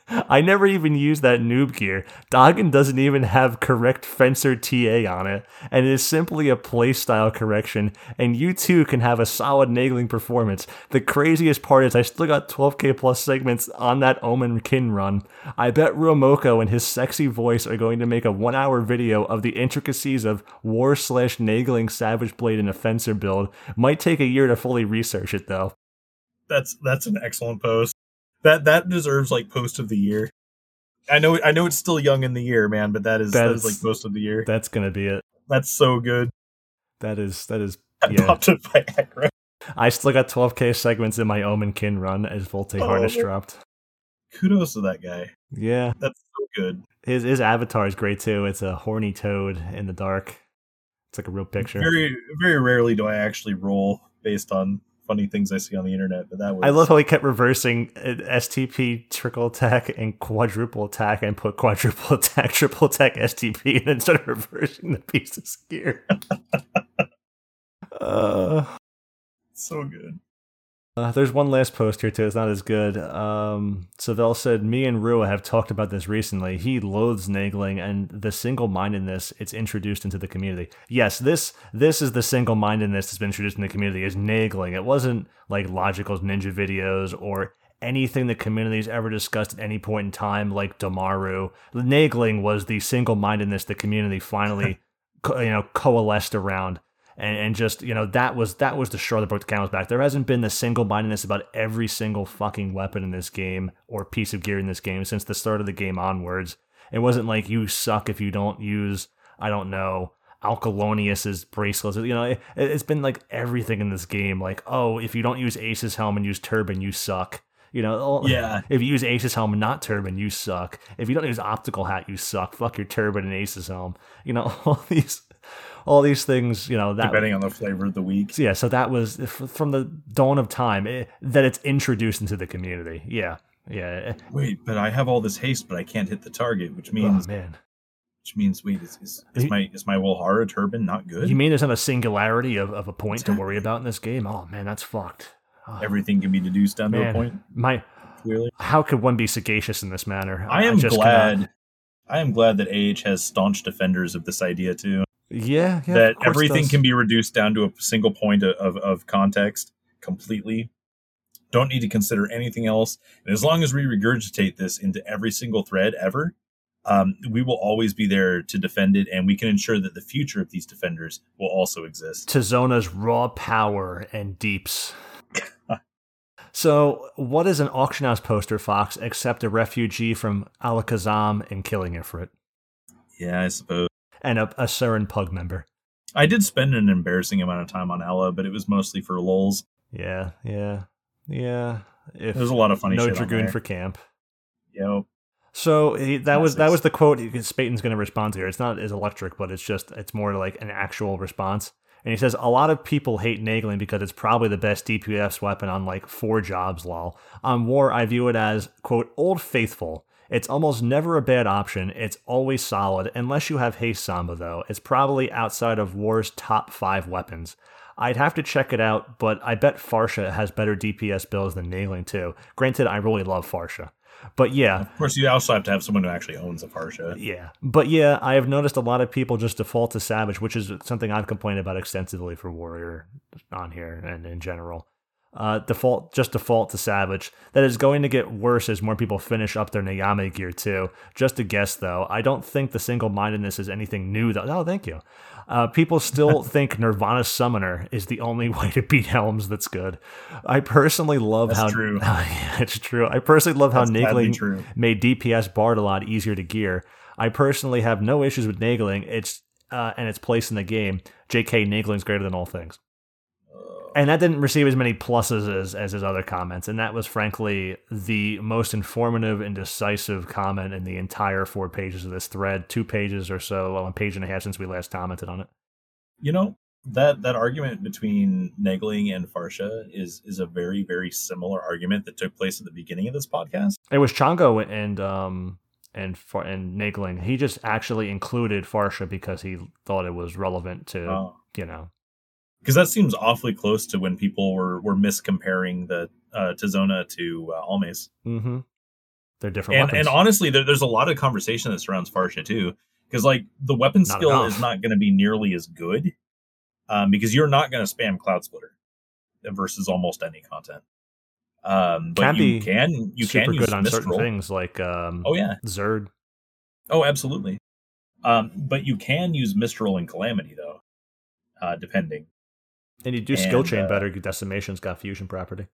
I never even used that noob gear. Dagon doesn't even have correct fencer TA on it, and it is simply a playstyle correction, and you too can have a solid Naegling performance. The craziest part is I still got 12k plus segments on that Omen Kin run. I bet Ruomoko and his sexy voice are going to make a one hour video of the intricacies of War slash Naegling Savage Blade and a fencer build. Might take a year to fully research it though. That's that's an excellent post. That that deserves like post of the year. I know I know it's still young in the year, man, but that is that is That's- like post of the year. That's gonna be it. That's so good. That is that is I yeah. popped a Viagra. I still got 12k segments in my Omen Kin run as Volte Oh, Harness dropped. Kudos to that guy. Yeah, That's so good. his his avatar is great too. It's a horny toad in the dark. It's like a real picture. Very very rarely do I actually roll based on funny things I see on the internet, but that was I love how he kept reversing uh, STP triple attack and quadruple attack and put quadruple attack, triple attack STP and then started reversing the piece of gear. uh, so good. Uh, there's one last post here too. It's not as good. Um, Savell said, "Me and Rua have talked about this recently. He loathes Naegling and the single-mindedness it's introduced into the community. Yes, this this is the single-mindedness that's been introduced in the community is Naegling. It wasn't like Logical's ninja videos or anything the community's ever discussed at any point in time, like Damaru. Naegling was the single-mindedness the community finally, co- you know, coalesced around." And, and just you know that was that was the straw that broke the camel's back. There hasn't been the single mindedness about every single fucking weapon in this game or piece of gear in this game since the start of the game onwards. It wasn't like you suck if you don't use I don't know Alkalonius's bracelets. You know, it, it's been like everything in this game. Like oh, if you don't use Ace's helm and use Turban, you suck. You know, Yeah. If you use Ace's helm and not Turban, you suck. If you don't use Optical Hat, you suck. Fuck your Turban and Ace's helm. You know, all these all these things, you know, that depending on the flavor of the week. yeah. So that was from the dawn of time eh, that it's introduced into the community. Yeah, yeah. Wait, but I have all this haste, but I can't hit the target, which Oh means man, which means wait, is, is, is You- my is my Walahra turban not good? you mean there's not a singularity of, of a point to worry about in this game? Oh man, that's fucked. Oh, Everything can be deduced down to a point. my Clearly, how could one be sagacious in this manner? I am just glad. cannot- I am glad that AH has staunch defenders of this idea too. Yeah, yeah. that of course it everything can be reduced down to a single point of, of, context completely. Don't need to consider anything else. And as long as we regurgitate this into every single thread ever, um, we will always be there to defend it, and we can ensure that the future of these defenders will also exist. Tizona's raw power and deeps. so, what is an auction house poster, Fox, except a refugee from Alakazam and Killing Ifrit, Yeah, I suppose. And a, a Surin Pug member? I did spend an embarrassing amount of time on Ella, but it was mostly for lulz. Yeah, yeah, yeah. If There's a lot of funny no dragoon for camp. Yep. So he, that was that was the quote. Spaten's going to respond to here. It's not as electric, but it's just it's more like an actual response. And he says a lot of people hate Naegling because it's probably the best DPS weapon on like four jobs. Lol. On war, I view it as quote old faithful. It's almost never a bad option. It's always solid, unless you have haste samba though. It's probably outside of war's top five weapons. I'd have to check it out, but I bet Farsha has better DPS builds than Naegling too. Granted, I really love Farsha. But yeah, Of course, you also have to have someone who actually owns a Farsha. yeah, but yeah, I have noticed a lot of people just default to Savage, which is something I've complained about extensively for Warrior on here and in general. Uh, default, just default to Savage. That is going to get worse as more people finish up their Nyame gear too. Just a guess though. I don't think the single mindedness is anything new though. No, thank you. Uh, people still think Nirvana Summoner is the only way to beat Helms that's good. I personally love That's how true. yeah, it's true. I personally love how That's gladly Naegling made DPS Bard a lot easier to gear. I personally have no issues with Naegling. It's uh, and its place in the game. J.K. Naegling's greater than all things, and that didn't receive as many pluses as, as his other comments. And that was frankly the most informative and decisive comment in the entire four pages of this thread. Two pages or so, well, a page and a half since we last commented on it. You know that that argument between Naegling and Farsha is is a very very similar argument that took place at the beginning of this podcast. It was Chango and um and for and Naegling. He just actually included Farsha because he thought it was relevant to Oh. you know because that seems awfully close to when people were were miscomparing the uh, Tizona to uh, Almace. Mm-hmm. They're different And, weapons. and honestly, there, there's a lot of conversation that surrounds Farsha too, because like the weapon Not skill enough. is not going to be nearly as good, um, because you're not going to spam Cloud Splitter versus almost any content. Um, but Can you can you super can use good on certain Mistral. things like um, Oh yeah, Zerd. oh absolutely. Um, but you can use Mistral and Calamity though, uh, depending. And you do skill chain uh, better. Decimation's got fusion property.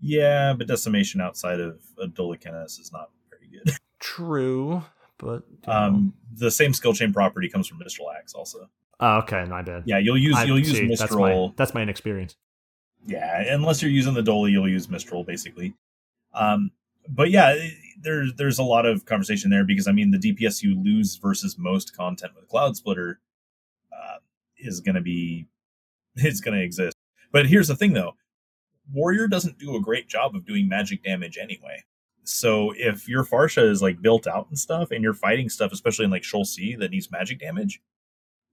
Yeah, but decimation outside of Dolichenus is not very good. True, but. Um, the same skill chain property comes from Mistral Axe also. oh, okay, my bad. Yeah, you'll use you'll use see, That's Mistral. my, that's my inexperience. Yeah, unless you're using the Dolly, you'll use Mistral basically. Um, but yeah, there's there's a lot of conversation there because I mean the DPS you lose versus most content with Cloud Splitter uh, is going to be is going to exist. But here's the thing though, Warrior doesn't do a great job of doing magic damage anyway. So if your Farsha is like built out and stuff, and you're fighting stuff, especially in like Sheol C that needs magic damage,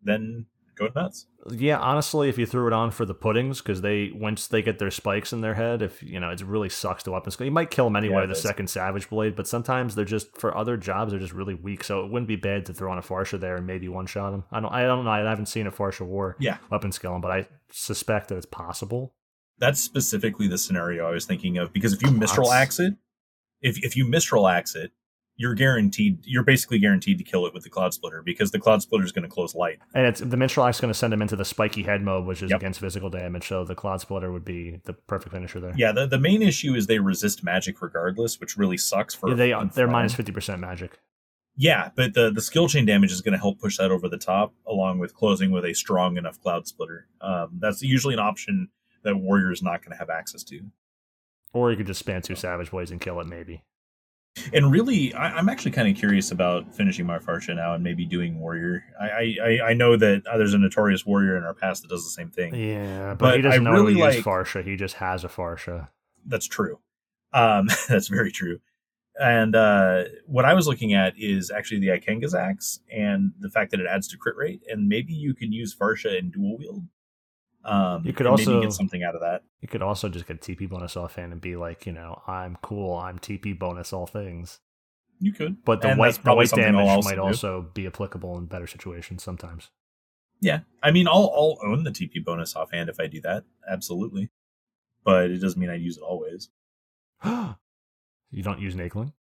then go nuts. Yeah, honestly, if you threw it on for the puddings, because they once they get their spikes in their head, if you know, it really sucks to weapon skill. You might kill them anyway Yeah, the does. second Savage Blade, but sometimes they're just for other jobs they're just really weak. So it wouldn't be bad to throw on a Farsha there and maybe one shot them. I don't, I don't know. I haven't seen a Farsha War Yeah. weapon skill but I suspect that it's possible. that's specifically the scenario I was thinking of because if you Mistral axe it, if if you Mistral axe it, you're guaranteed you're basically guaranteed to kill it with the Cloud Splitter because the Cloud Splitter is going to close light. And it's the Mistral Axe is going to send him into the spiky head mode, which is Yep. against physical damage. So the Cloud Splitter would be the perfect finisher there. Yeah, the, the main issue is they resist magic regardless, which really sucks for Yeah, they fun they're minus fifty percent magic. Yeah, but the the skill chain damage is going to help push that over the top, along with closing with a strong enough Cloud Splitter. Um, that's usually an option that Warrior is not going to have access to. Or you could just spam two Savage Blades and kill it, maybe. And really, I, am actually kind of curious about finishing my Farsha now and maybe doing Warrior. I I, I know that uh, there's a notorious Warrior in our past that does the same thing. Yeah, but, but he doesn't I know really like, Farsha. He just has a Farsha. That's true. Um, that's very true. And uh, what I was looking at is actually the Ikenga's axe and the fact that it adds to crit rate, and maybe you can use Farsha in dual wield. Um, you could also get something out of that. You could also just get TP bonus offhand and be like, you know, I'm cool. I'm TP bonus all things. You could, but the and white the white damage might also be applicable in better situations sometimes. Yeah, I mean, I'll I'll own the TP bonus offhand if I do that. Absolutely, but it doesn't mean I use it always. you don't use Naegling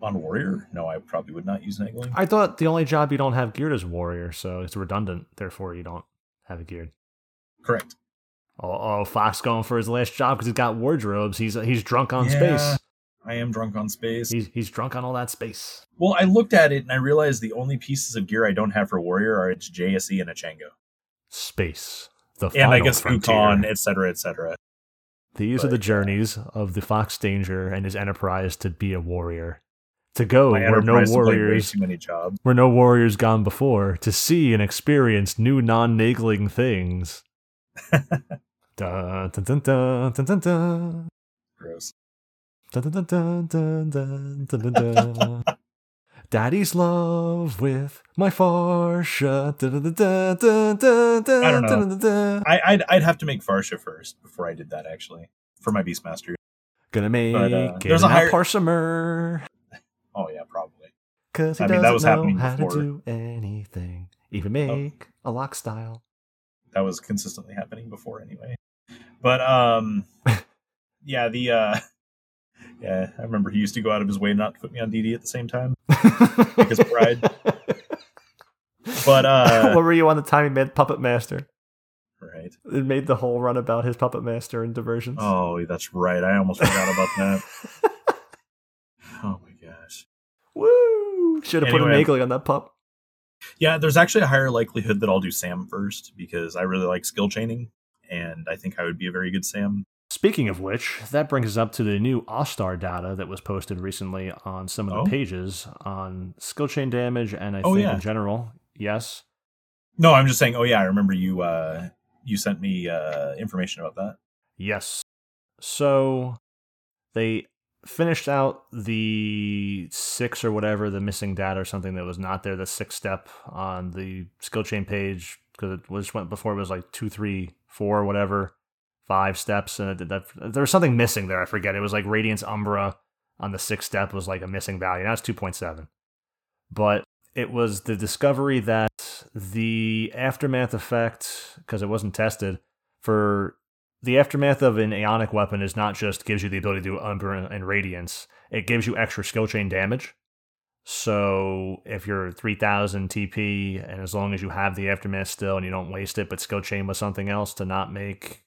on warrior? No, I probably would not use Naegling. I thought the only job you don't have geared is warrior, so it's redundant. Therefore, you don't have it geared. Correct. Oh, oh Fox going for his last job because he's got wardrobes. He's he's drunk on yeah, space. I am drunk on space. He's he's drunk on all that space. Well, I looked at it and I realized the only pieces of gear I don't have for warrior are its JSE and a Chango. Space. The and I guess Ukon, etc., etc. These but, are the journeys of the Fox Danger and his enterprise to be a warrior. To go where no warriors, where no warriors gone before, to see and experience new non-Naegling things dun, dun, dun, dun, dun, dun, dun. Gross. Dun, dun, dun, dun, dun, dun, dun, dun. Daddy's love with my Farsha. Dun, dun, dun, dun, dun, dun, I don't know. Dun, dun, dun. I, I'd, I'd have to make Farsha first before I did that, actually, for my Beastmaster. Gonna make but, uh, there's a higher Parsimer. Oh yeah, probably. Cause he I doesn't mean, that was know happening how before. to do anything, even make oh. a lock style that was consistently happening before anyway. But um, yeah, the uh, yeah, I remember he used to go out of his way not to put me on DD at the same time because pride. But uh, what were you on the time he made Puppet Master? Right. It made the whole run about his Puppet Master and diversions. Oh, that's right. I almost forgot about that. oh my gosh. Woo! Should have anyway, put a Naegling on that pup. Yeah, there's actually a higher likelihood that I'll do Sam first because I really like skill chaining, and I think I would be a very good Sam. Speaking of which, that brings us up to the new Ostar data that was posted recently on some of the oh. pages on skill chain damage, and I oh, think yeah. in general, yes. No, I'm just saying. Oh yeah, I remember you. Uh, you sent me uh, information about that. Yes. So they finished out the six or whatever the missing data or something that was not there the sixth step on the skill chain page because it was went before it was like two three four whatever five steps and that, there was something missing there i forget. It was like radiance umbra on the sixth step was like a missing value now it's 2.7 but it was the discovery that the aftermath effect because it wasn't tested for the aftermath of an Aeonic weapon is not just gives you the ability to do Umbra and Radiance, it gives you extra skill chain damage. So if you're 3000 TP, and as long as you have the aftermath still and you don't waste it, but skill chain with something else to not make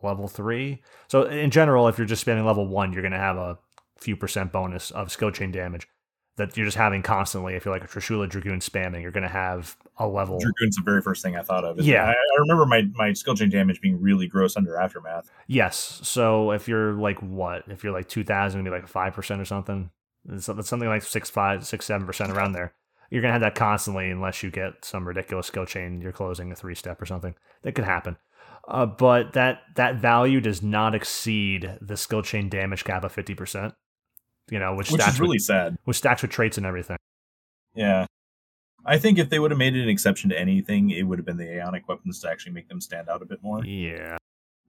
level three. So in general, if you're just spending level one, you're going to have a few percent bonus of skill chain damage that you're just having constantly. If you're like a Trishula Dragoon spamming, you're going to have a level. Dragoon's the very first thing I thought of. Yeah, I, I, remember my my skill chain damage being really gross under aftermath. Yes, so if you're like what? If you're like two thousand, be like five percent or something. It's, something like six five, six seven percent around there. You're gonna have that constantly unless you get some ridiculous skill chain. You're closing a three step or something. That could happen. Uh, but that that value does not exceed the skill chain damage cap of fifty percent you know, which, which stacks is really with, sad. Which stacks with traits and everything. Yeah. I think if they would have made it an exception to anything, it would have been the Aeonic weapons to actually make them stand out a bit more. Yeah.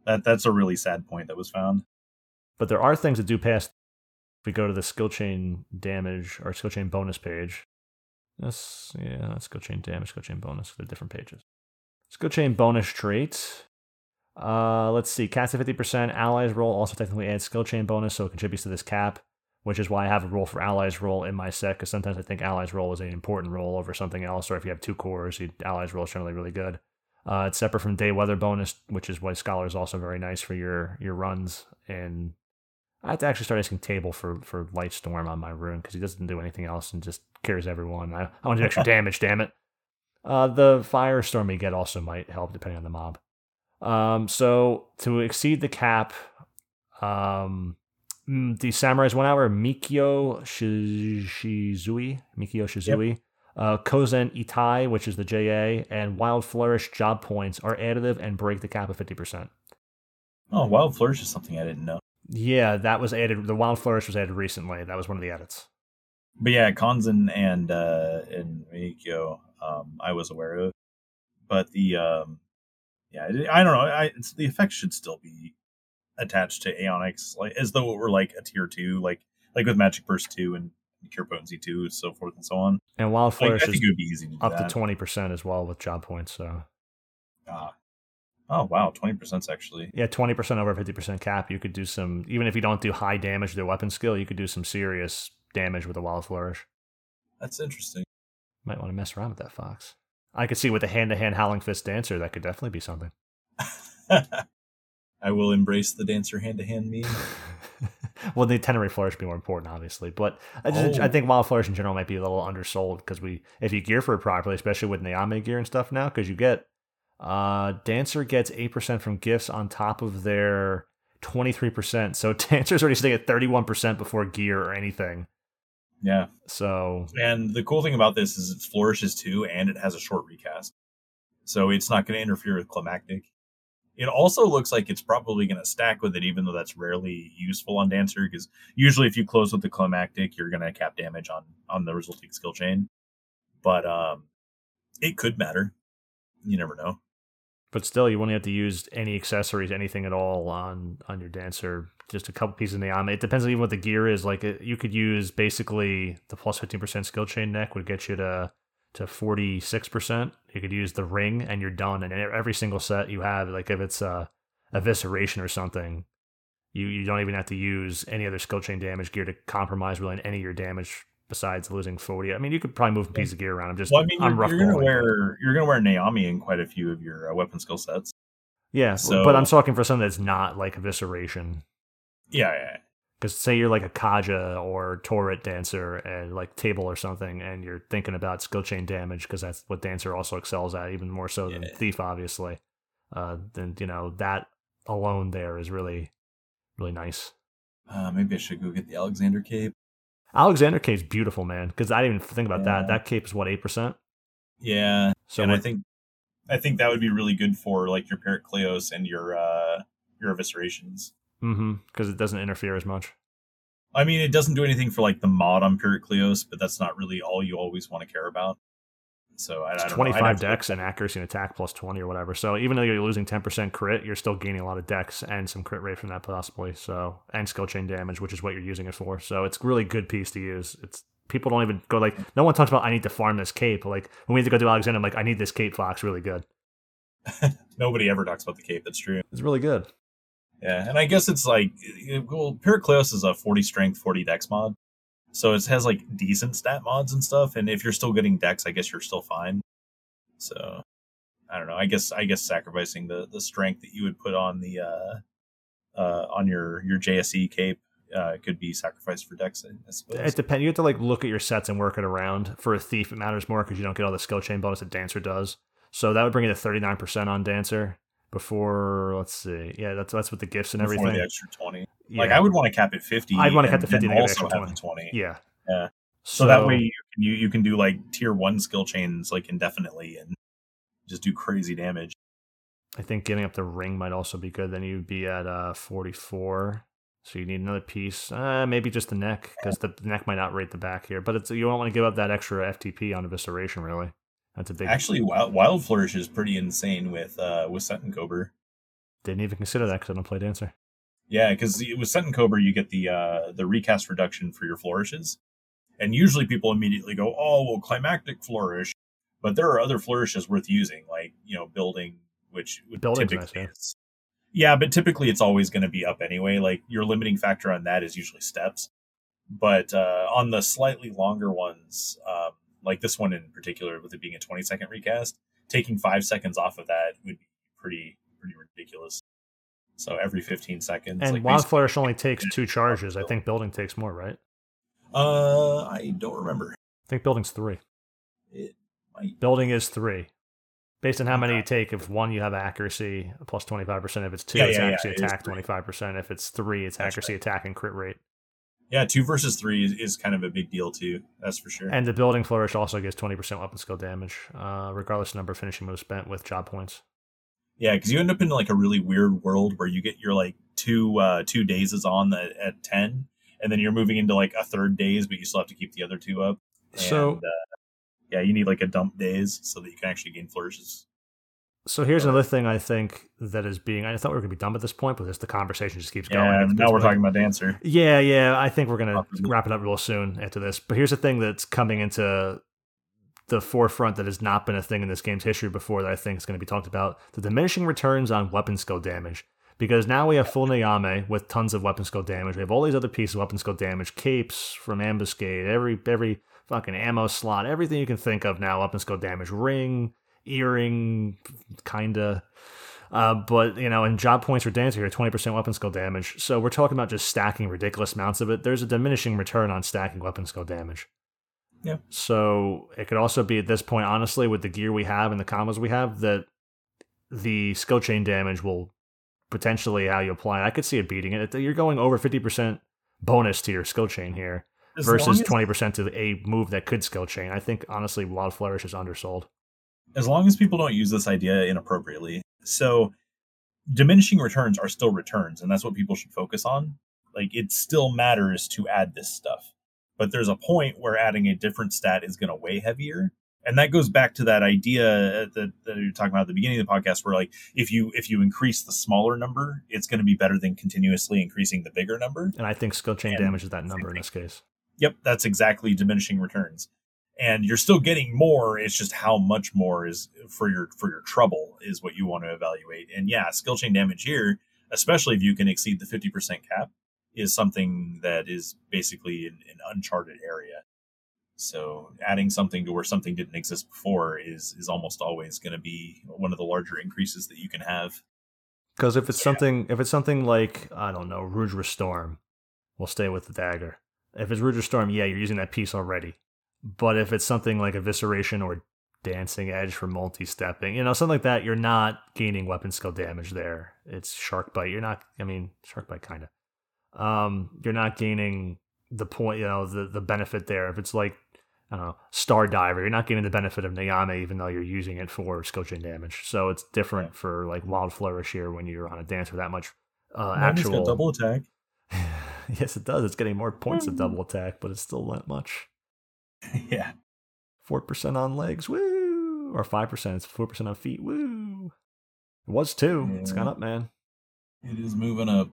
That that's a really sad point that was found. But there are things that do pass. If we go to the skill chain damage or skill chain bonus page, that's yeah, that's skill chain damage, skill chain bonus. They're different pages. Skill chain bonus traits. Uh, let's see. Cast at 50%. Allies roll also technically adds skill chain bonus, so it contributes to this cap, which is why I have a role for allies role in my set, because sometimes I think allies role is an important role over something else, or if you have two cores, allies role is generally really good. Uh, it's separate from day weather bonus, which is why Scholar is also very nice for your your runs. And I have to actually start asking Table for for Light Storm on my rune because he doesn't do anything else and just carries everyone. I, I want to do extra damage, damn it. Uh, the Firestorm you get also might help depending on the mob. Um, so to exceed the cap, um, the Samurai's one hour, Meikyo Shisui, Meikyo Shisui, uh, Konzen-ittai, which is the JA, and Wild Flourish job points are additive and break the cap of 50%. Oh, Wild Flourish is something I didn't know. Yeah, that was added. The Wild Flourish was added recently. That was one of the edits. But yeah, Konzen and uh and Meikyo, um, I was aware of. But the um yeah, I don't know. I it's, the effect should still be attached to Aeonics, like as though it were like a tier two, like like with Magic Burst two and Cure Potency two, so forth and so on. And Wild Like, Flourish think is it would be easy to up that. to 20% as well with job points. So, Ah. oh wow, twenty percent actually. yeah, 20% over 50% cap. You could do some, even if you don't do high damage with your weapon skill, you could do some serious damage with a Wild Flourish. That's interesting. Might want to mess around with that, Fox. I could see with a hand to hand Howling Fist Dancer, that could definitely be something. I will embrace the dancer hand to hand meme. well, the Ternary Flourish would be more important, obviously, but I, just, Oh. I think Wild Flourish in general might be a little undersold because we, if you gear for it properly, especially with Nyame gear and stuff now, because you get uh, Dancer gets eight percent from gifts on top of their twenty three percent. So Dancer's already sitting at thirty one percent before gear or anything. Yeah. So And the cool thing about this is it flourishes too, and it has a short recast. So it's not going to interfere with climactic. It also looks like it's probably going to stack with it, even though that's rarely useful on Dancer, because usually if you close with the climactic, you're going to cap damage on on the resulting skill chain. But um, it could matter. You never know. But still, you won't have to use any accessories, anything at all on on your dancer. Just a couple pieces of armor. It depends on even what the gear is. Like it, you could use basically the plus fifteen percent skill chain neck would get you to to forty six percent. You could use the ring and you're done. And every single set you have, like if it's a evisceration or something, you you don't even have to use any other skill chain damage gear to compromise really any of your damage besides losing forty. I mean, you could probably move a piece of gear around. I'm just Well, I mean, I'm you're, rough you're going to balling. wear you're going to wear Nyame in quite a few of your uh, weapon skill sets. Yeah, So- but I'm talking for something that's not like evisceration. Yeah, yeah. Because say you're like a Kaja or Tauret dancer and like table or something, and you're thinking about skill chain damage because that's what dancer also excels at, even more so than thief, obviously. Uh, then you know that alone there is really, really nice. Uh, maybe I should go get the Alexander cape. Alexander Cape's beautiful, man. Because I didn't even think about Yeah. that. That cape is what eight percent. Yeah, So and I think I think that would be really good for like your Pyrrhic Kleos and your uh your eviscerations. Mm-hmm, because it doesn't interfere as much. I mean, it doesn't do anything for like the mod on Pyrrhic Kleos, but that's not really all you always want to care about. So I, I It's don't know. twenty I'd five dex and accuracy and attack plus twenty or whatever. So even though you're losing ten percent crit, you're still gaining a lot of dex and some crit rate from that possibly. So and skill chain damage, which is what you're using it for. So it's really good piece to use. It's people don't even go like no one talks about I need to farm this cape. Like when we need to go do Alexander, I'm like I need this cape fox really good. Nobody ever talks about the cape. That's true. It's really good. Yeah, and I guess it's like well, Pyrrhic Kleos is a forty strength, forty dex mod, so it has like decent stat mods and stuff. And if you're still getting dex, I guess you're still fine. So I don't know. I guess I guess sacrificing the the strength that you would put on the uh uh on your your JSE cape uh could be sacrificed for dex. I suppose. It depends. You have to like look at your sets and work it around. For a thief, it matters more because you don't get all the skill chain bonus that Dancer does. So that would bring it to thirty nine percent on Dancer. Before let's see, yeah, that's that's with the gifts and Before everything. the extra twenty. Yeah. Like I would want to cap at fifty. I'd wanna cap and to 50 then to get also extra have the twenty. yeah, Yeah. So, that way you can, you, you can do like tier one skill chains like indefinitely and just do crazy damage. I think getting up the ring might also be good. Then you'd be at uh, 44. So you need another piece. Uh, maybe just the neck, because the neck might outrate the back here. But it's you don't want to give up that extra FTP on evisceration, really. That's a big. Actually, Wild, Wild Flourish is pretty insane with uh with Sentin Cobra. didn't even consider that because I don't play dancer. Yeah, because with Sentin Cobra you get the uh the recast reduction for your flourishes, and usually people immediately go, "Oh, well, climactic flourish," but there are other flourishes worth using, like you know, building, which typically nice, yeah. yeah, but typically it's always going to be up anyway. Like your limiting factor on that is usually steps, but uh, on the slightly longer ones, um, like this one in particular, with it being a twenty second recast, taking five seconds off of that would be pretty pretty ridiculous. So every fifteen seconds, And like Wild Flourish only takes two charges. I think building takes more, right? Uh, I don't remember. I think building's three. It might. Building is three. Based on how many you take, if one you have accuracy plus twenty five percent. If it's two, Yeah, it's yeah, yeah, accuracy it is attack twenty five percent. If it's three, it's That's accuracy attack and crit rate. Yeah, two versus three is, is kind of a big deal too. That's for sure. And the building flourish also gives twenty percent weapon skill damage, uh, regardless of number of finishing moves spent with job points. Yeah, because you end up in like a really weird world where you get your like two uh two dazes on the, at ten, and then you're moving into like a third daze, but you still have to keep the other two up. So- uh, yeah, you need like a dump daze so that you can actually gain flourishes. So here's another thing I think that is being. I thought we were gonna be done at this point, but this the conversation just keeps going. Yeah, now we're talking about dancer. Yeah, yeah. I think we're gonna Possibly. wrap it up real soon after this. But here's the thing that's coming into the forefront that has not been a thing in this game's history before that I think is going to be talked about: the diminishing returns on weapon skill damage. Because now we have full Nyame with tons of weapon skill damage. We have all these other pieces of weapon skill damage, capes from ambuscade, every every fucking ammo slot, everything you can think of now. Weapon skill damage, ring, earring, kinda. Uh, but you know, and job points for dancer here, twenty percent weapon skill damage. So we're talking about just stacking ridiculous amounts of it. There's a diminishing return on stacking weapon skill damage. Yeah. So it could also be at this point, honestly, with the gear we have and the combos we have, that the skill chain damage will potentially how you apply it. I could see it beating it. You're going over fifty percent bonus to your skill chain here As versus twenty percent to a move that could skill chain. I think honestly, Wild Flourish is undersold. As long as people don't use this idea inappropriately. So diminishing returns are still returns, and that's what people should focus on. Like it still matters to add this stuff. But there's a point where adding a different stat is going to weigh heavier. And that goes back to that idea uh, that, that you're talking about at the beginning of the podcast, where like if you if you increase the smaller number, it's going to be better than continuously increasing the bigger number. And I think skill chain And damage is that number in this case. Yep, that's exactly diminishing returns. And you're still getting more. It's just how much more is for your for your trouble is what you want to evaluate. And yeah, skill chain damage here, especially if you can exceed the 50% cap, is something that is basically an, an uncharted area. So adding something to where something didn't exist before is is almost always going to be one of the larger increases that you can have. Because if it's Yeah. something, if it's something like I don't know, Rudra's Storm, we'll stay with the dagger. If it's Rudra's Storm, yeah, you're using that piece already. But if it's something like Evisceration or Dancing Edge for multi-stepping, you know, something like that, you're not gaining weapon skill damage there. It's Shark Bite. You're not. I mean, Shark Bite kind of. Um, you're not gaining the point. You know, the the benefit there. If it's like I don't know, Star Diver, you're not getting the benefit of Nyame even though you're using it for skill chain damage. So it's different Yeah. for like Wild Flourish here when you're on a dance with that much uh, Mine actual. double attack. yes, it does. It's getting more points of double attack, but it's still not much. yeah. Four percent on legs, woo, or five percent. It's four percent on feet, woo. It was two. It's gone up, man. It is moving up.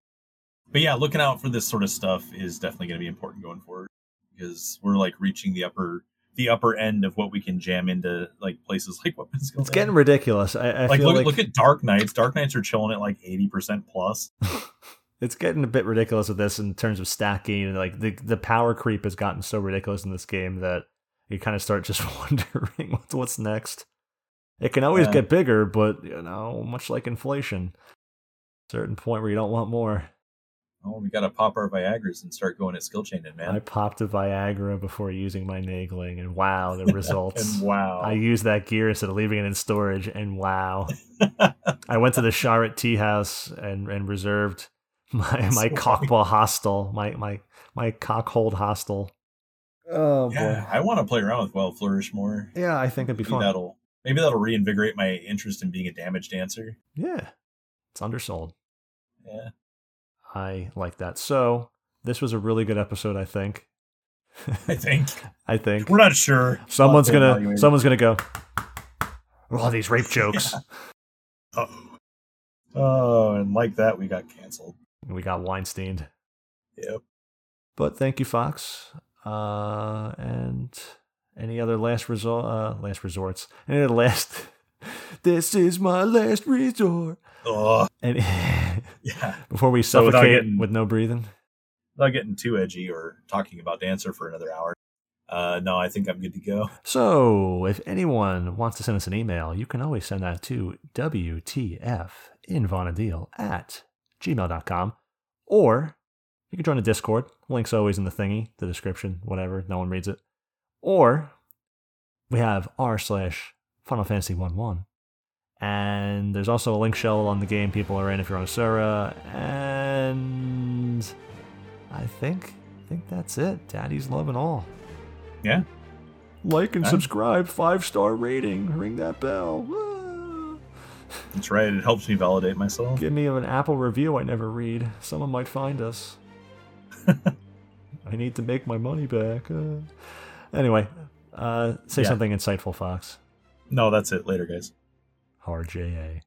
But yeah, looking out for this sort of stuff is definitely going to be important going forward because we're like reaching the upper the upper end of what we can jam into like places like weapons. skill It's getting ridiculous. I, I like look, like look at Dark Knights. Dark Knights are chilling at like eighty percent plus. it's getting a bit ridiculous with this in terms of stacking and like the the power creep has gotten so ridiculous in this game that you kind of start just wondering what's what's next. It can always Yeah. get bigger, but you know, much like inflation, certain point where you don't want more. Oh, we got to pop our Viagra's and start going at skill chaining, man. I popped a Viagra before using my Naegling, and wow, the results. and wow, I used that gear instead of leaving it in storage, and wow. I went to the Charlotte Tea House and, and reserved my That's my so cockball hostel, my my my cockhold hostel. Oh yeah, I want to play around with Wild Flourish more. Yeah, I think it'd be Maybe fun. that'll maybe that'll reinvigorate my interest in being a damage dancer. Yeah. It's undersold. Yeah. I like that. So this was a really good episode, I think. I think I think. we're not sure. Someone's We'll gonna evaluate. someone's gonna go. All these rape jokes. Uh-oh. Oh, and like that, we got canceled. We got Weinstein. Yep. But thank you, Fox. Uh, and any other last resort? Uh, last resorts. Any other last? this is my last resort. Oh, And yeah. before we So suffocate getting- with no breathing. Without getting too edgy or talking about dancer for another hour. Uh, no, I think I'm good to go. So, if anyone wants to send us an email, you can always send that to WTFinvonadil at gmail.com. Or you can join the Discord. Link's always in the thingy, the description, whatever. No one reads it. Or we have r slash Final Fantasy 1 1. And there's also a link shell on the game people are in if you're on Asura. And I think I think that's it. Daddy's loving all. Yeah. Like and subscribe, five star rating, ring that bell. Woo! That's right. It helps me validate myself. Give me an Apple review I never read. Someone might find us. I need to make my money back. Uh, anyway, uh, say Yeah. something insightful, Fox. No, that's it. Later, guys. Hard JA.